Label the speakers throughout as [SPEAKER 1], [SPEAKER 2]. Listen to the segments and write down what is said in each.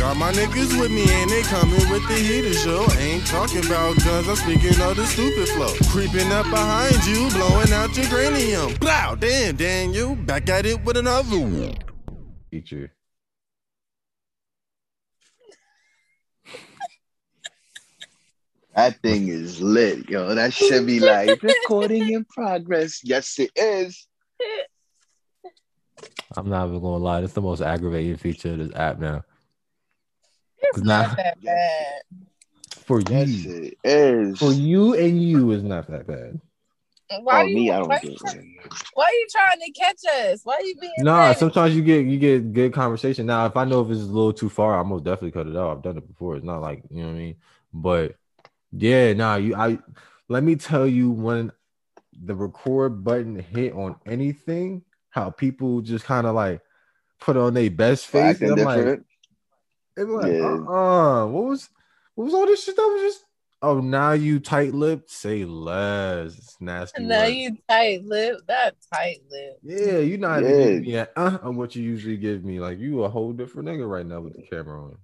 [SPEAKER 1] Got my niggas with me and they coming with the heater show. Ain't talking about guns, I'm speaking of the stupid flow. Creeping up behind you, blowing out your cranium. Blow, damn, damn, you back at it with another one.
[SPEAKER 2] Feature.
[SPEAKER 3] That thing is lit, yo. That should be like recording in progress. Yes, it is.
[SPEAKER 2] I'm not even gonna lie. It's the most aggravating feature of this app now.
[SPEAKER 4] It's
[SPEAKER 2] Nah.
[SPEAKER 4] not that bad.
[SPEAKER 2] For you,
[SPEAKER 3] it is.
[SPEAKER 2] for you and you is not that bad.
[SPEAKER 4] Why
[SPEAKER 3] oh,
[SPEAKER 4] you?
[SPEAKER 3] me, I don't
[SPEAKER 4] why,
[SPEAKER 3] get
[SPEAKER 4] you
[SPEAKER 3] it.
[SPEAKER 4] why you trying to catch us? Why are you being?
[SPEAKER 2] Nah, sometimes you get you get good conversation. Now, if I know if it's a little too far, I most definitely cut it off. I've done it before. It's not like you know what I mean. But yeah, nah, you I let me tell you when the record button hit on anything, how people just kind of like put on their best face.
[SPEAKER 3] Acting
[SPEAKER 2] And I'm like,
[SPEAKER 3] different.
[SPEAKER 2] I'm like,
[SPEAKER 3] Yeah.
[SPEAKER 2] uh-uh. What was what was all this shit that was just oh now you tight lipped? Say less. It's nasty.
[SPEAKER 4] No,
[SPEAKER 2] words.
[SPEAKER 4] you tight lip. That tight lip.
[SPEAKER 2] Yeah, you not even
[SPEAKER 3] Yeah.
[SPEAKER 2] giving me that uh on what you usually give me. Like you a whole different nigga right now with the camera on.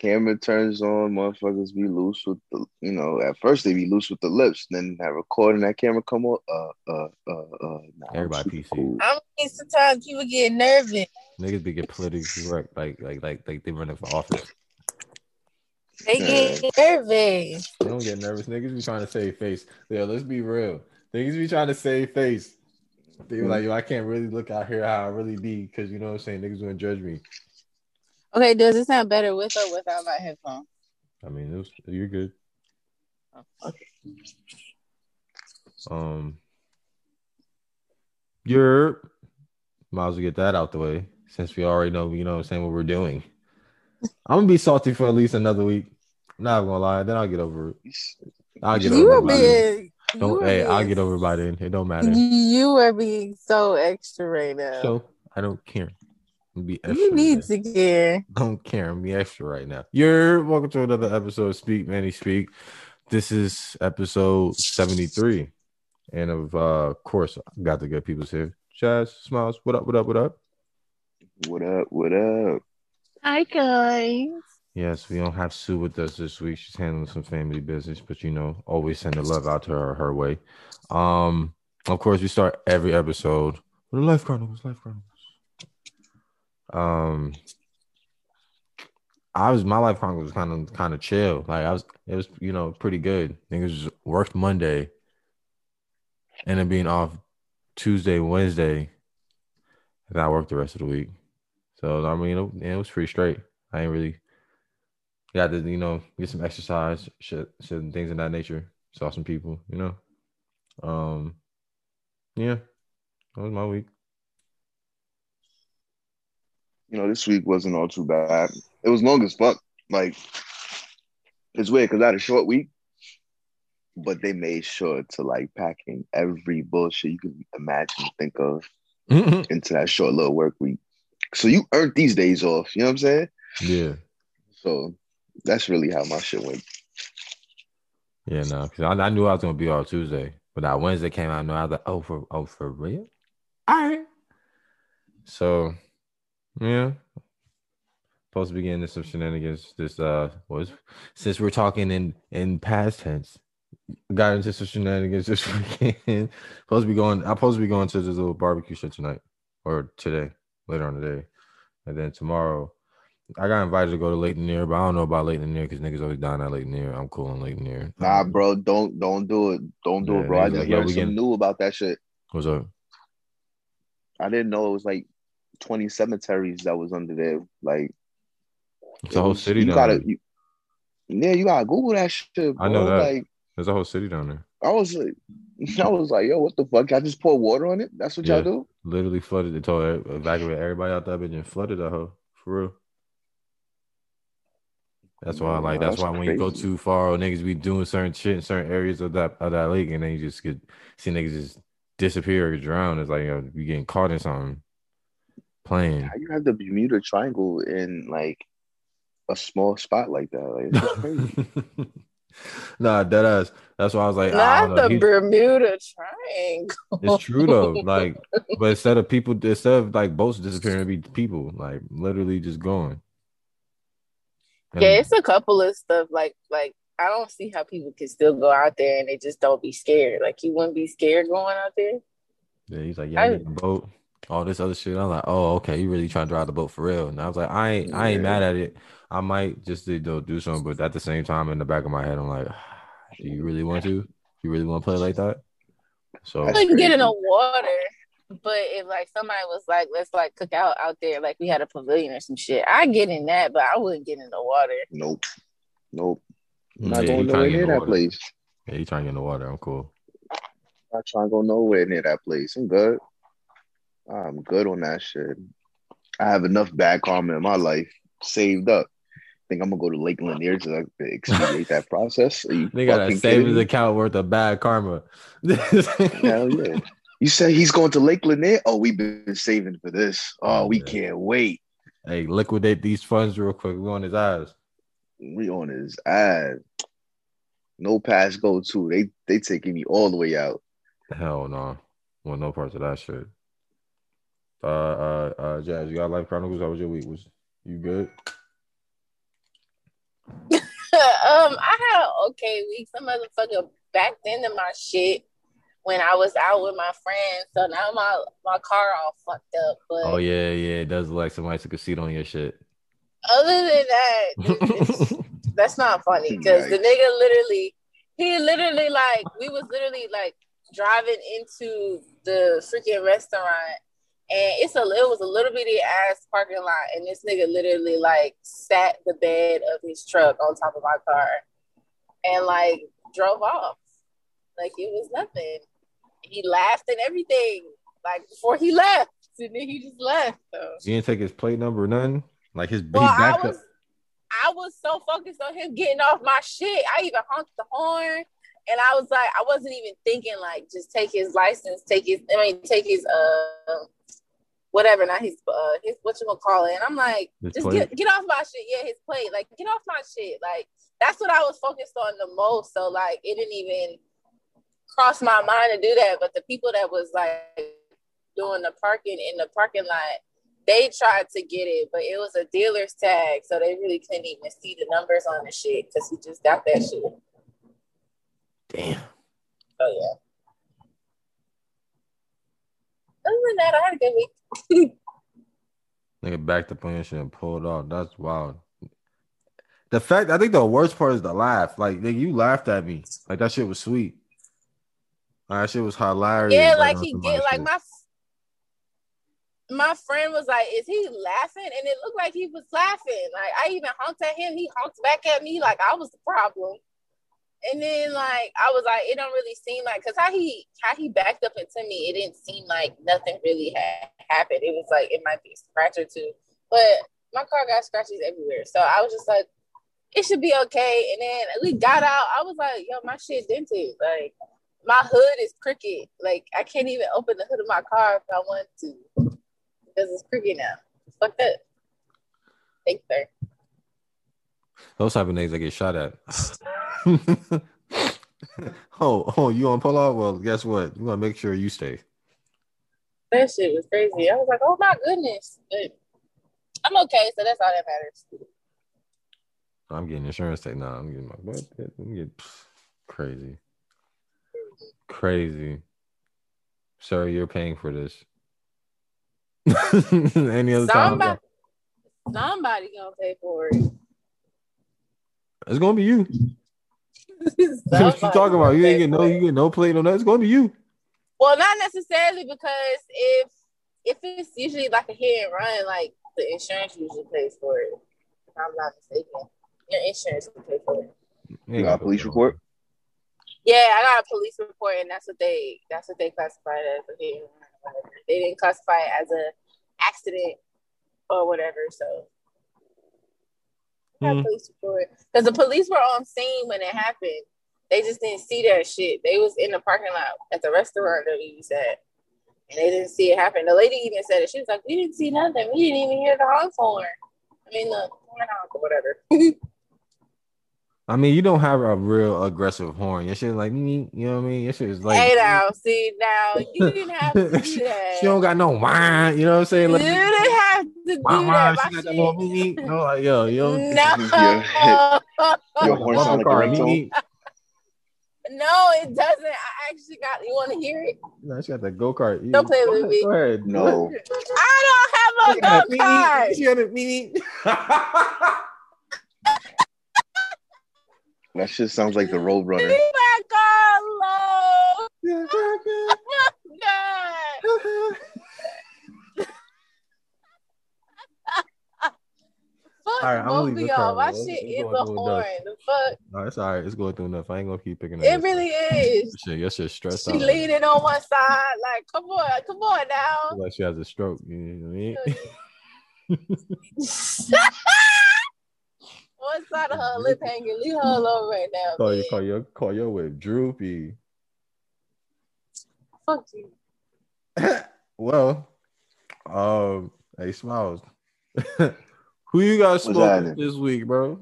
[SPEAKER 3] Camera turns on, motherfuckers be loose with the, you know, at first they be loose with the lips, then that recording that camera come on, uh, uh, uh, uh, nah,
[SPEAKER 2] Everybody
[SPEAKER 3] super
[SPEAKER 2] PC.
[SPEAKER 3] cool.
[SPEAKER 4] I mean, sometimes people get nervous.
[SPEAKER 2] Niggas be get politically correct, like like like like they running for office.
[SPEAKER 4] They get nervous.
[SPEAKER 2] They don't get nervous. Niggas be trying to save face. Yeah, let's be real. Niggas be trying to save face. They be like, yo, I can't really look out here how I really be because you know what I'm saying. Niggas gonna judge me.
[SPEAKER 4] Okay, does it sound better with or without my headphones?
[SPEAKER 2] I mean, it was, you're good.
[SPEAKER 4] Okay.
[SPEAKER 2] Um, you're might as well get that out the way since we already know, you know, what I'm saying what we're doing. I'm gonna be salty for at least another week. I'm not gonna lie, then I'll get over it. I'll get
[SPEAKER 4] You
[SPEAKER 2] over
[SPEAKER 4] were
[SPEAKER 2] it.
[SPEAKER 4] being.
[SPEAKER 2] Don't,
[SPEAKER 4] were
[SPEAKER 2] hey, I'll get over by then. It don't matter.
[SPEAKER 4] You are being so extra right now.
[SPEAKER 2] So I don't care. I'm be extra.
[SPEAKER 4] you need
[SPEAKER 2] today.
[SPEAKER 4] to care.
[SPEAKER 2] I don't care. I'm be extra right now. You're welcome to another episode of Speak Manny Speak. This is episode 73. And of uh, course, I got the good people's here. Jazz, Smiles, what up, what up, what up?
[SPEAKER 3] What up? What up?
[SPEAKER 4] Hi guys.
[SPEAKER 2] Yes, we don't have Sue with us this week. She's handling some family business, but you know, always send the love out to her her way. Um, of course, we start every episode with the Life Chronicles, Life Chronicles. Um, I was my Life Chronicles was kind of kind of chill. Like I was, it was you know pretty good. Niggas just worked Monday, and then being off Tuesday, Wednesday, and I worked the rest of the week. So I mean, it, it was pretty straight. I ain't really got to, you know, get some exercise, shit, shit, and things of that nature. Saw some people, you know. Um, yeah, that was my week.
[SPEAKER 3] You know, this week wasn't all too bad. It was long as fuck. Like, it's weird because I had a short week, but they made sure to like pack in every bullshit you can imagine, think of into that short little work week. So you earned these days off. You know what I'm saying?
[SPEAKER 2] yeah,
[SPEAKER 3] So that's really how my shit went.
[SPEAKER 2] yeah, no, because I, I knew I was gonna be off Tuesday, but that Wednesday came out, I know I was like, oh, for oh, for real? All right. So, yeah, supposed to be getting into some shenanigans. This uh was since we're talking in in past tense, got into some shenanigans this weekend. supposed to be going. I'm supposed to be going to this little barbecue shit tonight or today, later on today, and then tomorrow. I got invited to go to Lake Lanier, but I don't know about Lake Lanier because niggas always dying at Lake Lanier. I'm cool in Lake Lanier.
[SPEAKER 3] Nah, bro, don't don't do it. Don't do
[SPEAKER 2] Yeah,
[SPEAKER 3] it, bro. I just
[SPEAKER 2] like, yo, we
[SPEAKER 3] something
[SPEAKER 2] getting-
[SPEAKER 3] new about that shit.
[SPEAKER 2] What's up?
[SPEAKER 3] I didn't know it was like 20 cemeteries that was under there. Like
[SPEAKER 2] It's a whole city
[SPEAKER 3] you
[SPEAKER 2] down
[SPEAKER 3] gotta,
[SPEAKER 2] there.
[SPEAKER 3] you, yeah, you gotta Google that shit. Bro.
[SPEAKER 2] I know that.
[SPEAKER 3] Like
[SPEAKER 2] There's a whole city down there.
[SPEAKER 3] I was like, I was like, yo, what the fuck? I just pour water on it. That's what
[SPEAKER 2] Yeah.
[SPEAKER 3] y'all do.
[SPEAKER 2] Literally flooded. the told every- evacuate everybody out that bitch and flooded that hoe for real. That's why, like, that's,
[SPEAKER 3] that's
[SPEAKER 2] why when you go too far, niggas be doing certain shit in certain areas of that of that lake, and then you just get see niggas just disappear or drown. It's like yo, you getting caught in something. Playing.
[SPEAKER 3] How you have the Bermuda Triangle in like a small spot like that? Like it's crazy.
[SPEAKER 2] nah, dead ass. That's why I was like, know.
[SPEAKER 4] the
[SPEAKER 2] He-
[SPEAKER 4] Bermuda Triangle.
[SPEAKER 2] It's true though. Like, but instead of people, instead of like boats disappearing, it'd be people like literally just going. And
[SPEAKER 4] Yeah, it's a couple of stuff like like I don't see how people can still go out there and they just don't be scared. Like you wouldn't be scared going out there.
[SPEAKER 2] yeah, he's like, yeah, I
[SPEAKER 4] I-
[SPEAKER 2] need a boat. All this other shit. I'm like, oh, okay, you really trying to drive the boat for real? And I was like, I ain't, I ain't mad at it. I might just to, you know, do something, but at the same time, in the back of my head, I'm like, do you really want to? You really want to play like that? So
[SPEAKER 4] I
[SPEAKER 3] That's
[SPEAKER 4] couldn't get in the water. But if like somebody was like, let's like cook out out there, like we had a pavilion or some shit, I get in that, but I wouldn't get in the water.
[SPEAKER 3] Nope. Nope.
[SPEAKER 2] yeah,
[SPEAKER 3] Not
[SPEAKER 2] he
[SPEAKER 3] going nowhere near that
[SPEAKER 2] water.
[SPEAKER 3] place.
[SPEAKER 2] Yeah, he trying to get in the water. I'm cool.
[SPEAKER 3] Not trying to go nowhere near that place. I'm good. I'm good on that shit. I have enough bad karma in my life saved up. Think I'm gonna go to Lake Lanier to like, expedite that process?
[SPEAKER 2] They got a savings account worth of bad karma.
[SPEAKER 3] Hell yeah. You said he's going to Lake Lanier? Oh, we've been saving for this. Oh, we
[SPEAKER 2] Yeah.
[SPEAKER 3] can't wait.
[SPEAKER 2] Hey, liquidate these funds real quick. We on his eyes.
[SPEAKER 3] We on his eyes. No pass go to. They they taking me all the way out.
[SPEAKER 2] Hell no. Want no parts of that shit. Uh, uh, uh, Jazz, you got Life Chronicles? How was your week? Was you good?
[SPEAKER 4] um, I had an okay week. Some motherfucker backed into my shit when I was out with my friends. So now my my car all fucked up. But
[SPEAKER 2] Oh yeah, yeah. It does look like somebody took a seat on your shit.
[SPEAKER 4] other than that, that's not funny because the nigga literally, he literally like we was literally like driving into the freaking restaurant. And it's a it was a little bitty ass parking lot, and this nigga literally like sat the bed of his truck on top of my car, and like drove off, like it was nothing. He laughed and everything, like before he left, and then he just left. So.
[SPEAKER 2] You didn't take his plate number or nothing. Like his
[SPEAKER 4] Well,
[SPEAKER 2] he
[SPEAKER 4] I was. I was so focused on him getting off my shit. I even honked the horn. And I was like, I wasn't even thinking like just take his license, take his I mean take his uh whatever, not his uh his what you gonna call it. And I'm like,
[SPEAKER 2] His
[SPEAKER 4] just
[SPEAKER 2] plate?
[SPEAKER 4] get get off my shit. Yeah, his plate. Like get off my shit. Like that's what I was focused on the most. So like it didn't even cross my mind to do that. But the people that was like doing the parking in the parking lot, they tried to get it, but it was a dealer's tag, so they really couldn't even see the numbers on the shit because he just got that shit.
[SPEAKER 2] Damn.
[SPEAKER 4] Oh yeah. Other than that, I had a good week.
[SPEAKER 2] Nigga backed up on your shit and pulled off. That's wild. The fact, I think the worst part is the laugh. Like, nigga, you laughed at me. Like that shit was sweet. Like, that shit was hilarious.
[SPEAKER 4] yeah, like he get like
[SPEAKER 2] shit.
[SPEAKER 4] my my friend was like, "Is he laughing?" And it looked like he was laughing. Like I even honked at him. He honked back at me like I was the problem. And then like I was like, it don't really seem like because how he how he backed up into me, it didn't seem like nothing really had happened. It was like it might be a scratch or two, but my car got scratches everywhere. So I was just like, it should be okay. And then we got out. I was like, yo, my shit dented. Like my hood is crooked. Like I can't even open the hood of my car if I want to because it's crooked now. Fuck that. Thanks, sir.
[SPEAKER 2] Those type of niggas that get shot at. oh, oh, you on pull off? Well, guess what? You want to make sure you stay.
[SPEAKER 4] That shit was crazy. I was like, oh my goodness. But I'm okay, so that's all that matters.
[SPEAKER 2] I'm getting insurance take now. I'm getting my what? I'm getting crazy, crazy. Sir, you're paying for this. Any other time?
[SPEAKER 4] Somebody, somebody gonna pay for it.
[SPEAKER 2] It's gonna be you. what you
[SPEAKER 4] Somebody
[SPEAKER 2] talking about? You
[SPEAKER 4] pay
[SPEAKER 2] ain't get no, you get no plate on that. It's gonna be you.
[SPEAKER 4] Well, not necessarily because if if it's usually like a hit and run, like the insurance usually pays for it. If I'm not mistaken, your insurance will pay for it.
[SPEAKER 3] You got a police report?
[SPEAKER 4] Yeah, I got a police report, and that's what they that's what they classified as a hit and run. They didn't classify it as a accident or whatever. So I got a
[SPEAKER 2] Hmm.
[SPEAKER 4] police report because the police were on scene when it happened. They just didn't see that shit. They was in the parking lot at the restaurant that we was at, and they didn't see it happen. The lady even said it. She was like, "We didn't see nothing. We didn't even hear the honk horn. I mean, the horn honk or whatever."
[SPEAKER 2] I mean, you don't have a real aggressive horn. Your shit like me, you know what I mean? Your shit is like.
[SPEAKER 4] hey now, see now, you didn't have to do
[SPEAKER 2] she,
[SPEAKER 4] that.
[SPEAKER 2] she don't got no wine. You know what I'm saying?
[SPEAKER 4] you
[SPEAKER 2] Like,
[SPEAKER 4] didn't have to do
[SPEAKER 2] wine, wine,
[SPEAKER 4] that.
[SPEAKER 2] she got that little
[SPEAKER 4] shit-
[SPEAKER 2] me, no, like yo, yo,
[SPEAKER 4] No,
[SPEAKER 3] Your horn sound like a ringtone.
[SPEAKER 4] no, it doesn't. I actually got. You want to hear it?
[SPEAKER 2] No, she got that go kart.
[SPEAKER 4] Don't play with me.
[SPEAKER 2] Go ahead.
[SPEAKER 3] No.
[SPEAKER 4] I don't have a go kart.
[SPEAKER 2] She got a mini.
[SPEAKER 3] That shit sounds like the Roadrunner.
[SPEAKER 4] Leave that girl alone. Oh God. Fuck uh,
[SPEAKER 2] All right, I'm
[SPEAKER 4] both of y'all.
[SPEAKER 2] car,
[SPEAKER 4] My shit is
[SPEAKER 2] go
[SPEAKER 4] a horn. fuck?
[SPEAKER 2] No, it's all right. It's going through enough. I ain't gonna keep picking
[SPEAKER 4] It It really is.
[SPEAKER 2] Your shit, your shit stressed
[SPEAKER 4] She
[SPEAKER 2] out.
[SPEAKER 4] leaning on one side. Like, come on, come on now.
[SPEAKER 2] Like she has a stroke. You know what I mean?
[SPEAKER 4] one side of her lip hanging. Leave her alone right now.
[SPEAKER 2] call you, call your, call your whip droopy.
[SPEAKER 4] Fuck you.
[SPEAKER 2] well, um, hey Smiles, who you got smoking this week, bro?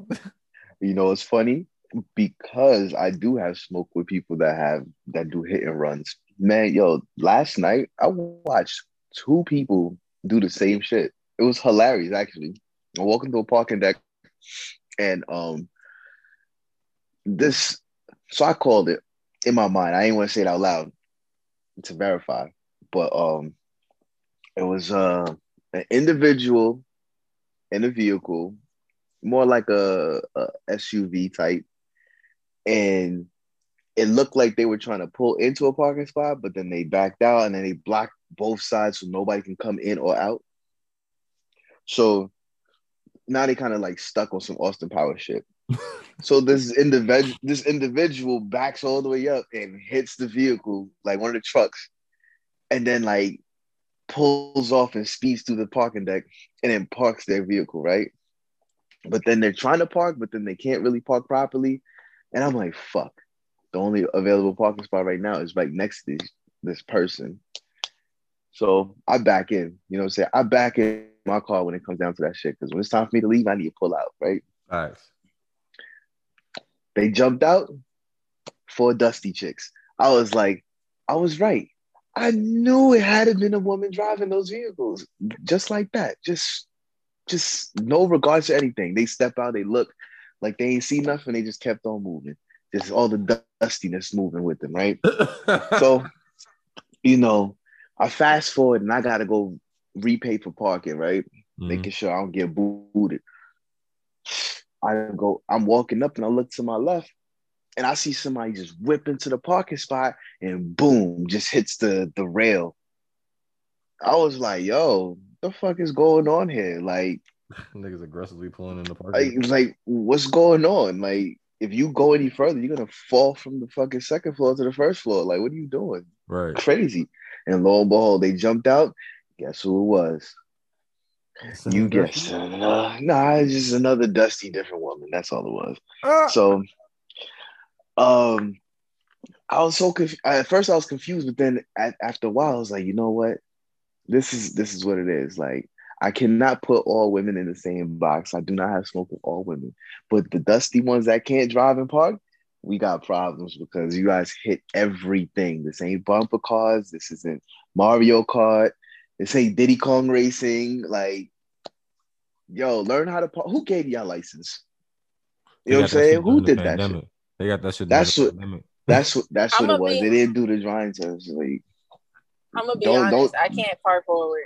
[SPEAKER 3] You know, it's funny because I do have smoke with people that have that do hit and runs. Man, yo, last night I watched two people do the same shit. It was hilarious, actually. I walk into a parking deck, and um, this. So I called it in my mind. I ain't want to say it out loud to verify, but um, it was uh an individual in a vehicle more like a, a SUV type, and it looked like they were trying to pull into a parking spot, but then they backed out and then they blocked both sides so nobody can come in or out. So now they kind of like stuck on some Austin Power shit. so this individual, this individual backs all the way up and hits the vehicle, like one of the trucks, and then like pulls off and speeds through the parking deck and then parks their vehicle, right? But then they're trying to park, but then they can't really park properly. And I'm like, fuck. The only available parking spot right now is right next to this, this person. So I back in, you know what I'm saying? I back in my car when it comes down to that shit. Because when it's time for me to leave, I need to pull out, right?
[SPEAKER 2] Facts.
[SPEAKER 3] They jumped out, four dusty chicks. I was like, I was right. I knew it had been a woman driving those vehicles, just like that. Just, just no regards to anything. They step out, they look like they ain't see nothing. They just kept on moving. Just all the dustiness moving with them, right? so, you know, I fast forward and I gotta go repay for parking, right?
[SPEAKER 2] Mhm.
[SPEAKER 3] making sure I don't get booted. I go, I'm walking up and I look to my left and I see somebody just whip into the parking spot and boom, just hits the the rail. I was like, yo, the fuck is going on here? Like,
[SPEAKER 2] Niggas aggressively pulling in the park.
[SPEAKER 3] like, like what's going on? Like, if you go any further, you're gonna fall from the fucking second floor to the first floor. Like, what are you doing?
[SPEAKER 2] right.
[SPEAKER 3] Crazy. And lo and behold, they jumped out. Guess who it was? You guessed. Uh, nah, it's just another dusty, different woman. That's all it was.
[SPEAKER 2] Ah.
[SPEAKER 3] So, um, I was so confused. At first, I was confused, but then at, after a while, I was like, you know what? This is this is what it is. Like, I cannot put all women in the same box. I do not have smoke with all women, but the dusty ones that can't drive and park, we got problems because you guys hit everything. This ain't bumper cars. This isn't Mario Kart. This ain't Diddy Kong Racing. Like, yo, learn how to park. Who gave y'all license? You know what I'm saying? Who did that shit?
[SPEAKER 2] They got that shit.
[SPEAKER 3] That's what-
[SPEAKER 2] pandemic.
[SPEAKER 3] That's what that's what
[SPEAKER 4] I'ma
[SPEAKER 3] it was.
[SPEAKER 4] be-
[SPEAKER 3] They didn't do the drawing test. Like
[SPEAKER 4] I'm gonna be
[SPEAKER 3] Don't-
[SPEAKER 4] honest.
[SPEAKER 3] don't-
[SPEAKER 4] I can't park forward.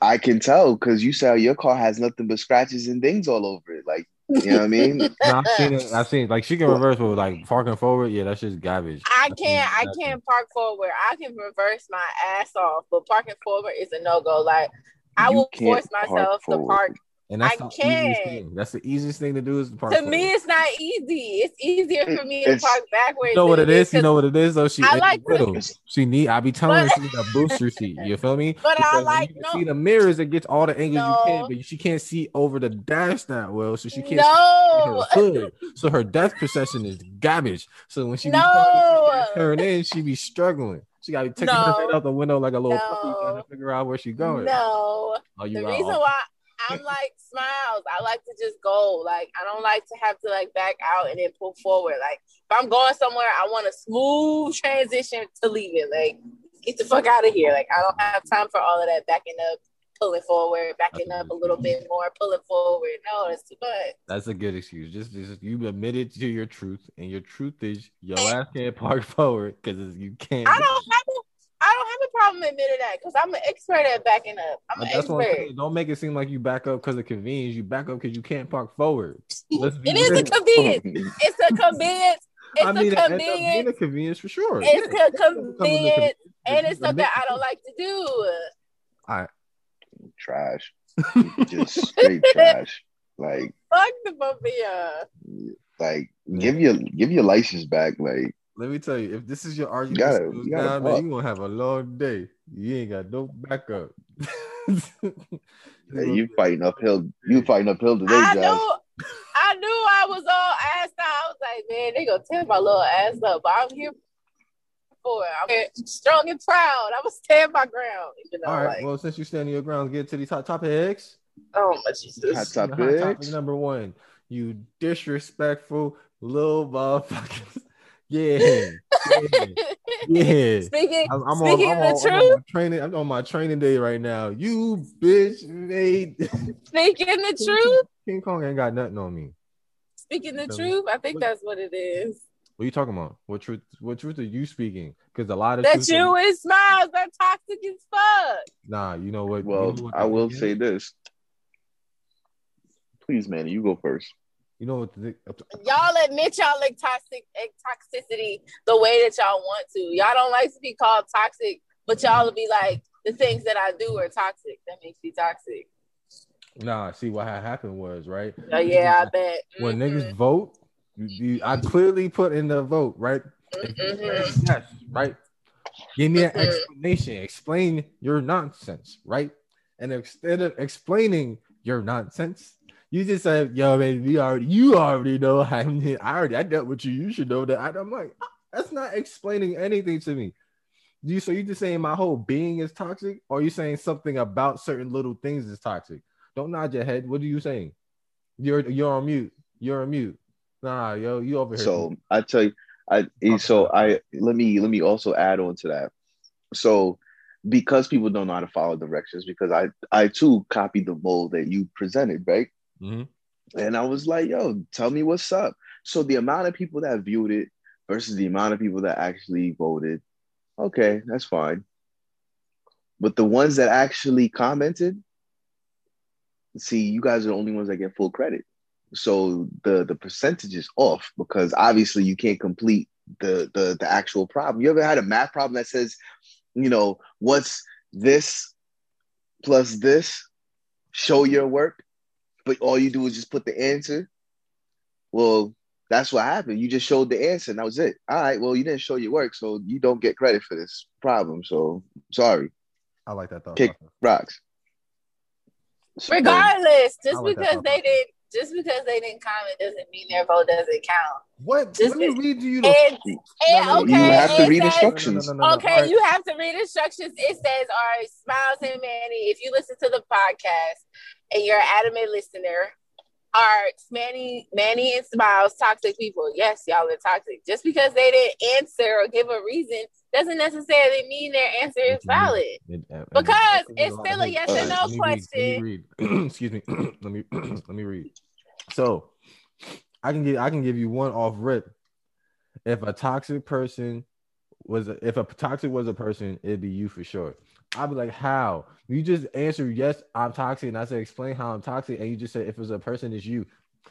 [SPEAKER 3] I can tell because you said your car has nothing but scratches and things all over it. Like you know what I mean?
[SPEAKER 2] No, I've seen it. I've seen like she can reverse, but like parking forward, yeah, that's just garbage.
[SPEAKER 4] I can't. I can't park forward. I can reverse my ass off, but parking forward is a no go. Like I
[SPEAKER 3] You
[SPEAKER 4] will
[SPEAKER 3] can't
[SPEAKER 4] force
[SPEAKER 3] park
[SPEAKER 4] myself to park.
[SPEAKER 2] And that's
[SPEAKER 4] I
[SPEAKER 2] the easiest
[SPEAKER 4] can't.
[SPEAKER 2] thing. That's the easiest thing to do is to park
[SPEAKER 4] To
[SPEAKER 2] forward.
[SPEAKER 4] me, it's not easy. It's easier for me to
[SPEAKER 3] It's-
[SPEAKER 4] park backwards.
[SPEAKER 2] You know what it is? You know what it is though. She
[SPEAKER 4] I like
[SPEAKER 2] the
[SPEAKER 3] to-
[SPEAKER 2] She need. I be telling her
[SPEAKER 4] But-
[SPEAKER 2] she need a booster seat. You feel me?
[SPEAKER 4] But I
[SPEAKER 2] Because when
[SPEAKER 4] like-
[SPEAKER 2] you
[SPEAKER 4] no.
[SPEAKER 2] see the mirrors. It gets all the angles you can, but she can't see over the dash that well, so she can't. See
[SPEAKER 4] No,
[SPEAKER 2] her hood. So her depth perception is garbage. So when she be
[SPEAKER 4] No.
[SPEAKER 2] turn in, she be struggling. She got to take her head out the window like a little puppy trying
[SPEAKER 4] No.
[SPEAKER 2] to figure out where she going.
[SPEAKER 4] no.
[SPEAKER 2] Oh, you
[SPEAKER 4] The
[SPEAKER 2] right
[SPEAKER 4] reason
[SPEAKER 2] off.
[SPEAKER 4] why I'm like smiles. I like to just go. Like I don't like to have to like back out and then pull forward. Like if I'm going somewhere, I want a smooth transition to leave it. Like get the fuck out of here. Like I don't have time for all of that backing up, pulling forward, backing up a little bit more, pulling forward. No, it's too much.
[SPEAKER 2] That's a good excuse. Just, just you admitted to your truth, and your truth is your ass can't park forward because you can't.
[SPEAKER 4] I don't have I don't have a problem admitting that because I'm an expert at backing up. I'm an
[SPEAKER 2] That's what I'm
[SPEAKER 4] expert.
[SPEAKER 2] saying. Don't make it seem like you back up because of convenience. You back up because you can't park forward. Let's be
[SPEAKER 4] It is
[SPEAKER 2] real.
[SPEAKER 4] a convenience. It's a convenience. It's
[SPEAKER 2] I mean,
[SPEAKER 4] a
[SPEAKER 2] it ends up being
[SPEAKER 4] convenience.
[SPEAKER 2] a convenience for sure.
[SPEAKER 4] It's
[SPEAKER 2] Yeah.
[SPEAKER 4] a
[SPEAKER 2] It becomes a
[SPEAKER 4] convenience,
[SPEAKER 2] convenience.
[SPEAKER 4] and it's something I don't like to do.
[SPEAKER 2] All right.
[SPEAKER 3] trash. Just straight trash. Like,
[SPEAKER 4] Fuck the Mafia.
[SPEAKER 3] like give your give your license back. Like,
[SPEAKER 2] Let me tell you, if this is your argument,
[SPEAKER 3] gotta- you gotta
[SPEAKER 2] now, man, you gonna have a long day. You ain't got no backup.
[SPEAKER 3] hey, you fighting uphill. You fighting uphill today,
[SPEAKER 4] I
[SPEAKER 3] Josh.
[SPEAKER 4] knew, I knew I was all assed out. I was like, man, they gonna tear my little ass up, but I'm here for it. I'm here strong and proud. I'm gonna stand my ground. You know,
[SPEAKER 2] All right.
[SPEAKER 4] like,
[SPEAKER 2] Well, since you stand your ground, get to the top topics.
[SPEAKER 4] oh my Jesus.
[SPEAKER 3] Hot
[SPEAKER 2] Hot topic
[SPEAKER 3] topics.
[SPEAKER 2] number one. You disrespectful little motherfuckers. Yeah. Yeah. yeah.
[SPEAKER 4] Speaking,
[SPEAKER 2] I'm, I'm
[SPEAKER 4] speaking
[SPEAKER 2] on, I'm
[SPEAKER 4] the
[SPEAKER 2] on- I'm on
[SPEAKER 4] truth,
[SPEAKER 2] training. I'm on my training day right now. You bitch made
[SPEAKER 4] speaking the truth,
[SPEAKER 2] King Kong ain't got nothing on me.
[SPEAKER 4] speaking the
[SPEAKER 2] So-
[SPEAKER 4] truth. I think that's what it is.
[SPEAKER 2] What are you talking about? What truth? What truth are you speaking? Because a lot of
[SPEAKER 4] That
[SPEAKER 2] truth
[SPEAKER 4] you and smiles are toxic as fuck.
[SPEAKER 2] Nah, you know what? you
[SPEAKER 3] Well,
[SPEAKER 2] know what
[SPEAKER 3] I will
[SPEAKER 2] thing
[SPEAKER 3] say this. Please, Manny, you go first.
[SPEAKER 2] You know what? The,
[SPEAKER 4] Y'all admit y'all like toxic toxicity the way that y'all want to. Y'all don't like to be called toxic, but y'all will be like the things that I do are toxic. That makes me toxic.
[SPEAKER 2] nah, see what had happened was right.
[SPEAKER 4] Oh yeah, I bet.
[SPEAKER 2] When
[SPEAKER 4] Mhm,
[SPEAKER 2] niggas vote, you, you, I clearly put in the vote, right? If you say
[SPEAKER 4] mhm.
[SPEAKER 2] Yes, right. Give me an
[SPEAKER 4] Mhm.
[SPEAKER 2] explanation. Explain your nonsense, right? And instead of explaining your nonsense, you just said, "Yo, man, we already, you already know. I, I already, I dealt with you. You should know that." I'm like, "Ah, that's not explaining anything to me. You so you just saying my whole being is toxic, or you saying something about certain little things is toxic? Don't nod your head. What are you saying? You're you're on mute. You're on mute. Nah, yo, you over here.
[SPEAKER 3] So I tell you, I so I let me let me also add on to that. So because people don't know how to follow directions, because I I too copied the mold that you presented, right?
[SPEAKER 2] Mhm.
[SPEAKER 3] And I was like, yo, tell me what's up. So the amount of people that viewed it versus the amount of people that actually voted, okay, that's fine. But the ones that actually commented, see, you guys are the only ones that get full credit. So the the percentage is off because obviously you can't complete the the the actual problem. You ever had a math problem that says, you know, what's this plus this? Show your work, but all you do is just put the answer. Well, that's what happened. You just showed the answer, and that was it. All right. Well, you didn't show your work, so you don't get credit for this problem. So sorry,
[SPEAKER 2] I like that thought.
[SPEAKER 3] Kick.
[SPEAKER 2] process.
[SPEAKER 3] rocks.
[SPEAKER 4] Regardless, just
[SPEAKER 2] like
[SPEAKER 4] because they didn't just because they didn't comment doesn't mean their vote doesn't count.
[SPEAKER 2] What?
[SPEAKER 4] Just
[SPEAKER 2] Let me read you the
[SPEAKER 4] And, and
[SPEAKER 2] no,
[SPEAKER 4] okay,
[SPEAKER 3] you have to read
[SPEAKER 4] says-
[SPEAKER 3] instructions.
[SPEAKER 2] No, no, no, no,
[SPEAKER 4] Okay,
[SPEAKER 2] All right.
[SPEAKER 4] you have to read instructions. It says, all right, Smiles and Manny, if you listen to the podcast and you're an adamant listener, are Manny, Manny and Smiles toxic people? Yes, y'all are toxic. Just because they didn't answer or give a reason doesn't necessarily mean their answer is valid.
[SPEAKER 2] It- uh,
[SPEAKER 4] Because it's still a yes or no
[SPEAKER 2] read,
[SPEAKER 4] question.
[SPEAKER 2] Let me read. Excuse me. let me let me read. So I can give I can give you one off rip. If a toxic person was a, if a toxic was a person, it'd be you for sure. I'd be like, how? You just answer yes, I'm toxic, and I said explain how I'm toxic, and you just said if it's a person, it's you.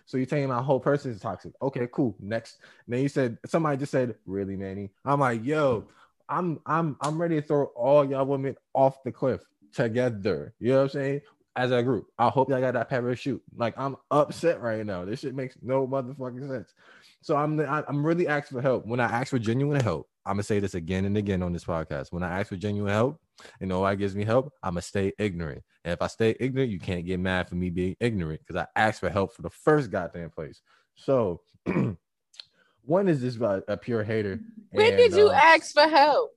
[SPEAKER 2] So you're saying my whole person is toxic. Okay, cool. Next. And then you said somebody just said, really, Manny? I'm like, yo, I'm I'm I'm ready to throw all y'all women off the cliff together. You know what I'm saying? As a group. I hope y'all got that parachute. Like I'm upset right now. This shit makes no motherfucking sense. So I'm I'm really asking for help. When I ask for genuine help, I'm gonna say this again and again on this podcast. When I ask for genuine help, and nobody gives me help, I'm gonna stay ignorant. And if I stay ignorant, you can't get mad for me being ignorant because I asked for help for the first goddamn place. So one is this about a pure hater.
[SPEAKER 4] When
[SPEAKER 2] and,
[SPEAKER 4] did you
[SPEAKER 2] uh,
[SPEAKER 4] ask for help?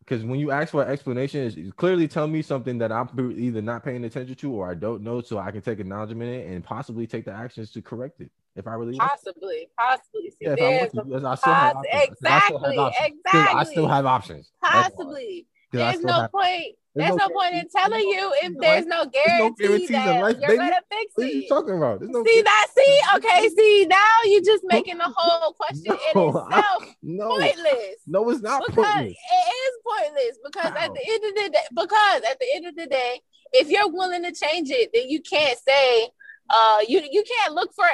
[SPEAKER 2] because when you ask for an explanation, it's, it's clearly tell me something that I'm either not paying attention to or I don't know, so I can take acknowledgement in and possibly take the actions to correct it if I really want.
[SPEAKER 4] Possibly, possibly. See,
[SPEAKER 2] Yeah, if I want to, I still
[SPEAKER 4] poss-
[SPEAKER 2] options. I still have
[SPEAKER 4] exactly, exactly.
[SPEAKER 2] I still have options.
[SPEAKER 4] Possibly.
[SPEAKER 2] I
[SPEAKER 4] There's no
[SPEAKER 2] have-
[SPEAKER 4] point.
[SPEAKER 2] There's
[SPEAKER 4] There's
[SPEAKER 2] no
[SPEAKER 4] no point in telling you if
[SPEAKER 2] There's no
[SPEAKER 4] there's no
[SPEAKER 2] no
[SPEAKER 4] guarantee
[SPEAKER 2] in
[SPEAKER 4] that
[SPEAKER 2] life,
[SPEAKER 4] you're
[SPEAKER 2] baby.
[SPEAKER 4] gonna fix it.
[SPEAKER 2] What are you talking about? There's no
[SPEAKER 4] See that? See, okay. See now you're just making the whole question
[SPEAKER 2] No,
[SPEAKER 4] in
[SPEAKER 2] I-
[SPEAKER 4] itself
[SPEAKER 2] no,
[SPEAKER 4] pointless.
[SPEAKER 2] no, it's not
[SPEAKER 4] because
[SPEAKER 2] pointless.
[SPEAKER 4] it is pointless because
[SPEAKER 2] How?
[SPEAKER 4] at the end of the day because at the end of the day if you're willing to change it then you can't say uh you you can't look for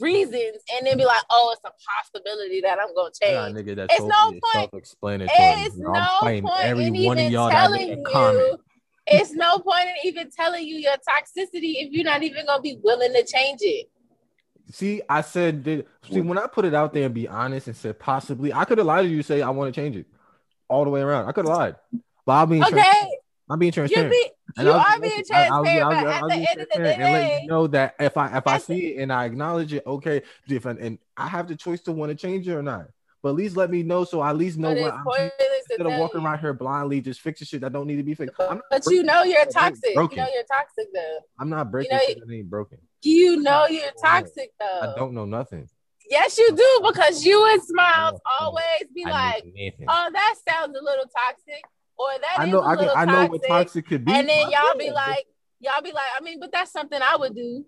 [SPEAKER 4] reasons and then be like oh it's a possibility that i'm gonna change
[SPEAKER 2] nigga, that
[SPEAKER 4] It's no point-
[SPEAKER 2] self-explanatory.
[SPEAKER 4] it's
[SPEAKER 2] You know,
[SPEAKER 4] no
[SPEAKER 2] I'm
[SPEAKER 4] point
[SPEAKER 2] every
[SPEAKER 4] in
[SPEAKER 2] one of
[SPEAKER 4] even
[SPEAKER 2] y'all
[SPEAKER 4] telling you
[SPEAKER 2] comment.
[SPEAKER 4] it's no point in even telling you your toxicity if you're not even gonna be willing to change it
[SPEAKER 2] See, I said, did, see, when I put it out there and be honest and said possibly, I could have lied to you, say I want to change it all the way around. I could have lied, but being, trans-
[SPEAKER 4] okay
[SPEAKER 2] I'm being
[SPEAKER 4] you
[SPEAKER 2] transparent.
[SPEAKER 4] be you
[SPEAKER 2] I was-
[SPEAKER 4] are being
[SPEAKER 2] I- I was-
[SPEAKER 4] transparent
[SPEAKER 2] I was-
[SPEAKER 4] but at the end of the
[SPEAKER 2] transparent and
[SPEAKER 4] day
[SPEAKER 2] you know that if I if I see it and I acknowledge it, okay, different, and I have the choice to want to change it or not. But at least let me know so I at least know
[SPEAKER 4] but
[SPEAKER 2] what I'm
[SPEAKER 4] to
[SPEAKER 2] instead of walking
[SPEAKER 4] you.
[SPEAKER 2] around here blindly just fixing shit that don't need to be fixed. I'm not,
[SPEAKER 4] But you know you're
[SPEAKER 2] Broken.
[SPEAKER 4] toxic. You know you're toxic though.
[SPEAKER 2] I'm not breaking
[SPEAKER 4] know,
[SPEAKER 2] shit that ain't broken.
[SPEAKER 4] You know you're toxic though.
[SPEAKER 2] I don't know nothing.
[SPEAKER 4] Yes, you do because you and Smiles
[SPEAKER 2] know.
[SPEAKER 4] always be
[SPEAKER 2] I know
[SPEAKER 4] like. "Oh, that sounds a little toxic," or "That
[SPEAKER 2] I
[SPEAKER 4] is
[SPEAKER 2] know
[SPEAKER 4] a
[SPEAKER 2] I can
[SPEAKER 4] little
[SPEAKER 2] I know what
[SPEAKER 4] toxic."
[SPEAKER 2] toxic could be.
[SPEAKER 4] And then y'all
[SPEAKER 2] know.
[SPEAKER 4] be like, y'all be like, I mean, but that's something I would do.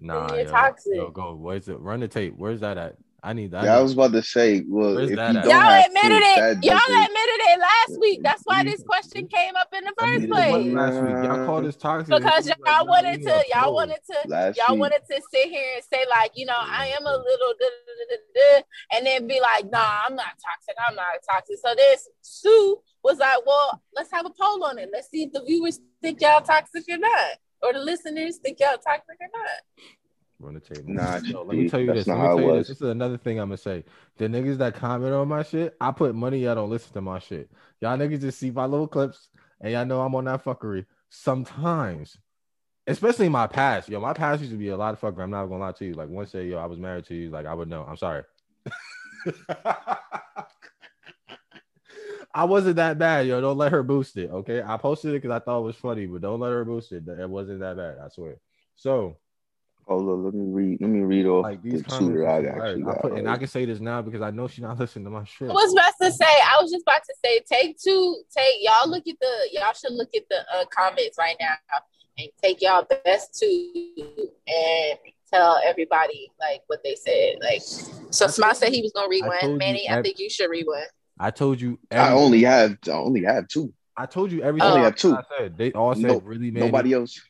[SPEAKER 2] Nah,
[SPEAKER 4] you're
[SPEAKER 2] yo,
[SPEAKER 4] toxic.
[SPEAKER 2] Yo, go. Where's it? Run the tape. Where's that at? I need that.
[SPEAKER 3] Yeah, I was about to say, well,
[SPEAKER 2] Where's
[SPEAKER 3] if you
[SPEAKER 2] that
[SPEAKER 3] don't
[SPEAKER 2] at?
[SPEAKER 4] Y'all
[SPEAKER 3] have
[SPEAKER 4] admitted it.
[SPEAKER 3] that
[SPEAKER 4] Y'all
[SPEAKER 3] doesn't-
[SPEAKER 4] admitted it last week. That's why this question came up in the first
[SPEAKER 2] needed
[SPEAKER 3] What
[SPEAKER 4] place.
[SPEAKER 2] last week. Y'all called us toxic
[SPEAKER 4] Because
[SPEAKER 2] It was
[SPEAKER 4] y'all wanted to, y'all wanted to
[SPEAKER 3] Last
[SPEAKER 4] y'all
[SPEAKER 3] week.
[SPEAKER 4] wanted to sit here and say like, you know, I am a little, duh, duh, duh, duh, duh, and then be like, nah, I'm not toxic. I'm not toxic. So this Sue was like, well, let's have a poll on it. Let's see if the viewers think y'all toxic or not, or the listeners think y'all toxic or not.
[SPEAKER 2] Run the tape.
[SPEAKER 3] Nah,
[SPEAKER 2] Yo, let me tell you this. Let me tell you this. This is another thing I'm gonna say. The niggas that comment on my shit, I put money. Y'all don't listen to my shit. Y'all niggas just see my little clips, and y'all know I'm on that fuckery. Sometimes, especially in my past, yo, my past used to be a lot of fuckery. I'm not gonna lie to you. Like once say, yo, I was married to you, like I would know. I'm sorry. I wasn't that bad, yo. Don't let her boost it, okay? I posted it because I thought it was funny, but don't let her boost it. It wasn't that bad, I swear. So,
[SPEAKER 3] Hold on, let me read. Let me read off
[SPEAKER 2] like
[SPEAKER 3] the
[SPEAKER 2] these
[SPEAKER 3] two
[SPEAKER 2] comments,
[SPEAKER 3] that I
[SPEAKER 2] is hilarious.
[SPEAKER 3] actually
[SPEAKER 2] I put, and I can say this now because I know she's not listening to my shit.
[SPEAKER 4] I was about to say, I was just about to say, take two, take y'all look at the, y'all should look at the uh, comments right now and take y'all best two and tell everybody like what they said. Like, so Smile said he was gonna read
[SPEAKER 2] I told
[SPEAKER 4] one.
[SPEAKER 2] you
[SPEAKER 4] Manny, I think you should read one.
[SPEAKER 2] I told you.
[SPEAKER 3] I only have. I only have two.
[SPEAKER 2] I told you everything.
[SPEAKER 4] I only
[SPEAKER 3] have two.
[SPEAKER 2] I said they all said
[SPEAKER 3] No-
[SPEAKER 2] really, man.
[SPEAKER 3] Nobody else.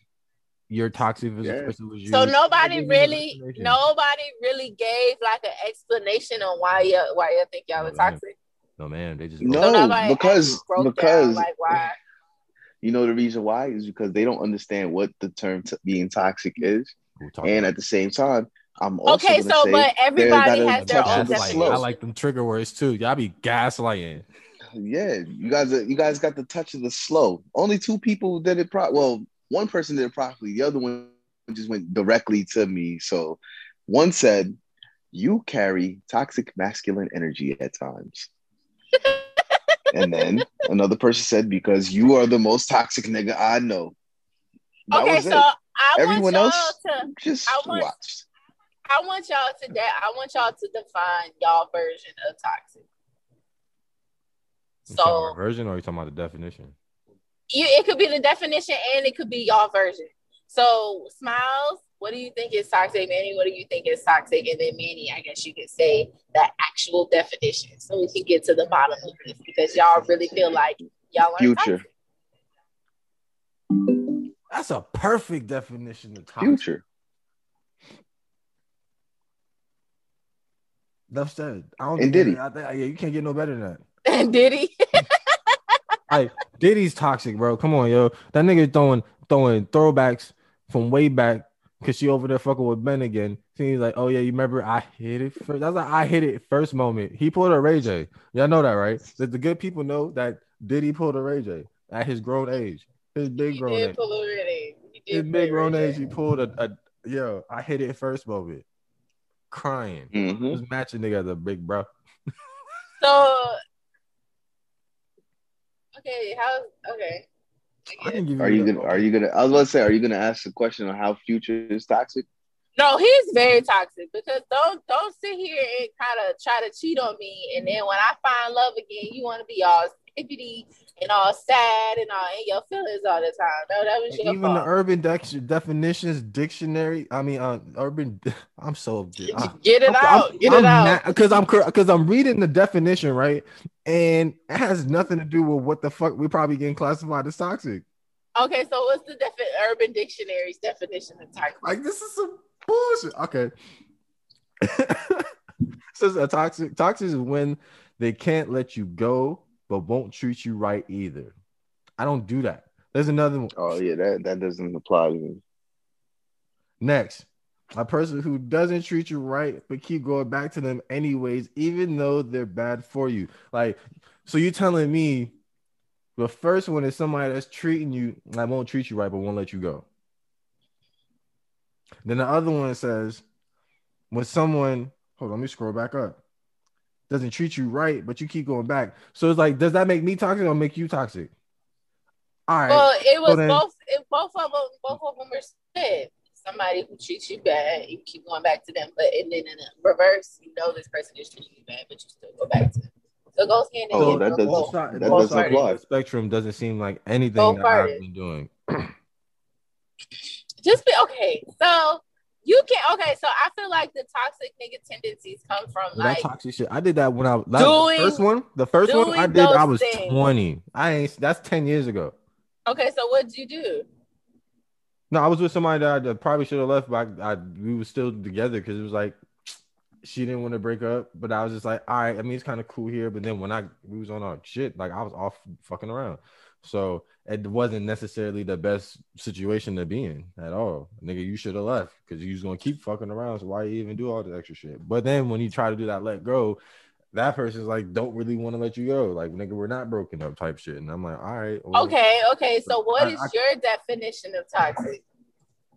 [SPEAKER 2] You're toxic. If
[SPEAKER 3] Yeah.
[SPEAKER 2] it was you.
[SPEAKER 4] So nobody
[SPEAKER 2] Nobody
[SPEAKER 4] really,
[SPEAKER 2] gave an explanation.
[SPEAKER 4] nobody really gave like an explanation on why you why you think y'all are
[SPEAKER 2] No, man.
[SPEAKER 4] toxic.
[SPEAKER 2] No man, they just
[SPEAKER 3] No,
[SPEAKER 4] So nobody
[SPEAKER 3] because-
[SPEAKER 4] actually broke down,
[SPEAKER 3] because-
[SPEAKER 4] like why.
[SPEAKER 3] You know the reason why is because they don't understand what the term t- being toxic is, and at the same time, I'm also
[SPEAKER 4] Okay, so
[SPEAKER 3] say
[SPEAKER 4] but everybody
[SPEAKER 3] gotta
[SPEAKER 4] has their own
[SPEAKER 3] of the
[SPEAKER 2] gaslighting.
[SPEAKER 3] slow.
[SPEAKER 2] I like them trigger words too. Y'all be gaslighting.
[SPEAKER 3] yeah, you guys, are, you guys got the touch of the slow. Only two people did it. Pro- well, one person did it properly. The other one just went directly to me. So one said, "You carry toxic masculine energy at times." and then another person said, "Because you are the most toxic nigga I know." That
[SPEAKER 4] Okay,
[SPEAKER 3] was
[SPEAKER 4] so
[SPEAKER 3] it.
[SPEAKER 4] I
[SPEAKER 3] Everyone
[SPEAKER 4] want y'all
[SPEAKER 3] else
[SPEAKER 4] to
[SPEAKER 3] just
[SPEAKER 4] I want-
[SPEAKER 3] watched.
[SPEAKER 4] I want y'all to de- I want y'all to define y'all version of toxic.
[SPEAKER 2] You
[SPEAKER 4] So
[SPEAKER 2] version or you talking about the definition?
[SPEAKER 4] you it could be the definition and it could be y'all version. So smiles, what do you think is toxic? Manny, what do you think is toxic? And then Manny, I guess you could say the actual definition so we can get to the bottom of this because y'all really feel like y'all are
[SPEAKER 3] Future.
[SPEAKER 4] toxic.
[SPEAKER 2] That's a perfect definition of toxic.
[SPEAKER 3] Future.
[SPEAKER 2] Enough said. I don't
[SPEAKER 3] And
[SPEAKER 2] think
[SPEAKER 3] Diddy.
[SPEAKER 2] I think, yeah, you can't get no better than that.
[SPEAKER 4] And did he?
[SPEAKER 2] Like Diddy's toxic, bro. Come on, yo. That nigga throwing throwing throwbacks from way back because she over there fucking with Ben again. He's like, oh yeah, you remember I hit it first. That's like I hit it first moment. He pulled a Ray J. Y'all know that, right? That the good people know that Diddy pulled a Ray J at his grown age, his big
[SPEAKER 4] He
[SPEAKER 2] grown
[SPEAKER 4] did
[SPEAKER 2] age,
[SPEAKER 4] pull a Ray. He did
[SPEAKER 2] his big grown
[SPEAKER 4] Ray
[SPEAKER 2] age.
[SPEAKER 4] J.
[SPEAKER 2] He pulled a, a yo. I hit it first moment, crying.
[SPEAKER 3] hmm
[SPEAKER 2] Just matching nigga the big bro.
[SPEAKER 4] So Okay, how? Okay.
[SPEAKER 2] I
[SPEAKER 3] Are you gonna? Are you gonna? I was about to say, are you gonna ask the question on how future is toxic?
[SPEAKER 4] No, he's very toxic because don't don't sit here and kind of try to cheat on me, and then when I find love again, you want to be all hippity and all sad and all in your feelings all the time. No, that was
[SPEAKER 2] even the urban dex- definitions dictionary. I mean, uh, urban. I'm so. ah.
[SPEAKER 4] Get it out. Get it out.
[SPEAKER 2] Because I'm because I'm reading the definition right, and it has nothing to do with what the fuck we probably getting classified as toxic.
[SPEAKER 4] Okay, so what's the defi- Urban Dictionary's definition of toxic?
[SPEAKER 2] Like this is some bullshit. Okay. Says a toxic toxic is when they can't let you go but won't treat you right either. I don't do that. There's another one.
[SPEAKER 3] Oh yeah, that that doesn't apply to me.
[SPEAKER 2] Next, a person who doesn't treat you right but keep going back to them anyways, even though they're bad for you. Like, so you're telling me the first one is somebody that's treating you, I won't treat you right, but won't let you go. Then the other one says, when someone, hold on, let me scroll back up, doesn't treat you right, but you keep going back. So it's like, does that make me toxic or make you toxic? All right.
[SPEAKER 4] Well, it was
[SPEAKER 2] then-
[SPEAKER 4] both. It, both of them. Both of them were said. Somebody who treats you bad, you keep going back to them. But and then in the reverse, you know this person is treating you bad, but you still go back to them. So goes hand in
[SPEAKER 3] Oh,
[SPEAKER 4] hand.
[SPEAKER 3] that doesn't-
[SPEAKER 4] both.
[SPEAKER 3] that
[SPEAKER 4] both
[SPEAKER 3] doesn't apply.
[SPEAKER 2] The spectrum doesn't seem like anything
[SPEAKER 4] Both
[SPEAKER 2] that I've been doing.
[SPEAKER 4] Just be okay. So you can okay. So I feel like the toxic nigga tendencies come from
[SPEAKER 2] Well,
[SPEAKER 4] like
[SPEAKER 2] that toxic shit. I did that when I that,
[SPEAKER 4] Doing-
[SPEAKER 2] the first one. The first one I did. I was
[SPEAKER 4] things.
[SPEAKER 2] twenty. I ain't. That's ten years ago.
[SPEAKER 4] okay. So what'd you do?
[SPEAKER 2] No, I was with somebody that I probably should have left, but I, I we were still together because it was like she didn't want to break up. But I was just like, all right. I mean, it's kind of cool here. But then when I we was on our shit, like I was off fucking around. So it wasn't necessarily the best situation to be in at all. Nigga, you should have left because you was gonna keep fucking around. So why you even do all the extra shit? But then when you try to do that, let go, that person's like, don't really want to let you go. Like, nigga, we're not broken up type shit. And I'm like, all right. well,
[SPEAKER 4] Okay. Okay. So what
[SPEAKER 2] I-
[SPEAKER 4] is
[SPEAKER 2] I-
[SPEAKER 4] your definition of toxic?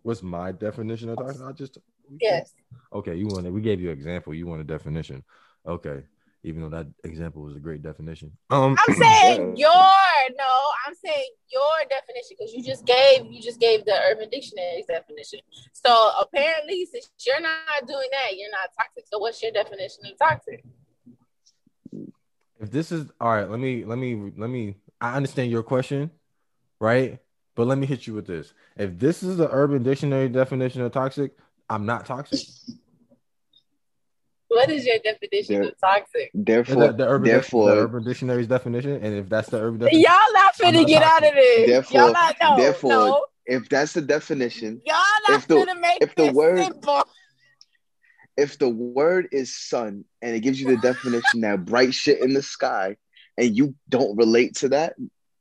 [SPEAKER 2] What's my definition of toxic? I just
[SPEAKER 4] Yes.
[SPEAKER 2] Okay, you want it. We gave you an example. You want a definition. Okay. Even though that example was a great definition. Um
[SPEAKER 4] I'm saying your no, I'm saying your definition because you just gave you just gave the Urban Dictionary's definition. So apparently, since you're not doing that, you're not toxic. So what's your definition of toxic?
[SPEAKER 2] if this is all right, let me let me let me I understand your question, right? But let me hit you with this. If this is the urban dictionary definition of toxic, I'm not toxic.
[SPEAKER 4] What is your definition
[SPEAKER 3] There-
[SPEAKER 4] of toxic?
[SPEAKER 2] Is
[SPEAKER 3] Therefore,
[SPEAKER 2] that the urban,
[SPEAKER 3] therefore,
[SPEAKER 2] the urban dictionary's definition, and if that's the urban definition,
[SPEAKER 4] Y'all not finna
[SPEAKER 2] not
[SPEAKER 4] get out of this.
[SPEAKER 3] Therefore-
[SPEAKER 4] y'all not no,
[SPEAKER 3] therefore,
[SPEAKER 4] no.
[SPEAKER 3] if that's the definition,
[SPEAKER 4] Y'all not
[SPEAKER 3] if the-
[SPEAKER 4] finna make
[SPEAKER 3] if the
[SPEAKER 4] this
[SPEAKER 3] word-
[SPEAKER 4] simple.
[SPEAKER 3] if the word is sun and it gives you the definition that bright shit in the sky and you don't relate to that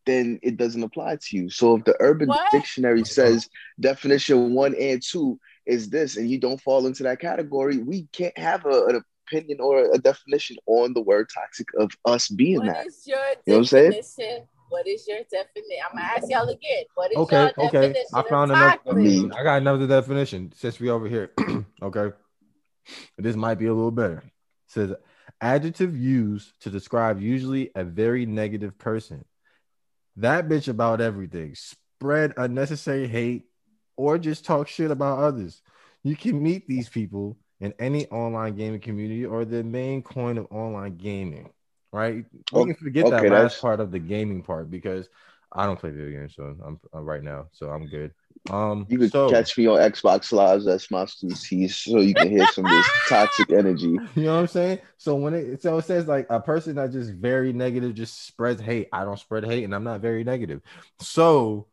[SPEAKER 3] then it doesn't apply to you so if the urban
[SPEAKER 4] What?
[SPEAKER 3] dictionary says definition one and two is this and you don't fall into that category we can't have a, an opinion or a definition on the word toxic of us being
[SPEAKER 4] What
[SPEAKER 3] that
[SPEAKER 4] is your
[SPEAKER 3] You know what I'm saying?
[SPEAKER 4] definition? What is your definition? I'm gonna ask y'all again. What is
[SPEAKER 2] okay,
[SPEAKER 4] your
[SPEAKER 2] okay.
[SPEAKER 4] definition
[SPEAKER 2] I found
[SPEAKER 4] of
[SPEAKER 2] another.
[SPEAKER 4] toxic?
[SPEAKER 3] I mean-
[SPEAKER 2] I got another definition since we over here. okay, this might be a little better. It says adjective used to describe usually a very negative person. That bitch about everything. Spread unnecessary hate or just talk shit about others. You can meet these people in any online gaming community or the main coin of online gaming. Right? We
[SPEAKER 3] Oh,
[SPEAKER 2] can forget that
[SPEAKER 3] okay,
[SPEAKER 2] last
[SPEAKER 3] that's-
[SPEAKER 2] part of the gaming part because I don't play video games, so I'm uh, right now, so I'm good. Um,
[SPEAKER 3] you can
[SPEAKER 2] so,
[SPEAKER 3] catch me on xbox lives that's my T so you can hear some of this toxic energy
[SPEAKER 2] You know what I'm saying? So when it so it says like a person that just very negative just spreads hate. I don't spread hate, and I'm not very negative. So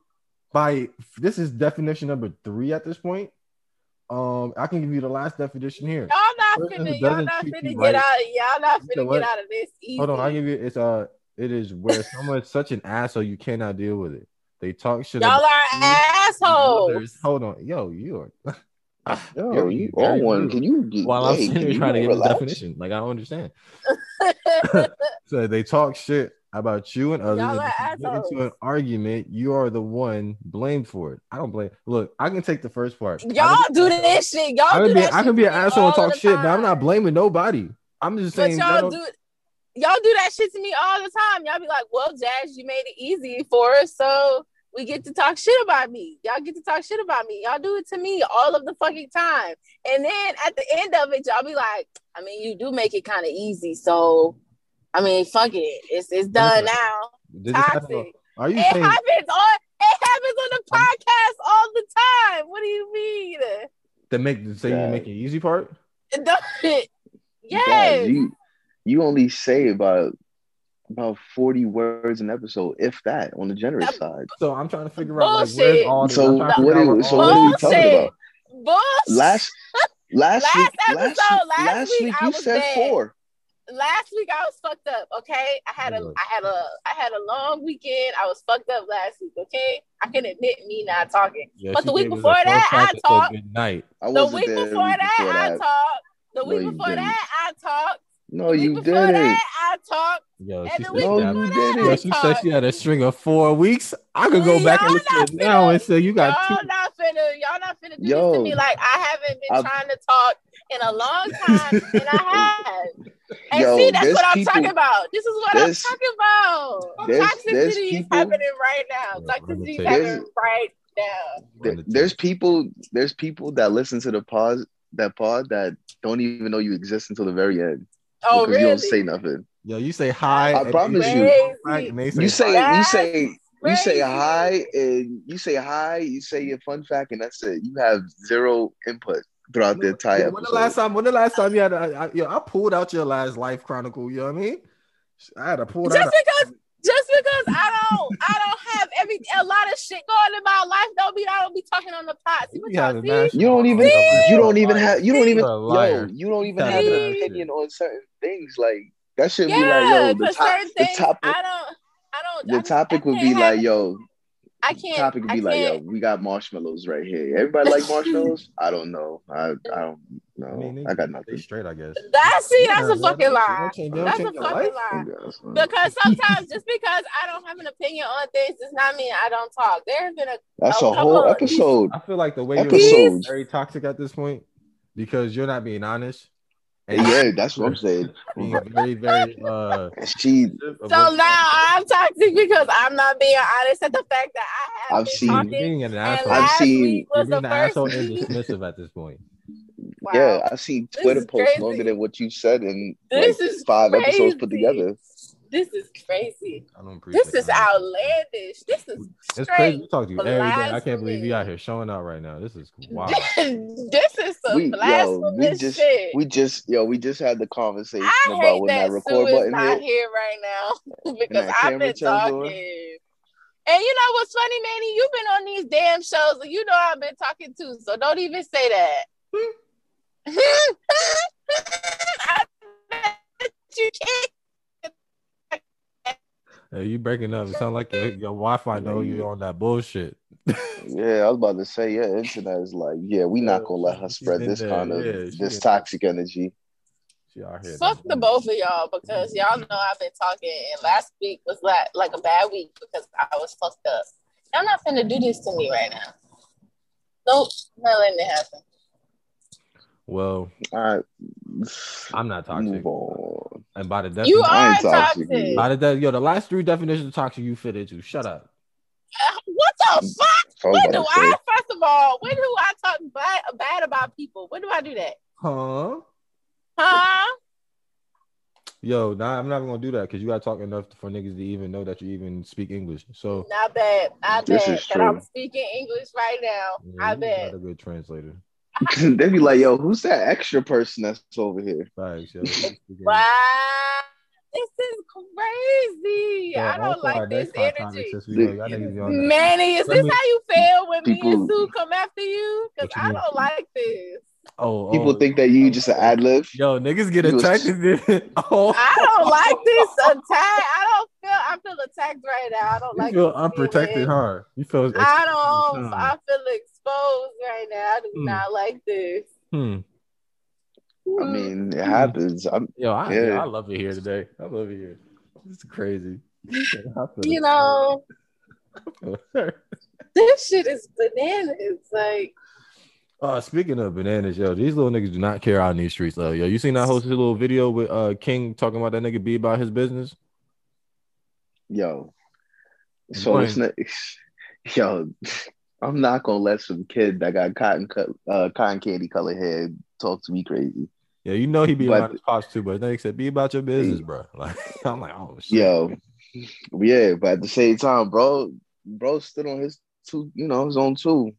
[SPEAKER 2] by this is definition number three at this point. Um, I can give you the last definition here.
[SPEAKER 4] Y'all not
[SPEAKER 2] Person
[SPEAKER 4] finna, y'all
[SPEAKER 2] doesn't
[SPEAKER 4] not
[SPEAKER 2] treat
[SPEAKER 4] finna get
[SPEAKER 2] right-
[SPEAKER 4] out. Y'all not
[SPEAKER 2] You
[SPEAKER 4] finna
[SPEAKER 2] know
[SPEAKER 4] get out of this easy.
[SPEAKER 2] Hold on, I give you it's uh it is where someone's such an asshole you cannot deal with it. They talk shit.
[SPEAKER 4] y'all are assholes.
[SPEAKER 2] Hold on, yo, you are.
[SPEAKER 3] Yo,
[SPEAKER 2] You're
[SPEAKER 3] you
[SPEAKER 2] very
[SPEAKER 3] on one. Can you get
[SPEAKER 2] While I'm
[SPEAKER 3] hey,
[SPEAKER 2] sitting here trying to give a
[SPEAKER 3] relax?
[SPEAKER 2] definition, like I don't understand. So they talk shit about you and others.
[SPEAKER 4] Y'all are
[SPEAKER 2] if you get into an argument, you are the one blamed for it. I don't blame. Look, I can take the first part.
[SPEAKER 4] Y'all do this shit. Y'all
[SPEAKER 2] I
[SPEAKER 4] do
[SPEAKER 2] can be.
[SPEAKER 4] that
[SPEAKER 2] I can be an asshole and talk shit, but I'm not blaming nobody. I'm just saying.
[SPEAKER 4] y'all
[SPEAKER 2] y'all
[SPEAKER 4] do. y'all do that shit to me all the time. Y'all be like, "Well, Jazz, you made it easy for us, so we get to talk shit about me. Y'all get to talk shit about me. Y'all do it to me all of the fucking time. And then at the end of it, y'all be like, I mean, you do make it kind of easy. So, I mean, fuck it. It's it's done now.
[SPEAKER 2] Did this happen
[SPEAKER 4] Toxic.
[SPEAKER 2] Are you
[SPEAKER 4] It
[SPEAKER 2] saying
[SPEAKER 4] happens on it happens on the podcast all the time. What do you mean?
[SPEAKER 2] to make the say you make it easy part?
[SPEAKER 4] It don't- yes.
[SPEAKER 3] you you only say about about 40 words an episode, if that, on the generous
[SPEAKER 4] That-
[SPEAKER 3] side.
[SPEAKER 2] So I'm trying to figure out like where's all this.
[SPEAKER 3] So
[SPEAKER 2] I'm trying to
[SPEAKER 3] what
[SPEAKER 2] figure
[SPEAKER 3] are- so what are we
[SPEAKER 2] this-
[SPEAKER 3] talking about?
[SPEAKER 4] Bullshit.
[SPEAKER 3] Last last,
[SPEAKER 4] Last
[SPEAKER 3] week,
[SPEAKER 4] episode,
[SPEAKER 3] last,
[SPEAKER 4] last
[SPEAKER 3] last
[SPEAKER 4] week,
[SPEAKER 3] week
[SPEAKER 4] I
[SPEAKER 3] you
[SPEAKER 4] was
[SPEAKER 3] said
[SPEAKER 4] bad.
[SPEAKER 3] four.
[SPEAKER 4] Last week I was fucked up. Okay, I had a I had a I had a long weekend. I was fucked up last week. Okay, I can admit me not talking.
[SPEAKER 2] Yeah,
[SPEAKER 4] But the week
[SPEAKER 2] gave us a
[SPEAKER 4] before that, I talked.
[SPEAKER 2] Good night.
[SPEAKER 4] The week
[SPEAKER 3] there
[SPEAKER 4] before that,
[SPEAKER 3] before
[SPEAKER 4] I
[SPEAKER 3] that.
[SPEAKER 4] talked. The
[SPEAKER 3] No,
[SPEAKER 4] week
[SPEAKER 3] you
[SPEAKER 4] before
[SPEAKER 3] didn't.
[SPEAKER 4] that, I talked.
[SPEAKER 3] No, you didn't.
[SPEAKER 4] that, I talked.
[SPEAKER 2] Yo,
[SPEAKER 4] And
[SPEAKER 2] she
[SPEAKER 4] the
[SPEAKER 2] said
[SPEAKER 4] week
[SPEAKER 2] she
[SPEAKER 3] No,
[SPEAKER 2] had-
[SPEAKER 3] you
[SPEAKER 4] before that,
[SPEAKER 3] didn't.
[SPEAKER 2] Yo,
[SPEAKER 4] I
[SPEAKER 2] she said she had a string of four weeks. I could go back and
[SPEAKER 4] Y'all
[SPEAKER 2] listen
[SPEAKER 4] not
[SPEAKER 2] to it now and say you got
[SPEAKER 4] y'all
[SPEAKER 2] two.
[SPEAKER 4] not finna, y'all not finna do this to me. Like I haven't been
[SPEAKER 3] I-
[SPEAKER 4] trying to talk in a long time, and I have. And
[SPEAKER 3] Yo,
[SPEAKER 4] see, that's
[SPEAKER 3] there's
[SPEAKER 4] what I'm
[SPEAKER 3] people-
[SPEAKER 4] talking about. This is what I'm talking about.
[SPEAKER 3] there's-
[SPEAKER 4] Toxicity
[SPEAKER 3] there's
[SPEAKER 4] is happening right now. Toxicity is happening right now.
[SPEAKER 3] There- there's people there's people that listen to the pause that pod that don't even know you exist until the very end
[SPEAKER 4] Oh,
[SPEAKER 3] because
[SPEAKER 4] really?
[SPEAKER 3] you don't say nothing.
[SPEAKER 2] Yo, you say hi.
[SPEAKER 3] I promise
[SPEAKER 2] they
[SPEAKER 3] you.
[SPEAKER 2] say Frank,
[SPEAKER 3] You say you say you say hi and you say hi, you say your fun fact, and that's it. You have zero input throughout the entire
[SPEAKER 2] when the last time? When the last time you had? A, I, yo, I pulled out your last life chronicle. You know what I mean? I had to pull that.
[SPEAKER 4] Just
[SPEAKER 2] out.
[SPEAKER 4] because, just because I don't, I don't have every a lot of shit going in my life. Don't mean I don't be talking on the pot. See
[SPEAKER 2] You
[SPEAKER 4] what y'all see?
[SPEAKER 3] You don't even
[SPEAKER 2] See?
[SPEAKER 3] you don't even have you don't even
[SPEAKER 2] You're a liar.
[SPEAKER 3] yo you don't even
[SPEAKER 2] Tell
[SPEAKER 3] have an opinion on certain things. Like that should be like yo the top
[SPEAKER 4] certain
[SPEAKER 3] the topic
[SPEAKER 4] I don't, I don't. I
[SPEAKER 3] the topic
[SPEAKER 4] I
[SPEAKER 3] would be
[SPEAKER 4] can't
[SPEAKER 3] like yo
[SPEAKER 4] I can't.
[SPEAKER 3] topic would
[SPEAKER 4] I
[SPEAKER 3] be like yo
[SPEAKER 4] can't-
[SPEAKER 3] we got marshmallows right here. Everybody like marshmallows? I don't know. I I don't know.
[SPEAKER 2] I mean, they,
[SPEAKER 3] I got
[SPEAKER 2] They
[SPEAKER 3] nothing.
[SPEAKER 2] straight, I guess.
[SPEAKER 4] That's see, that's
[SPEAKER 2] Yeah,
[SPEAKER 4] a fucking lie.
[SPEAKER 2] don't change- they don't
[SPEAKER 4] That's a fucking lie. Because sometimes just because I don't have an opinion on things does not mean I don't talk. There have been a
[SPEAKER 3] That's
[SPEAKER 4] a
[SPEAKER 3] a whole
[SPEAKER 4] couple of-
[SPEAKER 3] episode.
[SPEAKER 2] I feel like the way you're
[SPEAKER 3] Episodes.
[SPEAKER 2] is very toxic at this point because you're not being honest. And
[SPEAKER 3] Yeah, that's what I'm saying.
[SPEAKER 2] being very, very uh
[SPEAKER 3] She
[SPEAKER 4] so now I'm toxic because I'm not being honest at the fact that I have
[SPEAKER 3] I've
[SPEAKER 4] been
[SPEAKER 3] seen-
[SPEAKER 2] being an asshole.
[SPEAKER 3] I've seen-
[SPEAKER 4] week
[SPEAKER 2] You're
[SPEAKER 4] was
[SPEAKER 2] being an
[SPEAKER 4] first
[SPEAKER 2] asshole and dismissive at this point.
[SPEAKER 4] Wow.
[SPEAKER 3] yeah, I've seen Twitter posts
[SPEAKER 4] crazy.
[SPEAKER 3] longer than what you said in
[SPEAKER 4] This
[SPEAKER 3] like
[SPEAKER 4] is
[SPEAKER 3] five episodes put together.
[SPEAKER 4] This is crazy.
[SPEAKER 2] I don't appreciate
[SPEAKER 4] This is
[SPEAKER 2] that.
[SPEAKER 4] outlandish. This is
[SPEAKER 2] It's crazy. We talk to you every day. I can't believe
[SPEAKER 4] blasphemy.
[SPEAKER 2] you out here showing out right now. This is wild.
[SPEAKER 4] this is some
[SPEAKER 3] We yo, we just
[SPEAKER 4] shit.
[SPEAKER 3] we just yo, we just had the conversation
[SPEAKER 4] I
[SPEAKER 3] about
[SPEAKER 4] hate
[SPEAKER 3] when
[SPEAKER 4] that
[SPEAKER 3] that
[SPEAKER 4] Sue
[SPEAKER 3] record
[SPEAKER 4] is
[SPEAKER 3] button
[SPEAKER 4] not
[SPEAKER 3] hit.
[SPEAKER 4] here right now because I've been
[SPEAKER 3] turns on.
[SPEAKER 4] talking. And you know what's funny, Manny? You've been on these damn shows, and you know I've been talking too. So don't even say that. I bet you can't.
[SPEAKER 2] Hey, you breaking up. It sounds like your, your Wi-Fi know you on that bullshit.
[SPEAKER 3] Yeah, I was about to say, yeah, internet is like, yeah, we not gonna let her spread this
[SPEAKER 2] there,
[SPEAKER 3] kind of
[SPEAKER 2] yeah,
[SPEAKER 3] this toxic energy.
[SPEAKER 2] She out here.
[SPEAKER 4] Fuck the both of y'all because y'all know I've been talking, and last week was like like a bad week because I was fucked up. Y'all not finna do this to me right now. Nope, not letting it happen.
[SPEAKER 2] Well,
[SPEAKER 3] All right,
[SPEAKER 2] I'm not toxic.
[SPEAKER 3] move on.
[SPEAKER 2] And by the definition,
[SPEAKER 3] I
[SPEAKER 4] are
[SPEAKER 3] toxic,
[SPEAKER 4] toxic.
[SPEAKER 2] by the de- yo, the last three definitions of toxic you fit into. Shut up.
[SPEAKER 4] Uh, What the fuck?
[SPEAKER 3] So I was
[SPEAKER 4] When do I,
[SPEAKER 3] say,
[SPEAKER 4] first of all, when do I talk bad, bad about people? When do I do that?
[SPEAKER 2] Huh?
[SPEAKER 4] Huh?
[SPEAKER 2] Yo, nah, I'm not gonna do that because you gotta talk enough for niggas to even know that you even speak English. So
[SPEAKER 4] Not bad. Not
[SPEAKER 3] This
[SPEAKER 4] bad.
[SPEAKER 3] is
[SPEAKER 4] That I'm speaking English right now.
[SPEAKER 2] yeah,
[SPEAKER 4] I bet.
[SPEAKER 2] Not a good translator.
[SPEAKER 3] they be like, yo, who's that extra person that's over here?
[SPEAKER 2] Facts, yo.
[SPEAKER 4] Wow. This is crazy.
[SPEAKER 2] Yeah,
[SPEAKER 4] I don't
[SPEAKER 2] also our
[SPEAKER 4] like this
[SPEAKER 2] next hot topic,
[SPEAKER 4] energy.
[SPEAKER 2] since we know y'all niggas be on that.
[SPEAKER 4] Manny, is
[SPEAKER 2] Let
[SPEAKER 4] this
[SPEAKER 2] me-
[SPEAKER 4] how you feel when me
[SPEAKER 3] People-
[SPEAKER 4] and Sue come after you? Because I
[SPEAKER 2] mean?
[SPEAKER 4] don't like this.
[SPEAKER 2] Oh,
[SPEAKER 3] People
[SPEAKER 2] oh,
[SPEAKER 3] think that you just an ad lib.
[SPEAKER 2] Yo, niggas get
[SPEAKER 3] You was-
[SPEAKER 2] attacked. oh,
[SPEAKER 4] I don't like this attack. I don't feel I feel attacked right now. I don't
[SPEAKER 2] you
[SPEAKER 4] like
[SPEAKER 2] feel unprotected,
[SPEAKER 4] feeling.
[SPEAKER 2] huh? You feel.
[SPEAKER 4] I don't
[SPEAKER 2] Hmm.
[SPEAKER 4] I feel exposed right now. I do
[SPEAKER 2] Hmm.
[SPEAKER 4] not like this.
[SPEAKER 2] Hmm.
[SPEAKER 3] I mean, it happens. I'm
[SPEAKER 2] Yo, I,
[SPEAKER 3] Yeah.
[SPEAKER 2] I love it here today. I love it here. This is crazy.
[SPEAKER 4] You know, this shit is bananas. Like
[SPEAKER 2] Uh, speaking of bananas, yo, these little niggas do not care out in these streets. Uh, yo, you seen that hosted little video with uh King talking about that nigga be about his business?
[SPEAKER 3] Yo. So this ne- yo, I'm not gonna let some kid that got cotton cut uh cotton candy colored hair talk to me crazy.
[SPEAKER 2] Yeah, you know he be about his pops too, but they said be about your business, bro. Like I'm like, oh shit.
[SPEAKER 3] Yo, yeah, but at the same time, bro, bro stood on his two, you know, his own two,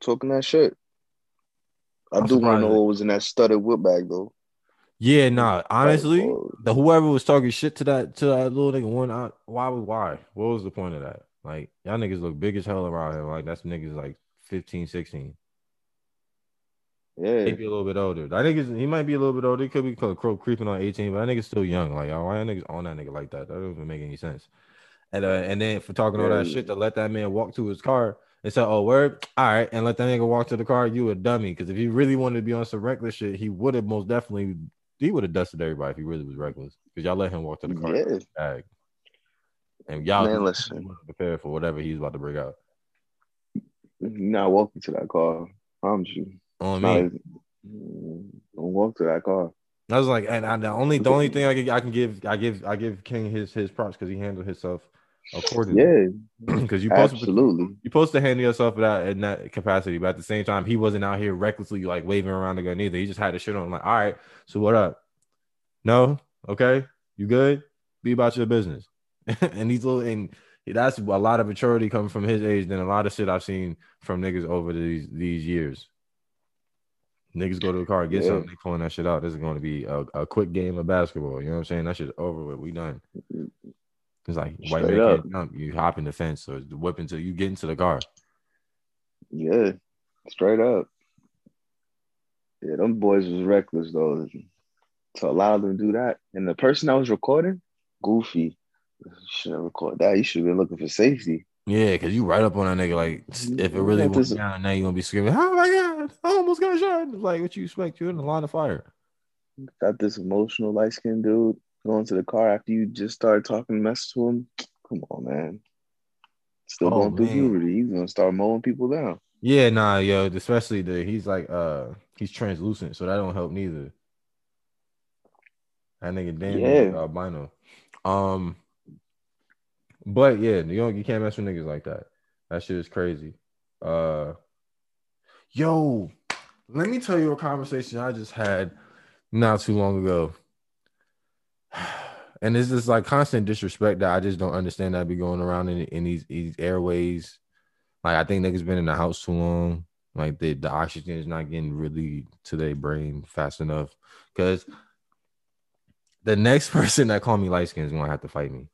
[SPEAKER 3] talking that shit. I
[SPEAKER 2] I'm
[SPEAKER 3] do want to know what was in that studded whip bag though.
[SPEAKER 2] Yeah, nah. Honestly, the whoever was talking shit to that to that little nigga one out, why would why? What was the point of that? Like y'all niggas look big as hell around here. Like that's niggas like 15, 16.
[SPEAKER 3] Yeah,
[SPEAKER 2] Maybe a little bit older. I think he might be a little bit older. He could be cro- cro- creeping on 18, but I think it's still young. Like, why are niggas on that nigga like that? That doesn't make any sense. And uh, and then for talking all that shit to let that man walk to his car and say, "Oh, word, all right," and let that nigga walk to the car, you a dummy. Because if he really wanted to be on some reckless shit, he would have most definitely he would have dusted everybody if he really was reckless. Because y'all let him walk to the car,
[SPEAKER 3] yeah.
[SPEAKER 2] bag. and y'all
[SPEAKER 3] Man, listen.
[SPEAKER 2] prepared for whatever he's about to bring out.
[SPEAKER 3] Not walking to that car. I promise you.
[SPEAKER 2] On me,
[SPEAKER 3] as- Mm, Don't walk to that car.
[SPEAKER 2] I was like, and I, the only the only thing I can I can give I give I give King his his props because he handled himself accordingly.
[SPEAKER 3] Yeah,
[SPEAKER 2] because you supposed to
[SPEAKER 3] absolutely.
[SPEAKER 2] you supposed to handle yourself that in that capacity, but at the same time, he wasn't out here recklessly like waving around the gun either. He just had the shit on. like, all right, so what up? No, okay, you good? Be about your business. and these little and that's a lot of maturity coming from his age than a lot of shit I've seen from niggas over these these years. Niggas go to the car, get
[SPEAKER 3] Yeah.
[SPEAKER 2] something, they pulling that shit out. This is going to be a, a quick game of basketball. You know what I'm saying? That shit's over with. We done. It's like white man
[SPEAKER 3] up.
[SPEAKER 2] jump. You hop in the fence or whip until you get into the car.
[SPEAKER 3] Yeah, straight up. Yeah, them boys was reckless though. To allow them to do that, and the person that was recording, goofy, should have recorded that. You should have been looking for safety.
[SPEAKER 2] Yeah, because you right up on that nigga. Like, if it really went down, now you gonna be screaming, "Oh my god, I almost got shot!" Like, what you expect? You're in the line of fire.
[SPEAKER 3] Got this emotional light skinned dude going to the car after you just started talking mess to him. Come on, man. Still
[SPEAKER 2] Oh,
[SPEAKER 3] going through
[SPEAKER 2] man.
[SPEAKER 3] puberty. He's gonna start mowing people down.
[SPEAKER 2] Yeah, nah, yo, especially the he's like, uh, he's translucent, so that don't help neither. That nigga damn
[SPEAKER 3] Yeah.
[SPEAKER 2] albino. Um, but yeah, you don't, you can't mess with niggas like that. That shit is crazy. Uh, yo, let me tell you a conversation I just had not too long ago. And it's just like constant disrespect that I just don't understand that be going around in, in these, these airways. Like I think niggas been in the house too long. Like the, the oxygen is not getting really to their brain fast enough. Cause the next person that call me light skin is gonna have to fight me.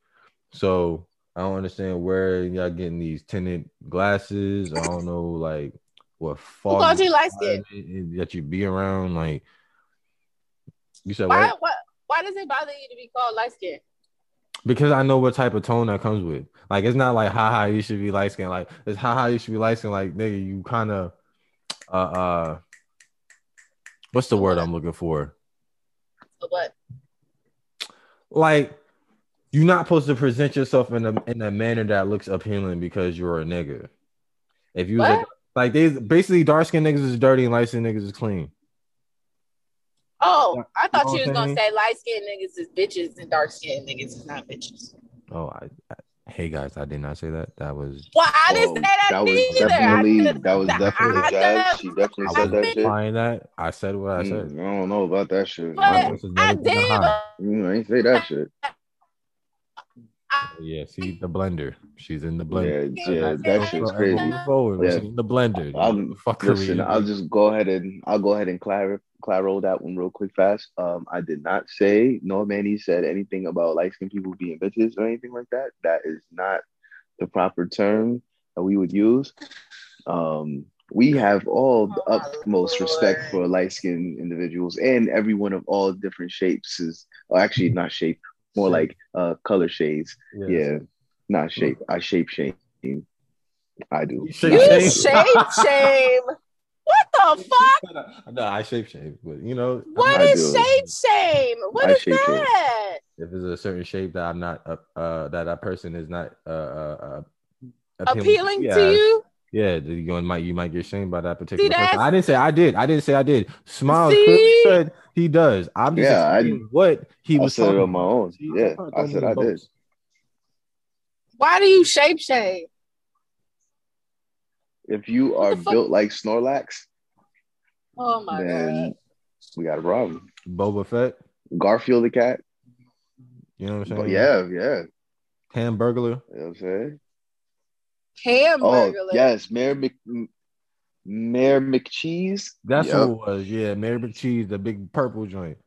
[SPEAKER 2] So I don't understand where y'all getting these tinted glasses. I don't know like what foggy
[SPEAKER 4] you light skin?
[SPEAKER 2] that you be around. Like you said
[SPEAKER 4] Why,
[SPEAKER 2] what?
[SPEAKER 4] what, why does it bother you to be called light skin?
[SPEAKER 2] Because I know what type of tone that comes with. Like it's not like haha you should be light skinned. Like it's haha you should be light skinned. Like nigga, you kind of uh uh what's the word I'm looking for?
[SPEAKER 4] What?
[SPEAKER 2] Like you're not supposed to present yourself in a in a manner that looks appealing because you're a nigga. If you was a-
[SPEAKER 4] What?
[SPEAKER 2] like they basically dark skinned niggas is dirty and light skinned niggas is clean.
[SPEAKER 4] Oh, I thought
[SPEAKER 2] know
[SPEAKER 4] you was gonna say light skinned niggas is bitches and dark skinned niggas is not bitches.
[SPEAKER 2] Oh, I, I hey guys, I did not say that. That was
[SPEAKER 4] Well, I didn't say that,
[SPEAKER 3] that was
[SPEAKER 4] either.
[SPEAKER 3] definitely that was definitely
[SPEAKER 4] I
[SPEAKER 3] Jazz. She definitely
[SPEAKER 2] I
[SPEAKER 3] said that shit.
[SPEAKER 2] implying that. I said what I said.
[SPEAKER 3] Mm, I don't know about that shit.
[SPEAKER 4] But
[SPEAKER 2] My voice has
[SPEAKER 4] I
[SPEAKER 2] never been
[SPEAKER 4] did.
[SPEAKER 2] high.
[SPEAKER 3] Mm, I ain't say that shit.
[SPEAKER 2] Yeah, see the blender. She's in the blender.
[SPEAKER 3] Yeah, yeah, that shit's crazy.
[SPEAKER 2] Forward,
[SPEAKER 3] Yeah.
[SPEAKER 2] she's in the blender.
[SPEAKER 3] I'll-
[SPEAKER 2] Fuck
[SPEAKER 3] Listen, I'll just go ahead and I'll go ahead and clar- claro that one real quick fast. Um, I did not say no Manny said anything about light skinned people being bitches or anything like that. That is not the proper term that we would use. Um, we have all the
[SPEAKER 4] Oh,
[SPEAKER 3] utmost respect for light skinned individuals and everyone of all different shapes is or actually not shape, more
[SPEAKER 2] Shape.
[SPEAKER 3] like uh color shades.
[SPEAKER 2] Yes.
[SPEAKER 3] Yeah, not shape. I shape shame. I do.
[SPEAKER 2] You shape
[SPEAKER 4] You
[SPEAKER 2] shame.
[SPEAKER 4] shame shame. What the fuck?
[SPEAKER 2] no, I shape shame, but you know,
[SPEAKER 4] What
[SPEAKER 3] I
[SPEAKER 4] is
[SPEAKER 3] do.
[SPEAKER 4] shape shame? What
[SPEAKER 3] I
[SPEAKER 4] is
[SPEAKER 3] shape shame.
[SPEAKER 4] that?
[SPEAKER 2] if it's a certain shape that I'm not, uh, uh that that person is not, uh, uh, uh
[SPEAKER 4] Appealing
[SPEAKER 2] yeah,
[SPEAKER 4] to you?
[SPEAKER 2] Yeah, you might you might get shamed by that particular
[SPEAKER 4] See,
[SPEAKER 2] person. I didn't say I did. I didn't say I did. Smile said he does. I'm just
[SPEAKER 3] Yeah, I-
[SPEAKER 2] what he
[SPEAKER 3] I
[SPEAKER 2] was
[SPEAKER 3] said it on my own. Yeah,
[SPEAKER 2] I'm
[SPEAKER 3] said I did.
[SPEAKER 4] Why do you shape shame?
[SPEAKER 3] If you are built like Snorlax,
[SPEAKER 4] Oh my
[SPEAKER 3] then
[SPEAKER 4] god.
[SPEAKER 3] we got a problem.
[SPEAKER 2] Boba Fett.
[SPEAKER 3] Garfield the cat.
[SPEAKER 2] You know what I'm
[SPEAKER 3] But
[SPEAKER 2] saying?
[SPEAKER 3] yeah, yeah.
[SPEAKER 2] Hamburglar.
[SPEAKER 3] You know what I'm saying?
[SPEAKER 4] Hamburger.
[SPEAKER 3] Oh, yes. Mayor Mc Mayor McCheese.
[SPEAKER 2] That's
[SPEAKER 3] Yep.
[SPEAKER 2] who it was. Yeah, Mayor McCheese, the big purple joint.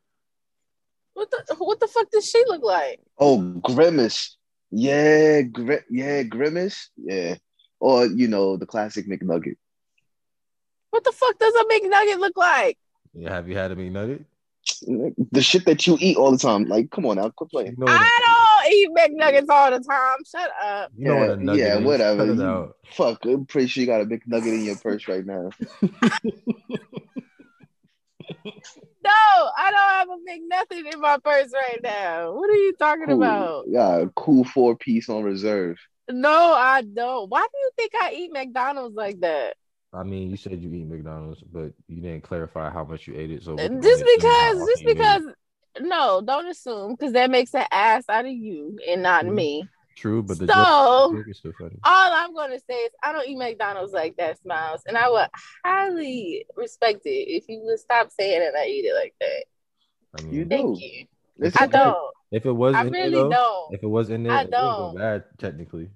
[SPEAKER 4] What the what the fuck does she look like?
[SPEAKER 3] Oh, Grimace. Yeah, Gri- yeah, Grimace. Yeah. Or, you know, the classic McNugget.
[SPEAKER 4] What the fuck does a McNugget look like?
[SPEAKER 2] Yeah, have you had a McNugget?
[SPEAKER 3] The shit that you eat all the time. Like, come on now, quit playing.
[SPEAKER 2] You know what a-
[SPEAKER 4] I don't eat McNuggets all the time. Shut up.
[SPEAKER 2] You know what a
[SPEAKER 3] Yeah,
[SPEAKER 2] nugget
[SPEAKER 3] yeah,
[SPEAKER 2] is.
[SPEAKER 3] whatever.
[SPEAKER 2] Cut it
[SPEAKER 3] You-
[SPEAKER 2] out.
[SPEAKER 3] Fuck, I'm pretty sure you got a big nugget in your purse right now.
[SPEAKER 4] No, I don't have a big nothing in my purse right now. What are you talking
[SPEAKER 3] Cool.
[SPEAKER 4] about?
[SPEAKER 3] Yeah, cool four piece on reserve.
[SPEAKER 4] No, I don't. Why do you think I eat McDonald's like that?
[SPEAKER 2] I mean, you said you eat McDonald's, but you didn't clarify how much you ate it. So
[SPEAKER 4] Just
[SPEAKER 2] only assume how
[SPEAKER 4] because, just
[SPEAKER 2] often you ate
[SPEAKER 4] because.
[SPEAKER 2] it.
[SPEAKER 4] No, don't assume because that makes an ass out of you and not me.
[SPEAKER 2] True, but the
[SPEAKER 4] So-
[SPEAKER 2] joke is still funny.
[SPEAKER 4] All I'm gonna say is I don't eat McDonald's like that, Smiles, and I would highly respect it if you would stop saying that I eat it like that.
[SPEAKER 2] I
[SPEAKER 3] You
[SPEAKER 2] mean,
[SPEAKER 3] do.
[SPEAKER 4] Thank you.
[SPEAKER 3] It's
[SPEAKER 4] I don't.
[SPEAKER 2] if it was
[SPEAKER 4] I
[SPEAKER 2] in
[SPEAKER 4] really
[SPEAKER 2] there, though,
[SPEAKER 4] don't.
[SPEAKER 2] if it was in there,
[SPEAKER 4] I
[SPEAKER 2] it wouldn't go
[SPEAKER 4] don't.
[SPEAKER 2] bad technically.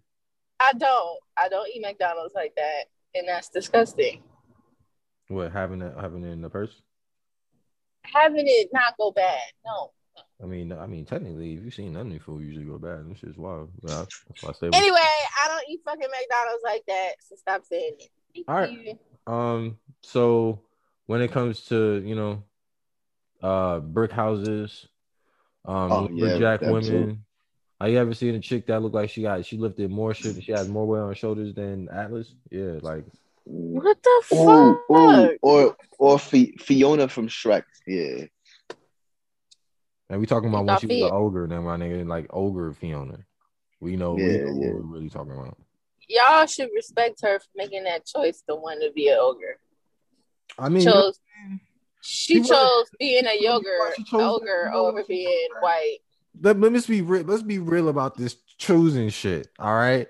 [SPEAKER 4] I don't. I don't eat McDonald's like that, and that's disgusting.
[SPEAKER 2] What having it having it in the purse?
[SPEAKER 4] Having it not go bad. No.
[SPEAKER 2] I mean, I mean, technically, if you've seen the food usually go bad, this is wild. I- That's why I say.
[SPEAKER 4] Anyway, I don't eat fucking McDonald's like that, so stop saying it. Thank
[SPEAKER 2] All right.
[SPEAKER 4] you.
[SPEAKER 2] Um, so when it comes to you know, uh, brick houses, um,
[SPEAKER 3] Oh, yeah,
[SPEAKER 2] lumberjack
[SPEAKER 3] that too.
[SPEAKER 2] women. Have you ever seen a chick that looked like she got she lifted more shit, she has more weight on her shoulders than Atlas? Yeah, like
[SPEAKER 4] What the
[SPEAKER 3] Ooh,
[SPEAKER 4] fuck?
[SPEAKER 3] ooh, or or Fi- Fiona from Shrek. Yeah.
[SPEAKER 2] and we talking about when she was an ogre, then my nigga like ogre Fiona. We know, we know
[SPEAKER 3] yeah.
[SPEAKER 2] what we're really talking about.
[SPEAKER 4] Y'all should respect her for making that choice to want to be an ogre.
[SPEAKER 2] I mean,
[SPEAKER 4] chose
[SPEAKER 2] She
[SPEAKER 4] she chose being a
[SPEAKER 2] chose-
[SPEAKER 4] ogre over being white.
[SPEAKER 2] let, let me be real. Let's be real about this choosing shit. All right.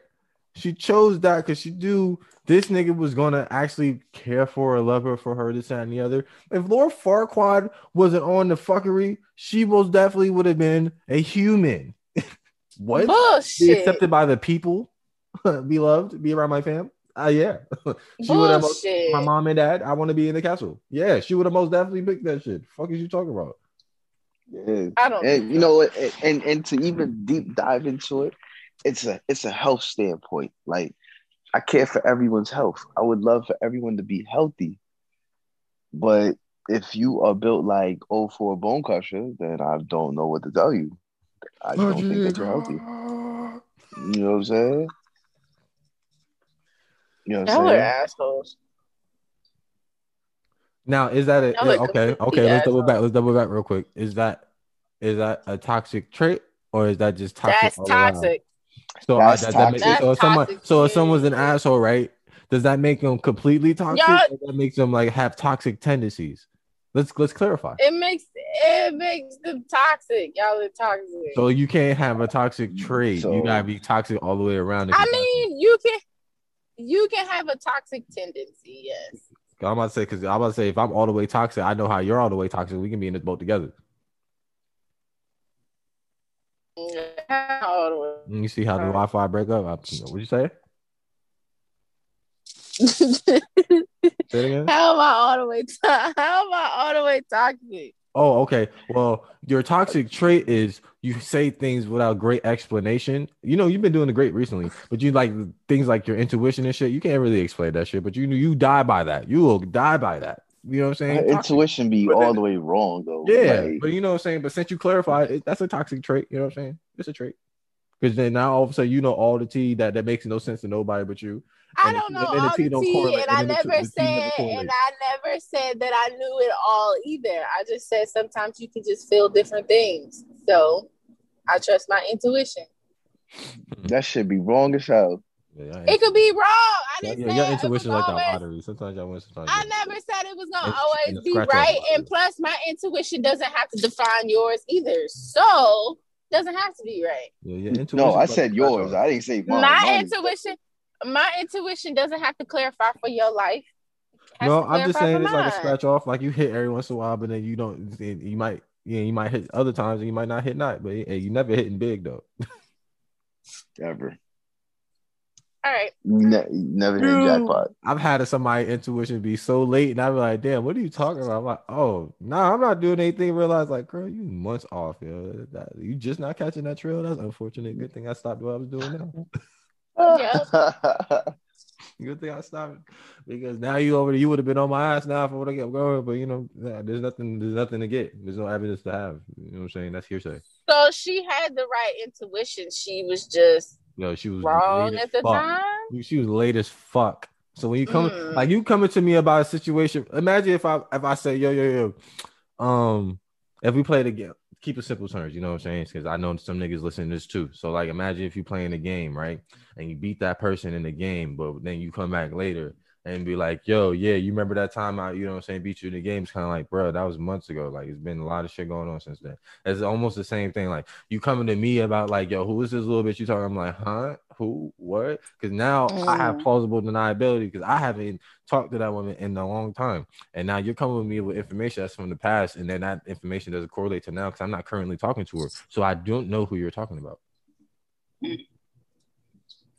[SPEAKER 2] She chose that because she knew this nigga was gonna actually care for her, love her for her, this that, and the other. If Lord Farquaad wasn't on the fuckery, she most definitely would have been a human. what? Be
[SPEAKER 4] Bullshit.
[SPEAKER 2] accepted by the people, be loved, be around my fam. Uh, yeah. she would have most, my mom and dad. I want to be in the castle. Yeah, she would have most definitely picked that shit. Fuck is you talking about?
[SPEAKER 3] Yeah.
[SPEAKER 4] I don't
[SPEAKER 3] And you know what? And, and and to even deep dive into it, it's a it's a health standpoint. Like I care for everyone's health. I would love for everyone to be healthy. But if you are built like oh for a bone crusher, then I don't know what to tell you. I don't think that you're healthy. You know what I'm saying? You know what
[SPEAKER 4] Y'all
[SPEAKER 3] I'm
[SPEAKER 4] are
[SPEAKER 3] saying?
[SPEAKER 4] assholes.
[SPEAKER 2] Now, is that a
[SPEAKER 4] Y'all
[SPEAKER 2] okay? Okay, let's double back. Let's double back real quick. Is that is that a toxic trait or is that just toxic?
[SPEAKER 4] That's toxic.
[SPEAKER 2] So
[SPEAKER 3] That's
[SPEAKER 2] uh, that, that makes, so if someone
[SPEAKER 4] That's
[SPEAKER 2] so if someone's an asshole, right? Does that make them completely toxic?
[SPEAKER 4] Y'all-
[SPEAKER 2] or that makes them like have toxic tendencies. Let's let's clarify.
[SPEAKER 4] It makes it makes them toxic. Y'all are toxic.
[SPEAKER 2] So you can't have a toxic trait. you gotta be toxic all the way around.
[SPEAKER 4] I
[SPEAKER 2] you're toxic.
[SPEAKER 4] mean, you can you can have a toxic tendency, yes.
[SPEAKER 2] I'm about to say because I'm about to say if I'm all the way toxic, I know how you're all the way toxic. We can be in this boat together. You see how the Wi-Fi break up? What would you say?
[SPEAKER 4] am
[SPEAKER 2] Say it again.
[SPEAKER 4] I all the way? To- how am I all the way toxic?
[SPEAKER 2] Oh, okay. Well, your toxic trait is you say things without great explanation. You know, you've been doing the great recently, but you like things like your intuition and shit. You can't really explain that shit, but you you die by that. You will die by that. You know what I'm saying?
[SPEAKER 3] My intuition be
[SPEAKER 2] But
[SPEAKER 3] all
[SPEAKER 2] then-
[SPEAKER 3] the way wrong though.
[SPEAKER 2] Yeah,
[SPEAKER 3] Like,
[SPEAKER 2] but you know what I'm saying. But since you clarified, it, that's a toxic trait. You know what I'm saying? It's a trait. Because then now all of a sudden you know all the tea that that makes no sense to nobody but you.
[SPEAKER 4] I
[SPEAKER 2] And the-
[SPEAKER 4] don't know
[SPEAKER 2] and then the
[SPEAKER 4] all
[SPEAKER 2] tea
[SPEAKER 4] the
[SPEAKER 2] don't
[SPEAKER 4] tea,
[SPEAKER 2] correlate,
[SPEAKER 4] and I
[SPEAKER 2] and then the
[SPEAKER 4] never
[SPEAKER 2] the
[SPEAKER 4] said, and I never said that I knew it all either. I just said sometimes you can just feel different things. So I trust my intuition. Hmm.
[SPEAKER 3] that should be wrong as hell.
[SPEAKER 2] Yeah,
[SPEAKER 4] It could be wrong. I didn't
[SPEAKER 2] yeah,
[SPEAKER 4] say
[SPEAKER 2] your
[SPEAKER 4] it was
[SPEAKER 2] intuition like that
[SPEAKER 4] always-
[SPEAKER 2] lottery. Sometimes y'all win, sometimes
[SPEAKER 4] I never said it was gonna
[SPEAKER 2] It's-
[SPEAKER 4] always be right, and plus, my intuition doesn't have to define yours either. So it doesn't have to be right.
[SPEAKER 2] Yeah, your intuition.
[SPEAKER 3] No, I said yours. I didn't say mine.
[SPEAKER 4] my
[SPEAKER 3] Mine-
[SPEAKER 4] intuition, my intuition doesn't have to clarify for your life. It has
[SPEAKER 2] No,
[SPEAKER 4] to
[SPEAKER 2] I'm just
[SPEAKER 4] clarify
[SPEAKER 2] saying
[SPEAKER 4] for
[SPEAKER 2] it's like a scratch off. Like you hit every once in a while, but then you don't. You might, yeah, you might hit other times, and you might not hit not. But hey, you never hitting big though.
[SPEAKER 3] ever.
[SPEAKER 4] All right.
[SPEAKER 3] Ne- never hit jackpot.
[SPEAKER 2] I've had somebody intuition be so late, and I'm like, damn, what are you talking about? I'm like, oh, nah, I'm not doing anything. Realize like, girl, you months off, yo. That, you just not catching that trail. That's unfortunate. Good thing I stopped what I was doing now. Good thing I stopped because now you over there, you would have been on my ass now if I would have kept going. But you know, nah, there's nothing, there's nothing to get. There's no evidence to have. You know what I'm saying? That's hearsay.
[SPEAKER 4] So she had the right intuition. She was just
[SPEAKER 2] Yo, she was
[SPEAKER 4] wrong at the
[SPEAKER 2] fuck.
[SPEAKER 4] time.
[SPEAKER 2] She was late as fuck. So when you come,
[SPEAKER 4] Mm.
[SPEAKER 2] like you coming to me about a situation, imagine if I if I say yo yo yo, um, if we play the game, keep it simple terms, you know what I'm saying? Because I know some niggas listen to this too. So like, imagine if you playing a game, right, and you beat that person in the game, but then you come back later and be like, yo, yeah, you remember that time I, you know what I'm saying, beat you in the game? It's kind of like, bro, that was months ago. Like, it's been a lot of shit going on since then. It's almost the same thing. Like, you coming to me about like, yo, who is this little bitch you talking? I'm like, huh? Who? What? Because now I have
[SPEAKER 4] Mm.
[SPEAKER 2] plausible deniability because I haven't talked to that woman in a long time, and now you're coming with me with information that's from the past, and then that information doesn't correlate to now because I'm not currently talking to her, so I don't know who you're talking about.
[SPEAKER 4] I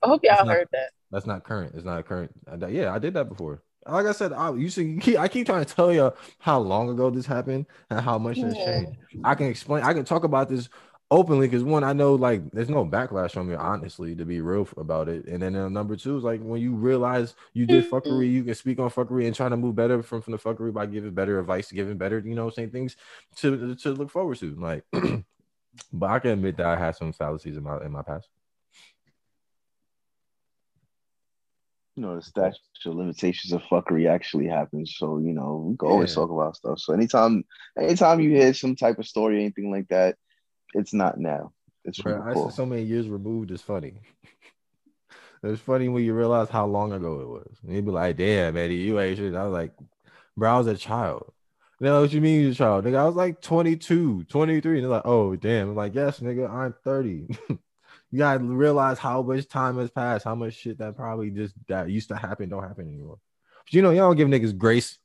[SPEAKER 4] hope y'all
[SPEAKER 2] not-
[SPEAKER 4] heard that.
[SPEAKER 2] That's not current. It's not current. Yeah, I did that before. Like I said, I you see, keep, I keep trying to tell you how long ago this happened and how much has changed. I can explain. I can talk about this openly because one, I know like there's no backlash from me, honestly, to be real about it. And then uh, number two is like when you realize you did fuckery, you can speak on fuckery and try to move better from, from the fuckery by giving better advice, giving better, you know, same things to to look forward to. Like, but I can admit that I had some fallacies in my in my past.
[SPEAKER 3] You know, the statute of limitations of fuckery actually happens. So, you know, we can always
[SPEAKER 2] Yeah.
[SPEAKER 3] talk about stuff. So anytime anytime you hear some type of story, or anything like that, it's not now. It's
[SPEAKER 2] Bro, I said so many years removed is funny. it's funny when you realize how long ago it was. And you'd be like, damn, Eddie, you ain't shit. I was like, bro, I was a child. You know what you mean you're a child? Nigga, I was like 22, 23. And they're like, oh, damn. I'm like, yes, nigga, I'm 30. you gotta realize how much time has passed, how much shit that probably just that used to happen don't happen anymore. But you know, y'all don't give niggas grace.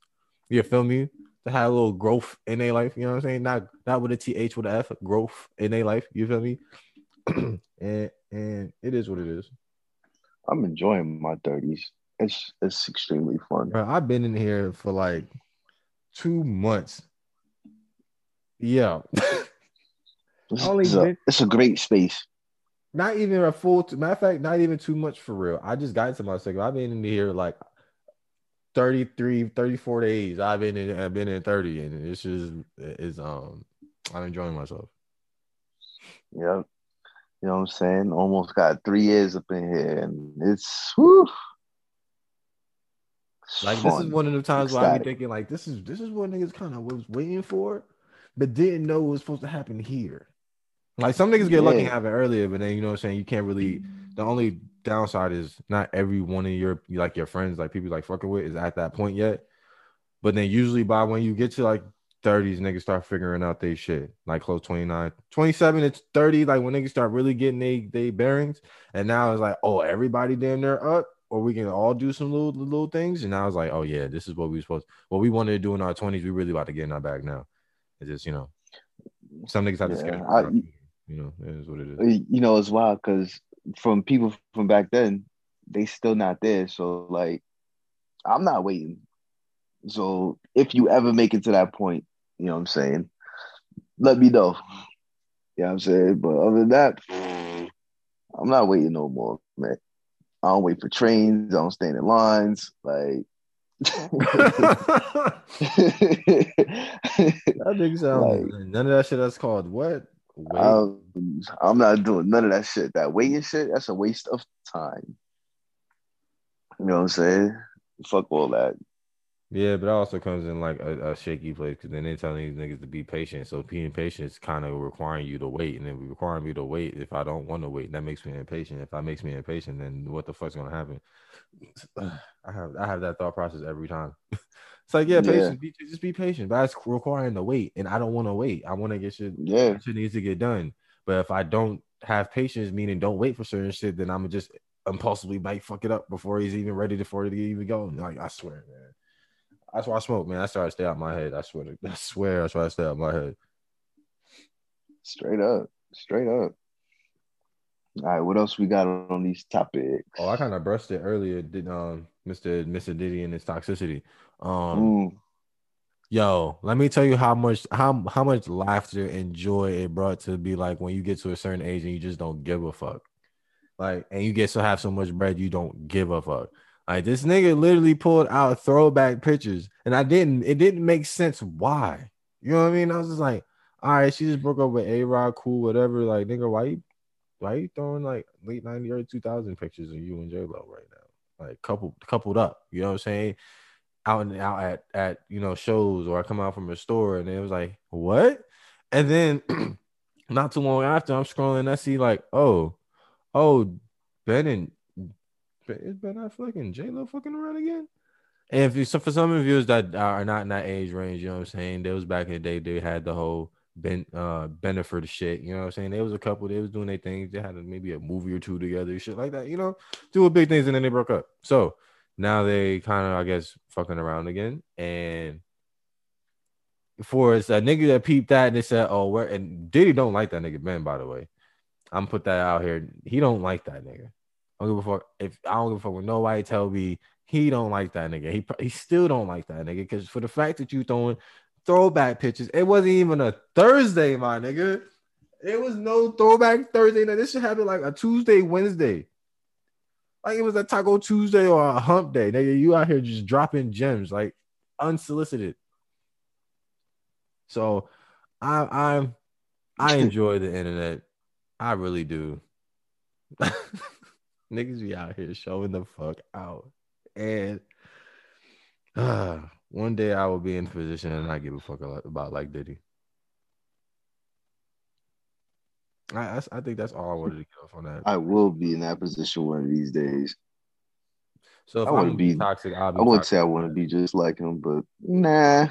[SPEAKER 2] You feel me? To have a little growth in their life, you know what I'm saying? Not not with a TH with a F, growth in their life. You feel me? and and it is what it is.
[SPEAKER 3] I'm enjoying my 30s. It's it's extremely fun.
[SPEAKER 2] Bro, I've been in here for like two months. Yeah.
[SPEAKER 3] It's, it's a,
[SPEAKER 2] been-
[SPEAKER 3] it's a great space.
[SPEAKER 2] Not even a full matter of fact, not even too much for real. I just got into my second. I've been in here like 33, 34 days. I've been in I've been in 30 and it's just it's um I'm enjoying myself.
[SPEAKER 3] Yep. You know what I'm saying? Almost got three years up in here, and it's whew,
[SPEAKER 2] Like this is one of the times where I be thinking like this is this is what niggas kind of was waiting for, but didn't know it was supposed to happen here. Like some niggas get lucky and
[SPEAKER 3] Yeah.
[SPEAKER 2] have it earlier, but then you know what I'm saying you can't really. The only downside is not every one of your like your friends, like people like fucking with, is at that point yet. But then usually by when you get to like 30s, niggas start figuring out they shit. Like close 29, 27 to 30, like when niggas start really getting they they bearings. And now it's like, oh, everybody damn near up, or we can all do some little little things. And now it's like, oh yeah, this is what we supposed what we wanted to do in our 20s. We really about to get in our bag now. It's just, you know, some niggas have to
[SPEAKER 3] Yeah,
[SPEAKER 2] schedule.
[SPEAKER 3] I-
[SPEAKER 2] it out, you know, it is what it is.
[SPEAKER 3] Uh, you know, it's wild because from people from back then, they still not there. So like, I'm not waiting. So if you ever make it to that point, you know what I'm saying, let me know. You know what I'm saying? But other than that, I'm not waiting no more, man. I don't wait for trains. I don't stand in lines. Like,
[SPEAKER 2] That nigga sound
[SPEAKER 3] Like-
[SPEAKER 2] none of that shit that's called what? Wait.
[SPEAKER 3] um, I'm not doing none of that shit. That waiting shit, that's a waste of time. You know what I'm saying? Fuck all that.
[SPEAKER 2] Yeah, but it also comes in like a, a shaky place because then they telling these niggas to be patient. So being patient is kind of requiring you to wait, and then requiring me to wait. If I don't want to wait, that makes me impatient. If that makes me impatient, then what the fuck's gonna happen? I have I have that thought process every time. It's like yeah,
[SPEAKER 3] Yeah.
[SPEAKER 2] Be, just be patient, but that's requiring the wait, and I don't want to wait. I want to get shit.
[SPEAKER 3] Yeah.
[SPEAKER 2] Shit needs to get done. But if I don't have patience, meaning don't wait for certain shit, then I'm just impulsively might fuck it up before he's even ready to for it to even go. Like I swear, man. That's why I smoke, man. I try to stay out my head. I swear. To, I swear, I try to stay out my head.
[SPEAKER 3] Straight up. Straight up. All right, what else we got on these topics?
[SPEAKER 2] Oh, I kind of brushed it earlier. Did um, Mr. Mr. Diddy and his toxicity. Um,
[SPEAKER 3] Ooh,
[SPEAKER 2] yo, let me tell you how much how how much laughter and joy it brought to be like when you get to a certain age and you just don't give a fuck. Like, and you get to have so much bread you don't give a fuck. Like this nigga literally pulled out throwback pictures, and I didn't. It didn't make sense why. You know what I mean? I was just like, all right, she just broke up with A Rod, cool, whatever. Like, nigga, why you why you throwing like late 90 early 2000 pictures of you and J Lo right now? Like coupled coupled up. You know what I'm saying? Out and out at at you know shows or I come out from a store and it was like, what? And then not too long after I'm scrolling, I see like, oh, oh, Ben and Ben- is Ben Affleck and J Lo fucking around again? And if you, so for some of you that are not in that age range, you know what I'm saying? There was back in the day, they had the whole Ben uh Bennifer shit, you know what I'm saying? There was a couple, they was doing their things, they had maybe a movie or two together, shit like that, you know, doing big things, and then they broke up. So now they kind of, I guess, fucking around again. And for it's a nigga that peeped that and they said, Oh, where and Diddy don't like that nigga Ben, by the way. I'm put that out here. He don't like that nigga. I don't give a fuck if I don't give a fuck when nobody tell me he don't like that nigga. He he still don't like that nigga because for the fact that you throwing throwback pictures, it wasn't even a Thursday, my nigga. It was no throwback Thursday. Now this should happen like a Tuesday, Wednesday. Like it was a Taco Tuesday or a Hump Day. Nigga, you out here just dropping gems like unsolicited. So I I'm I enjoy the internet. I really do. Niggas be out here showing the fuck out. And uh, one day I will be in a position and I give a fuck about like Diddy. I, I think that's all I wanted to get off on that.
[SPEAKER 3] I will be in that position one of these days.
[SPEAKER 2] So if
[SPEAKER 3] I
[SPEAKER 2] I
[SPEAKER 3] wanna
[SPEAKER 2] be toxic, I'll be
[SPEAKER 3] I wouldn't
[SPEAKER 2] toxic.
[SPEAKER 3] say I want to be just like him, but nah.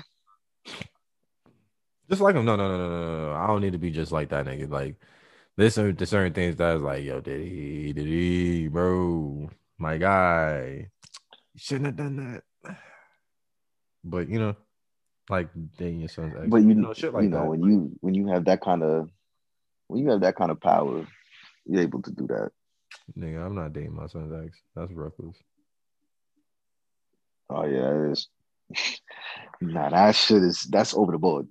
[SPEAKER 2] just like him. No, no, no, no, no, no. I don't need to be just like that nigga. Like there's certain, there's certain things that is like, yo, Diddy, Diddy, bro, my guy, you shouldn't have done that. But you know, like dating your son's ex,
[SPEAKER 3] But you
[SPEAKER 2] know, shit like
[SPEAKER 3] you know
[SPEAKER 2] that.
[SPEAKER 3] when you when you have that kind of when you have that kind of power, you're able to do that.
[SPEAKER 2] Nigga, I'm not dating my son's ex. That's reckless.
[SPEAKER 3] Oh yeah, that is. nah, that shit is that's over the board.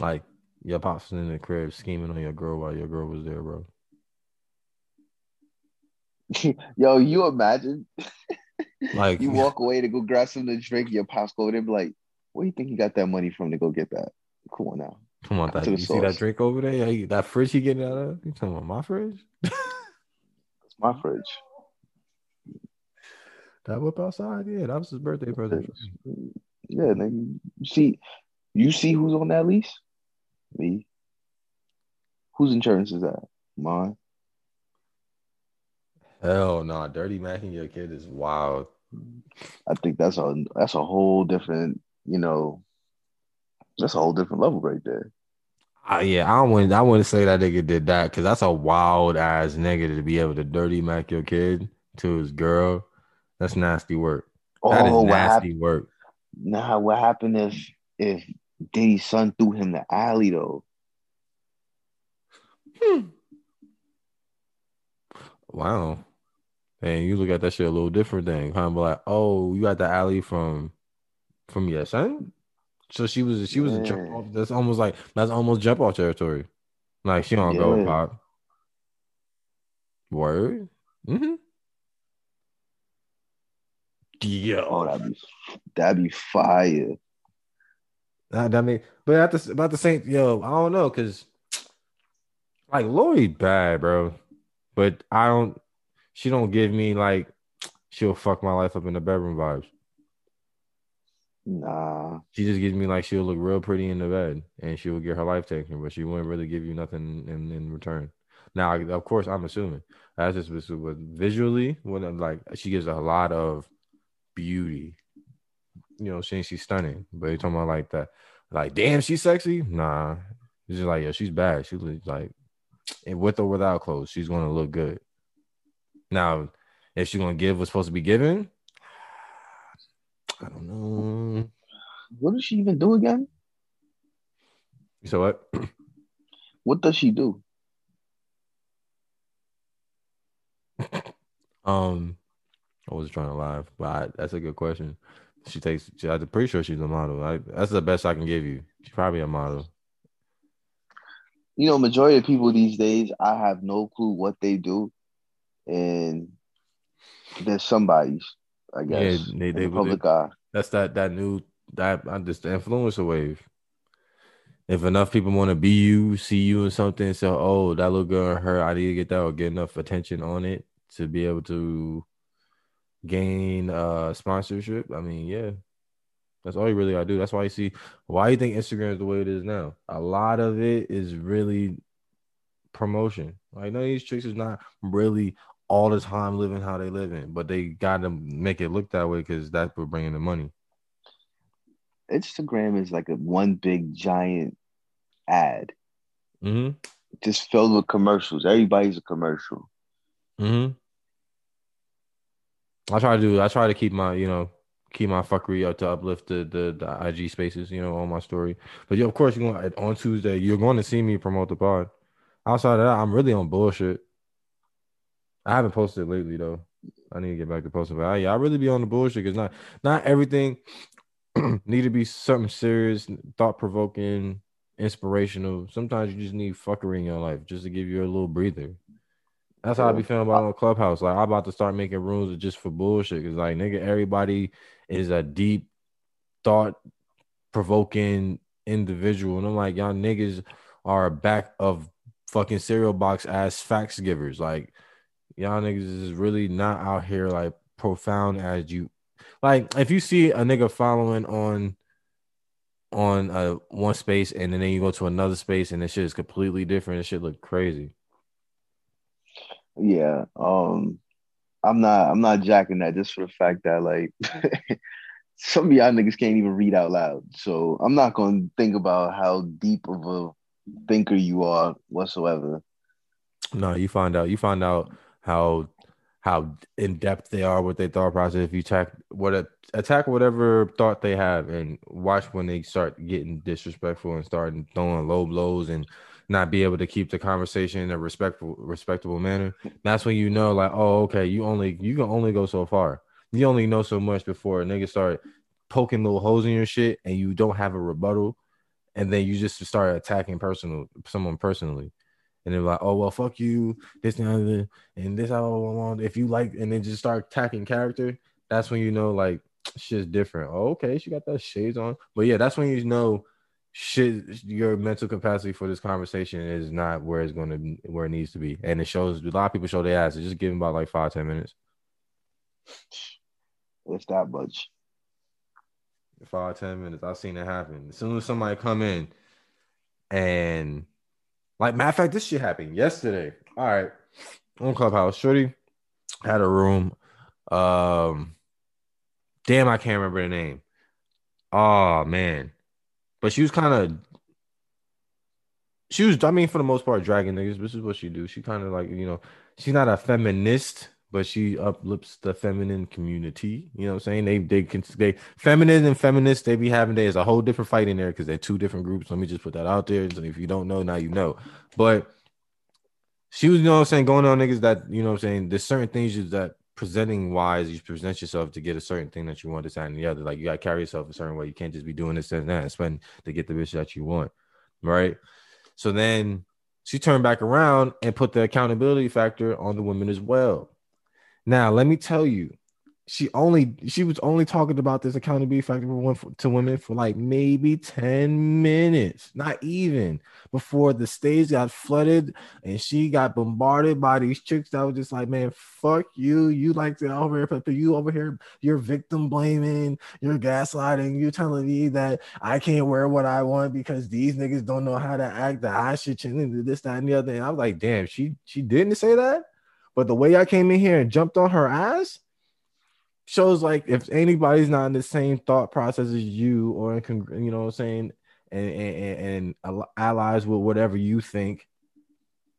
[SPEAKER 2] Like your pops was in the crib scheming on your girl while your girl was there, bro.
[SPEAKER 3] Yo, you imagine
[SPEAKER 2] Like
[SPEAKER 3] you walk away to go grab something to drink, your pops go there and be like, "Where do you think you got that money from to go get that?" Cool now.
[SPEAKER 2] Come on, that, you
[SPEAKER 3] the
[SPEAKER 2] see that drink over there? Yeah, that fridge he getting out of? You talking about my fridge?
[SPEAKER 3] It's my fridge.
[SPEAKER 2] That whip outside? Yeah, that was his birthday present.
[SPEAKER 3] Yeah, nigga. You see, you see who's on that lease? Me. Whose insurance is that? Mine.
[SPEAKER 2] Hell no, dirty macking your kid is wild.
[SPEAKER 3] I think that's a that's a whole different, you know, that's a whole different level right there.
[SPEAKER 2] Uh, yeah, I wouldn't. I wouldn't say that nigga did that because that's a wild ass nigga to be able to dirty mac your kid to his girl. That's nasty work. That is
[SPEAKER 3] Oh,
[SPEAKER 2] nasty work.
[SPEAKER 3] Nah, what happened if if Diddy's son threw him the alley though?
[SPEAKER 2] Wow. And you look at that shit a little different thing. Kind of like, oh, you got the alley from from your son? So she was she was a jump off. That's almost like that's almost jump off territory. Like she don't go
[SPEAKER 3] Yeah.
[SPEAKER 2] pop. Word. Mm-hmm. Yo.
[SPEAKER 3] Oh, that'd be that'd be fire.
[SPEAKER 2] That, that mean, but at the about the same, yo, I don't know, cause like Lori bad, bro. But I don't. She don't give me like she'll fuck my life up in the bedroom vibes.
[SPEAKER 3] Nah.
[SPEAKER 2] She just gives me like she'll look real pretty in the bed and she will get her life taken, but she wouldn't really give you nothing in, in return. Now, of course, I'm assuming that's just but visually when I'm like she gives a lot of beauty. You know, saying she's stunning, but you're talking about like that, like damn, she's sexy. Nah, it's just like yeah, she's bad. She looks like, and with or without clothes, she's gonna look good. Now, if she's gonna give what's supposed to be given, I don't know.
[SPEAKER 3] What does she even do again?
[SPEAKER 2] You So what?
[SPEAKER 3] What does she do?
[SPEAKER 2] Um, I was trying to laugh, but I, that's a good question. She takes. She, I'm pretty sure she's a model. I, that's the best I can give you. She's probably a model.
[SPEAKER 3] You know, majority of people these days, I have no clue what they do, and there's somebody's. I guess
[SPEAKER 2] Yeah, they- they-
[SPEAKER 3] the public eye.
[SPEAKER 2] That's that that new that I just the influencer wave. If enough people want to be you, see you in something, so oh that little girl, her, I need to get that or get enough attention on it to be able to gain uh sponsorship. I mean, yeah. That's all you really gotta do. That's why you see why you think Instagram is the way it is now. A lot of it is really promotion. Like none of these tricks is not really all the time living how they living, but they gotta make it look that way because that's what bringing the money.
[SPEAKER 3] Instagram is like a one big giant ad,
[SPEAKER 2] Mm-hmm.
[SPEAKER 3] just filled with commercials. Everybody's a commercial.
[SPEAKER 2] Mm-hmm. I try to do. I try to keep my, you know, keep my fuckery up to uplift the the, the IG spaces, you know, on my story. But yeah, of course, you're going on Tuesday. You're going to see me promote the pod. Outside of that, I'm really on bullshit. I haven't posted lately though. I need to get back to posting, but I, I really be on the bullshit because not not everything need to be something serious, thought provoking, inspirational. Sometimes you just need fuckery in your life just to give you a little breather. That's how I be feeling about on Clubhouse. Like I'm about to start making rooms just for bullshit. Cause like nigga, everybody is a deep thought provoking individual. And I'm like, y'all niggas are back of fucking cereal box ass facts givers. Like y'all niggas is really not out here like profound as you like if you see a nigga following on on uh one space and then you go to another space and this shit is completely different. It shit look crazy.
[SPEAKER 3] Yeah. Um I'm not I'm not jacking that just for the fact that like some of y'all niggas can't even read out loud. So I'm not gonna think about how deep of a thinker you are whatsoever.
[SPEAKER 2] No, you find out. You find out how how in depth they are with their thought process. If you attack what attack whatever thought they have, and watch when they start getting disrespectful and starting throwing low blows and not be able to keep the conversation in a respectful respectable manner. That's when you know, like, oh, okay, you only you can only go so far. You only know so much before a nigga start poking little holes in your shit, and you don't have a rebuttal, and then you just start attacking personal someone personally and they're like, "Oh well, fuck you, this and that, and this I want." If you like, and then just start attacking character, that's when you know like shit's different. Oh, okay, she got that shades on, but yeah, that's when you know shit. Your mental capacity for this conversation is not where it's going to where it needs to be, and it shows. A lot of people show their ass. It's just give them about like five ten minutes.
[SPEAKER 3] It's that much.
[SPEAKER 2] Five ten minutes. I've seen it happen. As soon as somebody come in, and like matter of fact, this shit happened yesterday. All right, on Clubhouse, Shorty had a room. Um, damn, I can't remember the name. Oh man, but she was kind of. She was, I mean, for the most part, dragging niggas. This is what she do. She kind of like, you know, she's not a feminist, but she uplifts the feminine community. You know what I'm saying? They they can they feminine and feminist, they be having there's a whole different fight in there because they're two different groups. Let me just put that out there. So if you don't know, now you know. But she was, you know what I'm saying, going on niggas that, you know what I'm saying, there's certain things that presenting wise, you present yourself to get a certain thing that you want, to and the other. Like you gotta carry yourself a certain way. You can't just be doing this and that and spend to get the bitch that you want. Right. So then she turned back around and put the accountability factor on the women as well. Now, let me tell you, she only she was only talking about this accountability factor one to women for like maybe 10 minutes not even before the stage got flooded and she got bombarded by these chicks that was just like man fuck you. You like to over here you over here you're victim blaming you're gaslighting you're telling me that i can't wear what i want because these niggas don't know how to act that i should change this that and the other. And i was like damn she she didn't say that but the way i came in here and jumped on her ass shows like if anybody's not in the same thought process as you or in con- you know what I'm saying and, and, and allies with whatever you think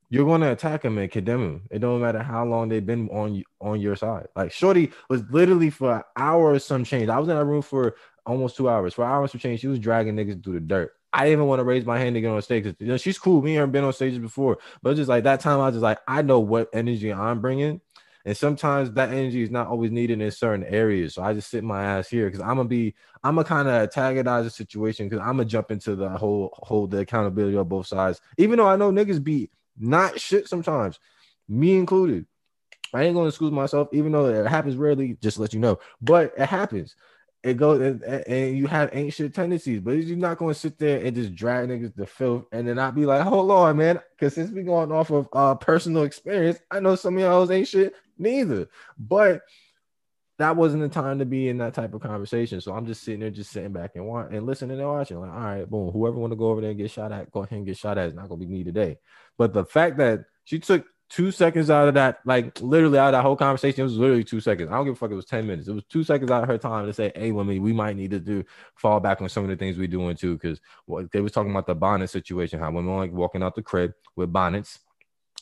[SPEAKER 2] you're going to attack them and condemn them. It don't matter how long they've been on on your side. Like Shorty was literally for an hour or some change. I was in that room for almost two hours. For hours of change, she was dragging niggas through the dirt. I didn't even want to raise my hand to get on stage. You know, she's cool. Me and her been on stages before, but just like that time, I was just like, I know what energy I'm bringing, and sometimes that energy is not always needed in certain areas. So I just sit my ass here because I'm gonna be, I'm gonna kind of antagonize the situation because I'm gonna jump into the whole hold the accountability on both sides. Even though I know niggas be not shit sometimes, me included. I ain't gonna excuse myself, even though it happens rarely, just let you know. But it happens. It goes and, and you have ancient tendencies, but you're not gonna sit there and just drag niggas to filth and then not be like, hold on, man. Cause since we going off of uh personal experience, I know some of y'all ain't shit neither. But that wasn't the time to be in that type of conversation. So I'm just sitting there, just sitting back and want and listening and watching. Like, all right, boom. Whoever want to go over there and get shot at, go ahead and get shot at. It's not gonna be me today. But the fact that she took two seconds out of that, like literally out of that whole conversation, it was literally two seconds. I don't give a fuck. It was 10 minutes. It was two seconds out of her time to say, Hey, women, we might need to do fall back on some of the things we're doing too. Cause what they was talking about the bonnet situation, how women like walking out the crib with bonnets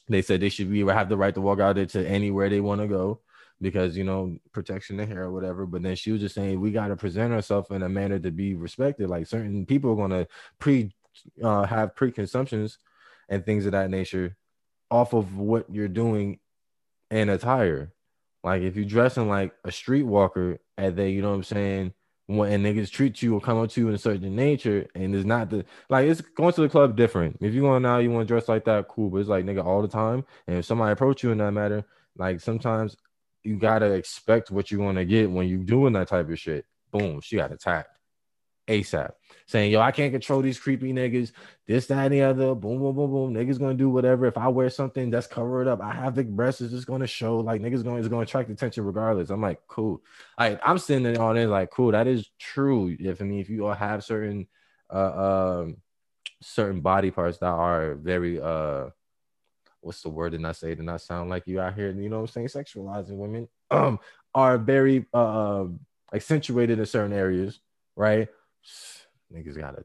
[SPEAKER 2] they said they should be have the right to walk out there to anywhere they want to go because you know protection of hair or whatever. But then she was just saying we got to present ourselves in a manner to be respected. Like certain people are going to pre uh, have preconceptions and things of that nature off of what you're doing in attire. Like if you're dressing like a streetwalker at they, you know what I'm saying, when niggas treat you or come up to you in a certain nature, and it's not the like it's going to the club different. If you going now, you want to dress like that, cool. But it's like nigga all the time. And if somebody approach you in that matter, like sometimes you gotta expect what you're gonna get when you doing that type of shit. Boom, she got attacked. ASAP, saying, Yo, I can't control these creepy niggas, this, that, and the other. Boom, boom, boom, boom. Niggas gonna do whatever. If I wear something that's covered up, I have the breasts, it's just gonna show. Like, niggas going is gonna attract attention regardless. I'm like, cool. Like, I'm sitting on it, like, cool. That is true. If I mean, if you all have certain, uh, um, certain body parts that are very, uh, what's the word did I say? Did not sound like you out here, you know what I'm saying? Sexualizing women, um, are very, uh, accentuated in certain areas, right? Niggas gotta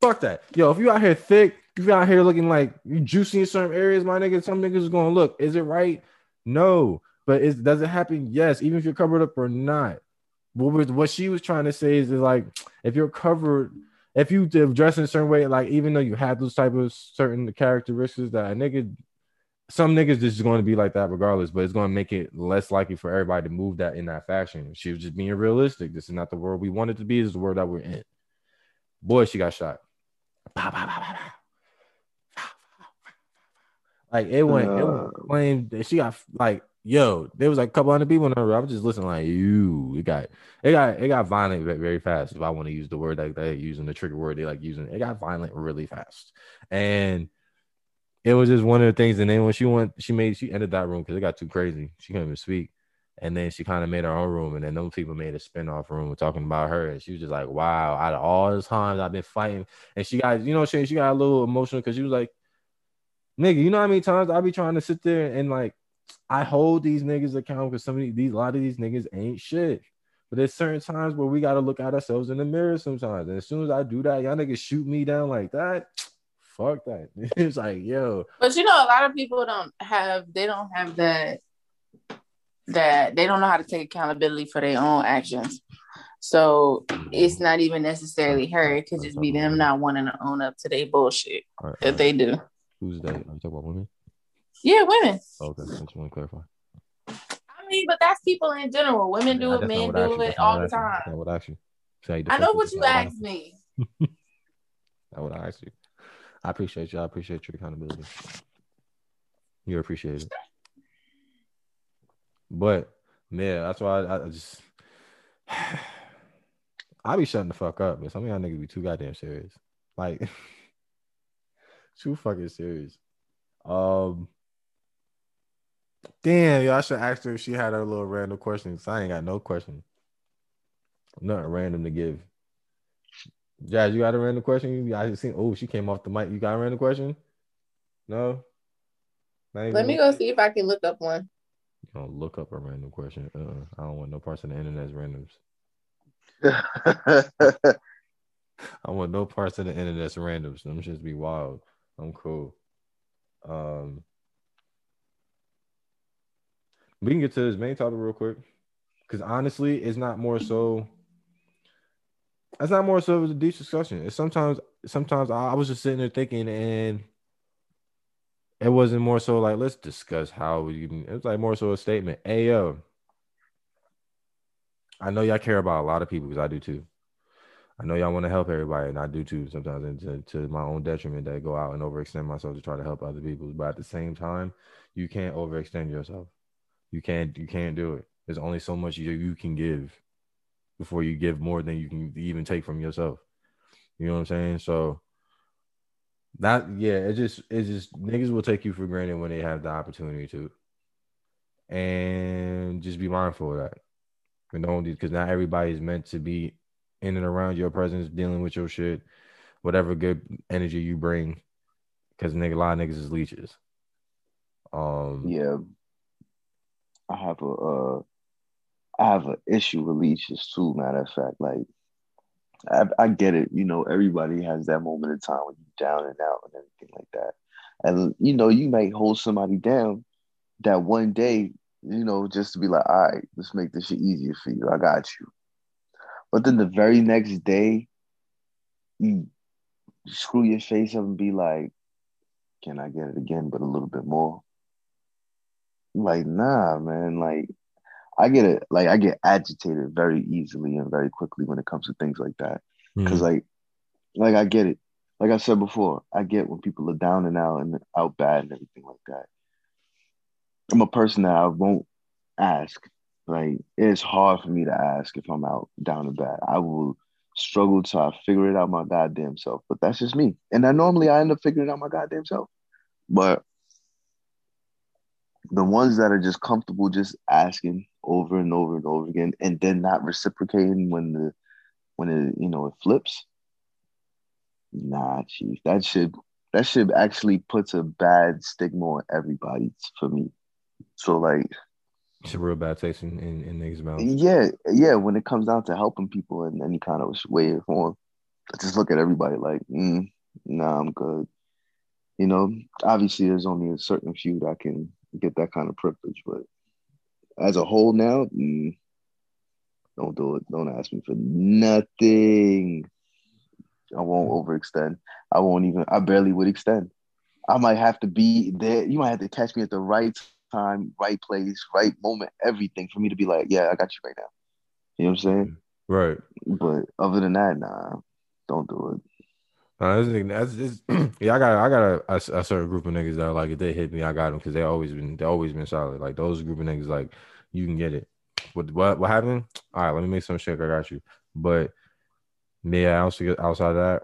[SPEAKER 2] fuck that. Yo, if you out here thick, if you out here looking like you juicy in certain areas, my nigga, some niggas is gonna look. Is it right? No. But is does it happen? Yes, even if you're covered up or not. What was what she was trying to say is, like if you're covered, if you dress in a certain way, like even though you have those type of certain characteristics that a nigga some niggas just is going to be like that regardless, but it's going to make it less likely for everybody to move that in that fashion. She was just being realistic. This is not the world we wanted to be. This is the world that we're in. Boy, she got shot. Like it went, uh, it went claimed she got like yo. There was like a couple hundred people in her. I was just listening like you. It got it got it got violent very fast. If I want to use the word like they using the trigger word they like using, it got violent really fast. And it was just one of the things. And then when she went, she made she ended that room because it got too crazy. She couldn't even speak. And then she kind of made her own room, and then those people made a spin-off room talking about her. And she was just like, Wow, out of all the times I've been fighting, and she got, you know, she, she got a little emotional because she was like, Nigga, you know how many times I be trying to sit there and like I hold these niggas accountable because some of these, a lot of these niggas ain't shit. But there's certain times where we gotta look at ourselves in the mirror sometimes. And as soon as I do that, y'all niggas shoot me down like that fuck that. it's like, yo.
[SPEAKER 4] But you know, a lot of people don't have they don't have that that they don't know how to take accountability for their own actions. So it's not even necessarily her. It could just be them not wanting to own up to their bullshit right, that right. they do.
[SPEAKER 2] Who's that? Are you talking about women?
[SPEAKER 4] Yeah, women.
[SPEAKER 2] Okay, I just want to clarify.
[SPEAKER 4] I mean, but that's people in general. Women do it, men do it all the time.
[SPEAKER 2] I would ask you.
[SPEAKER 4] I know what you asked me.
[SPEAKER 2] I would ask you. I appreciate you. I appreciate your accountability. You're appreciated. But Yeah, that's why I, I just I be shutting the fuck up, but some of y'all niggas be too goddamn serious. Like too fucking serious. Um Damn, y'all should ask her if she had her little random questions. I ain't got no question. Nothing random to give. Jazz, you got a random question? You guys seen? Oh, she came off the mic. You got a random question? No.
[SPEAKER 4] Let me go see if I can look up one.
[SPEAKER 2] You don't look up a random question. Uh-uh. I don't want no parts of the internet's randoms. I want no parts of the internet's randoms. Them just be wild. I'm cool. Um, we can get to this main topic real quick, because honestly, it's not more so. It's not more so of a deep discussion. It's sometimes, sometimes I, I was just sitting there thinking, and it wasn't more so like let's discuss how we. It was like more so a statement. Hey yo, I know y'all care about a lot of people because I do too. I know y'all want to help everybody, and I do too. Sometimes to, to my own detriment, that I go out and overextend myself to try to help other people. But at the same time, you can't overextend yourself. You can't. You can't do it. There's only so much you you can give before you give more than you can even take from yourself. You know what I'm saying? So that yeah, it just it just niggas will take you for granted when they have the opportunity to, and just be mindful of that. And don't because not everybody's meant to be in and around your presence, dealing with your shit, whatever good energy you bring. Because nigga, a lot of niggas is leeches. Um,
[SPEAKER 3] yeah, I have a uh, I have an issue with leeches too. Matter of fact, like I, I get it. You know, everybody has that moment in time when you're down and out and everything like that. And you know, you might hold somebody down that one day, you know, just to be like, all right, let's make this shit easier for you. I got you. But then the very next day, you screw your face up and be like, can I get it again, but a little bit more? Like, nah, man. Like, I get it. Like, I get agitated very easily and very quickly when it comes to things like that. Because, mm-hmm. like, like I get it. Like I said before, I get when people are down and out and out bad and everything like that. I'm a person that I won't ask. Like, it's hard for me to ask if I'm out down and bad. I will struggle to figure it out my goddamn self. But that's just me. And I normally I end up figuring out my goddamn self. But the ones that are just comfortable just asking over and over and over again and then not reciprocating when the when it you know it flips nah chief that should that should actually puts a bad stigma on everybody for me so like
[SPEAKER 2] it's a real bad taste in, in, in niggas' mouth.
[SPEAKER 3] Yeah, yeah. When it comes down to helping people in any kind of way or form, I just look at everybody like, mm, nah, I'm good. You know, obviously there's only a certain few that can get that kind of privilege. But as a whole now, mm, don't do it. Don't ask me for nothing. I won't overextend. I won't even. I barely would extend. I might have to be there. You might have to catch me at the right time, right place, right moment, everything for me to be like, yeah, I got you right now. You know what I'm saying?
[SPEAKER 2] Right.
[SPEAKER 3] But other than that, nah, don't do it.
[SPEAKER 2] Uh, that's, that's, yeah, I got I got a, a, a, certain group of niggas that are like if they hit me, I got them because they always been they always been solid. Like those group of niggas, like you can get it. What what what happened? All right, let me make some shit. I got you. But yeah, also outside of that,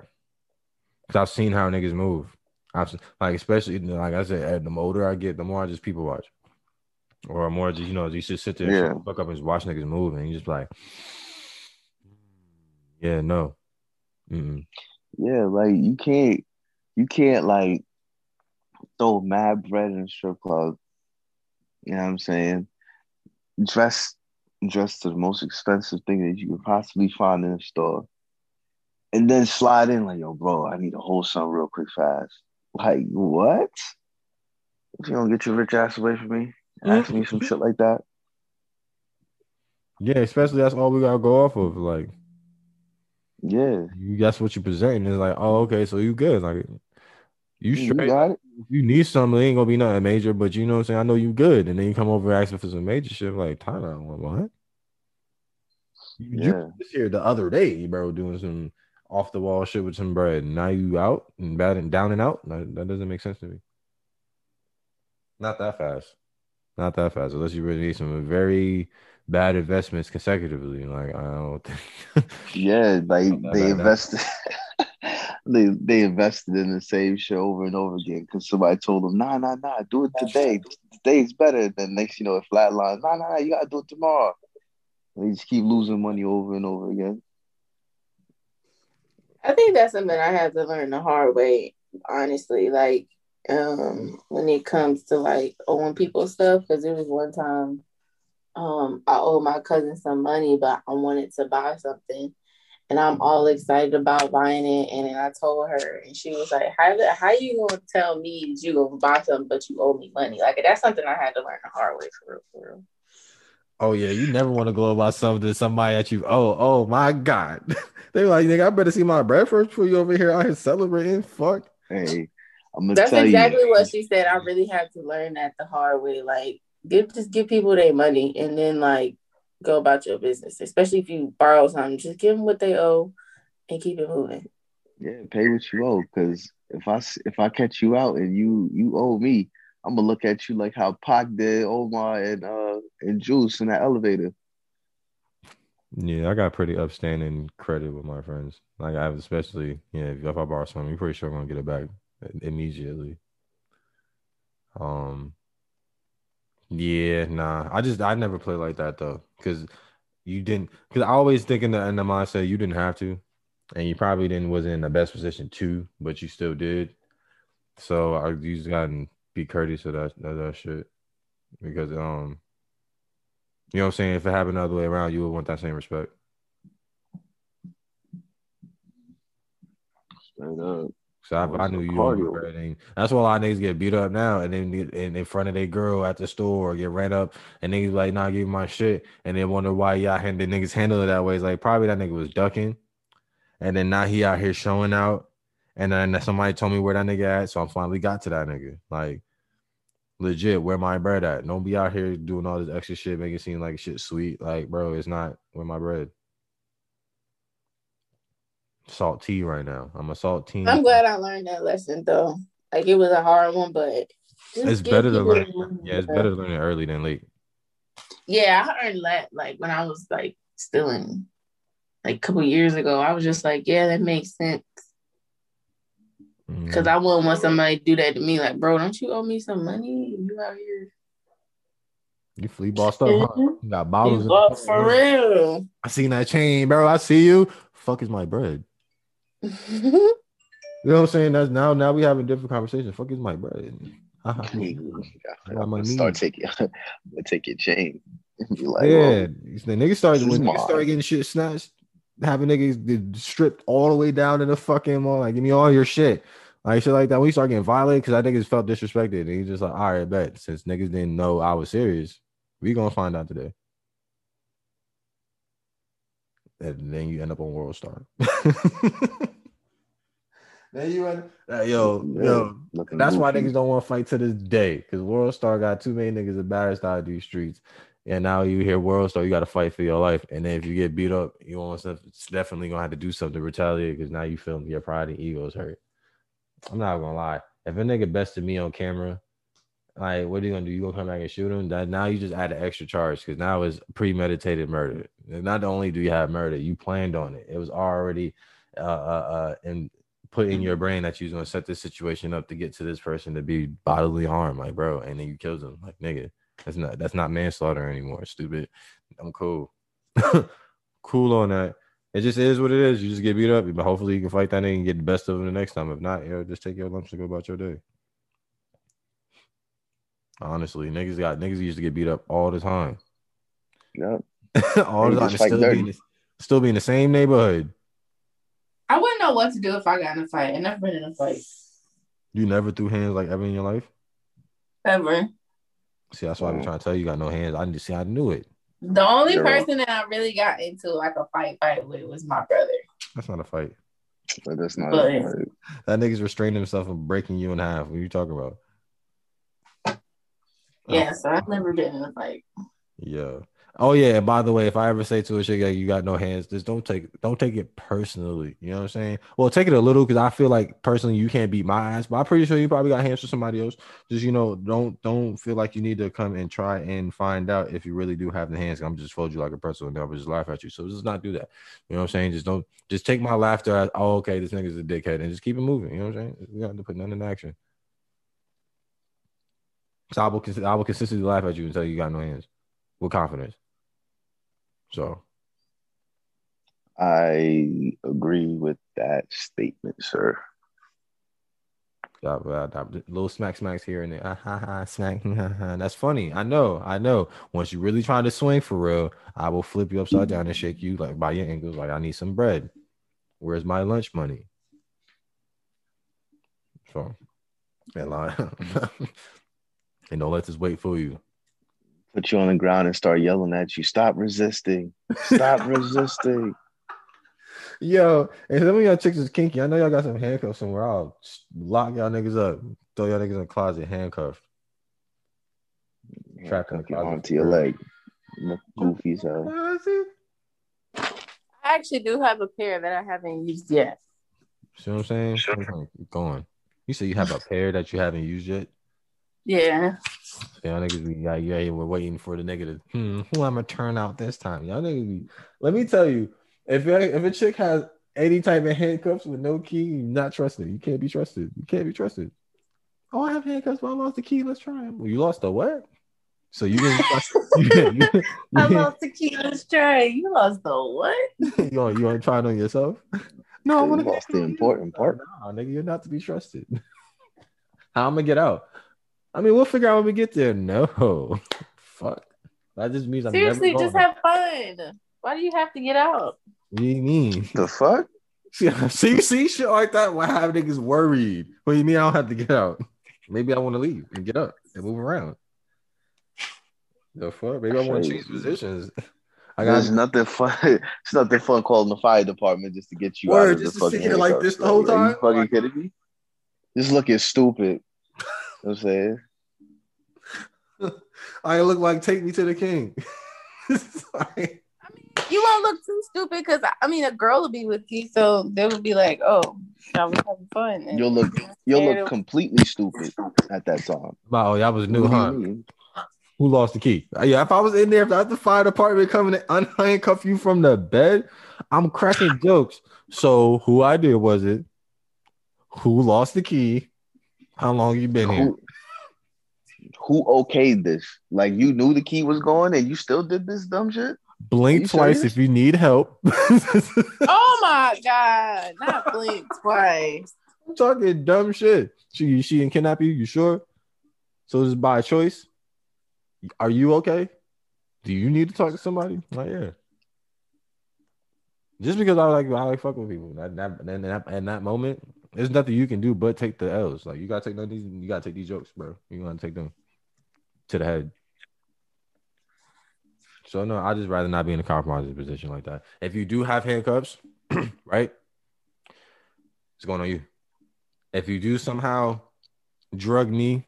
[SPEAKER 2] because I've seen how niggas move. I've like especially like I said, the older I get, the more I just people watch, or more just you know you just sit there, yeah. fuck up and just watch niggas move, and you just like, yeah, no. Mm-mm.
[SPEAKER 3] Yeah, like you can't you can't like throw mad bread in a strip club. You know what I'm saying? Dress dress to the most expensive thing that you could possibly find in a store. And then slide in like, yo, bro, I need to hold something real quick fast. Like, what? If you don't get your rich ass away from me, ask me some mm-hmm. shit like that.
[SPEAKER 2] Yeah, especially that's all we gotta go off of. Like,
[SPEAKER 3] yeah,
[SPEAKER 2] you that's what you're presenting. It's like, oh, okay, so you good. Like you straight. You, you need something, it ain't gonna be nothing major, but you know what I'm saying? I know you good. And then you come over asking for some major shit, like Tyler, what? You, yeah. you just here the other day, bro, doing some off the wall shit with some bread. Now you out and bad and down and out. That, that doesn't make sense to me. Not that fast. Not that fast. Unless you really need some very, bad investments consecutively. Like I don't think.
[SPEAKER 3] Yeah, like they invested. they they invested in the same shit over and over again because somebody told them, "Nah, nah, nah, do it today. Today's better." Then next, you know, it flatlines. Nah, nah, nah, you gotta do it tomorrow. They just keep losing money over and over again.
[SPEAKER 4] I think that's something I had to learn the hard way, honestly. Like, um, when it comes to like owing people stuff, because there was one time, um, I owed my cousin some money, but I wanted to buy something, and I'm all excited about buying it, and then I told her, and she was like, "How how you gonna tell me you gonna buy something, but you owe me money?" Like that's something I had to learn the hard way for real, for real.
[SPEAKER 2] Oh yeah, you never want to glow about something to somebody that you. Oh, oh my god, they like nigga. I better see my bread first before you over here out here celebrating. Fuck.
[SPEAKER 3] Hey, I'm gonna
[SPEAKER 4] That's
[SPEAKER 3] tell
[SPEAKER 4] exactly
[SPEAKER 3] you.
[SPEAKER 4] what she said. I really had to learn that the hard way. Like, give just give people their money and then like go about your business. Especially if you borrow something, just give them what they owe and keep it moving.
[SPEAKER 3] Yeah, pay what you owe. Because if I if I catch you out and you you owe me, I'm gonna look at you like how Pac did Omar and uh and Juice in that elevator.
[SPEAKER 2] Yeah, I got pretty upstanding credit with my friends. Like I have, especially yeah. If, I borrow something, you're pretty sure I'm gonna get it back immediately. Um. Yeah, nah. I just I never play like that though, because you didn't. Because I always think in the in the mindset you didn't have to, and you probably didn't wasn't in the best position to, but you still did. So I you just gotta be courteous of that of that shit, because um, you know what I'm saying. If it happened the other way around, you would want that same respect.
[SPEAKER 3] Straight up.
[SPEAKER 2] So I, I knew you everything. That's why a lot of niggas get beat up now, and then in, in front of their girl at the store or get ran up, and niggas like, "Nah, give me my shit," and then wonder why y'all hand the niggas handle it that way. It's like probably that nigga was ducking, and then now he out here showing out, and then somebody told me where that nigga at, so I finally got to that nigga. Like, legit, where my bread at? Don't be out here doing all this extra shit, making it seem like shit sweet. Like, bro, it's not where my bread. Salt tea right now. I'm a salt tea.
[SPEAKER 4] I'm glad I learned that lesson though. Like it was a hard one, but
[SPEAKER 2] It's better to learn. Yeah, it's better to learn it early than late.
[SPEAKER 4] Yeah, I learned that like when I was like still in like a couple years ago. I was just like, yeah, that makes sense.
[SPEAKER 2] Mhm.
[SPEAKER 4] Cause I wouldn't want somebody to do that to me. Like, bro, don't you owe me some money? You out here.
[SPEAKER 2] You flea bossed up, huh? You got bottles. in
[SPEAKER 4] You up
[SPEAKER 2] the-
[SPEAKER 4] for real.
[SPEAKER 2] I seen that chain, bro. I see you. Fuck is my bread. You know what I'm saying? That's now. Now we having different conversations. Fuck is my bread. Haha.
[SPEAKER 3] I'm
[SPEAKER 2] I got my
[SPEAKER 3] gonna start
[SPEAKER 2] knees.
[SPEAKER 3] taking I'm gonna take your chain. Be like,
[SPEAKER 2] yeah, the niggas started
[SPEAKER 3] this
[SPEAKER 2] when
[SPEAKER 3] is
[SPEAKER 2] niggas started getting shit snatched, having niggas get stripped all the way down to the fucking mall. Like, give me all your shit. Like shit like that. We start getting violated because I think niggas felt disrespected. And he's just like, all right, bet. Since niggas didn't know I was serious, we gonna find out today. And then you end up on World Star. then you end uh, yo,
[SPEAKER 3] Yeah,
[SPEAKER 2] yo. That's why niggas don't want to fight to this day. Because World Star got too many niggas embarrassed out of these streets. And now you hear World Star, you got to fight for your life. And then if you get beat up, you to, it's definitely gonna have to do something to retaliate because now you feel your pride and ego is hurt. I'm not gonna lie. If a nigga bested me on camera, like what are you gonna do? You gonna come back and shoot him? That now you just add an extra charge because now it's premeditated murder. Not only do you have murder, you planned on it. It was already uh uh, uh and put in your brain that you was gonna set this situation up to get to this person to be bodily harm, like bro, and then you killed him. Like nigga, that's not that's not manslaughter anymore. Stupid. I'm cool. cool on that. It just is what it is. You just get beat up, but hopefully you can fight that nigga and get the best of him the next time. If not, yo, just take your lumps and go about your day. Honestly, niggas got niggas used to get beat up all the time.
[SPEAKER 3] Yeah.
[SPEAKER 2] all the time.
[SPEAKER 3] just
[SPEAKER 2] and
[SPEAKER 3] fight
[SPEAKER 2] Still be, in the, still be in the same neighborhood.
[SPEAKER 4] I wouldn't know what to do if I got in a fight. I never been in a fight
[SPEAKER 2] You never threw hands like ever in your life.
[SPEAKER 4] ever.
[SPEAKER 2] See, that's why I'm trying to tell you, you got no hands. I need to see. I knew it.
[SPEAKER 4] The only
[SPEAKER 3] Zero.
[SPEAKER 4] person that I really got into like a fight fight with was my brother.
[SPEAKER 2] That's not a fight.
[SPEAKER 3] But that's not
[SPEAKER 4] But-
[SPEAKER 3] right.
[SPEAKER 2] That nigga's restraining himself from breaking you in half. What are you talking about?
[SPEAKER 4] Yeah, so I've never been in a fight.
[SPEAKER 2] Yeah. Oh yeah, by the way, if I ever say to a chick like you got no hands, just don't take don't take it personally. You know what I'm saying? Well, take it a little because I feel like personally you can't beat my ass, but I'm pretty sure you probably got hands for somebody else. Just you know, don't don't feel like you need to come and try and find out if you really do have the hands. I'm just fold you like a pretzel and I'll just laugh at you. So just not do that. You know what I'm saying? Just don't just take my laughter as oh okay, this nigga's a dickhead and just keep it moving. You know what I'm saying? We got to put none in action. So I will, I will consistently laugh at you until you got no hands with confidence. So
[SPEAKER 3] I agree with that statement, sir.
[SPEAKER 2] Yeah, little smack smacks here and there. Ah, ha, ha, smack. That's funny. I know. I know. Once you're really trying to swing for real, I will flip you upside down and shake you like by your ankles. Like I need some bread. Where's my lunch money? So, and, and don't let this wait for you
[SPEAKER 3] put you on the ground and start yelling at you. Stop resisting. Stop resisting.
[SPEAKER 2] Yo, and some of y'all chicks is kinky. I know y'all got some handcuffs somewhere. I'll lock y'all niggas up, throw y'all niggas in the closet, handcuffed.
[SPEAKER 3] Trapped in the closet. Onto your leg. Goofy so.
[SPEAKER 4] I actually do have a pair that I haven't used yet.
[SPEAKER 2] See what I'm saying? Sure. Keep going. You say you have a pair that you haven't used yet?
[SPEAKER 4] Yeah.
[SPEAKER 2] Y'all niggas be like, yeah, we're waiting for the negative. Hmm, who I'm gonna turn out this time? Y'all niggas be. Let me tell you, if if a chick has any type of handcuffs with no key, you're not trusted. You can't be trusted. You can't be trusted. Oh, I have handcuffs, but I lost the key. Let's try them. Well, you lost the what? So you didn't.
[SPEAKER 4] you, you, I lost the key. Let's try. You lost the what?
[SPEAKER 2] you want you want to try it on yourself? No, I want to
[SPEAKER 3] lost the important part.
[SPEAKER 2] No, nigga, you're not to be trusted. How I'm gonna get out? I mean, we'll figure out when we get there. No, fuck. That just means I'm
[SPEAKER 4] seriously just have fun. Why do you have to get out?
[SPEAKER 2] What do you mean?
[SPEAKER 3] The fuck?
[SPEAKER 2] See, see, shit like that. Why have niggas worried? What do you mean I don't have to get out? Maybe I want to leave and get up and move around. The fuck? Maybe I want to change positions.
[SPEAKER 3] I got There's nothing fun. It's nothing fun calling the fire department just to get you Word, out of just the fucking. Sit here
[SPEAKER 2] like this the whole time. Are
[SPEAKER 3] you fucking kidding me? Just looking stupid. You know what I'm saying?
[SPEAKER 2] I look like take me to the king.
[SPEAKER 4] I mean, you won't look too stupid because I mean a girl will be with you, so they will be like, "Oh, I was having fun."
[SPEAKER 3] And you'll look, you'll look completely stupid at that time.
[SPEAKER 2] Wow, that was new, huh? Who lost the key? Uh, yeah, if I was in there, if I had the fire department coming to unhandcuff you from the bed, I'm cracking jokes. So who I did was it? Who lost the key? How long you been who, here?
[SPEAKER 3] who okayed this? Like you knew the key was going and you still did this dumb shit?
[SPEAKER 2] Blink twice serious? if you need help.
[SPEAKER 4] oh my god, not blink twice.
[SPEAKER 2] I'm talking dumb shit. She she didn't kidnap you, you sure? So this is by choice. Are you okay? Do you need to talk to somebody? Like, yeah. Just because I like I like fucking with people. That, that, in, that, in that moment, there's nothing you can do but take the L's. Like you gotta take these, you gotta take these jokes, bro. You gotta take them to the head. So no, I just rather not be in a compromising position like that. If you do have handcuffs, right? What's going on you? If you do somehow drug me,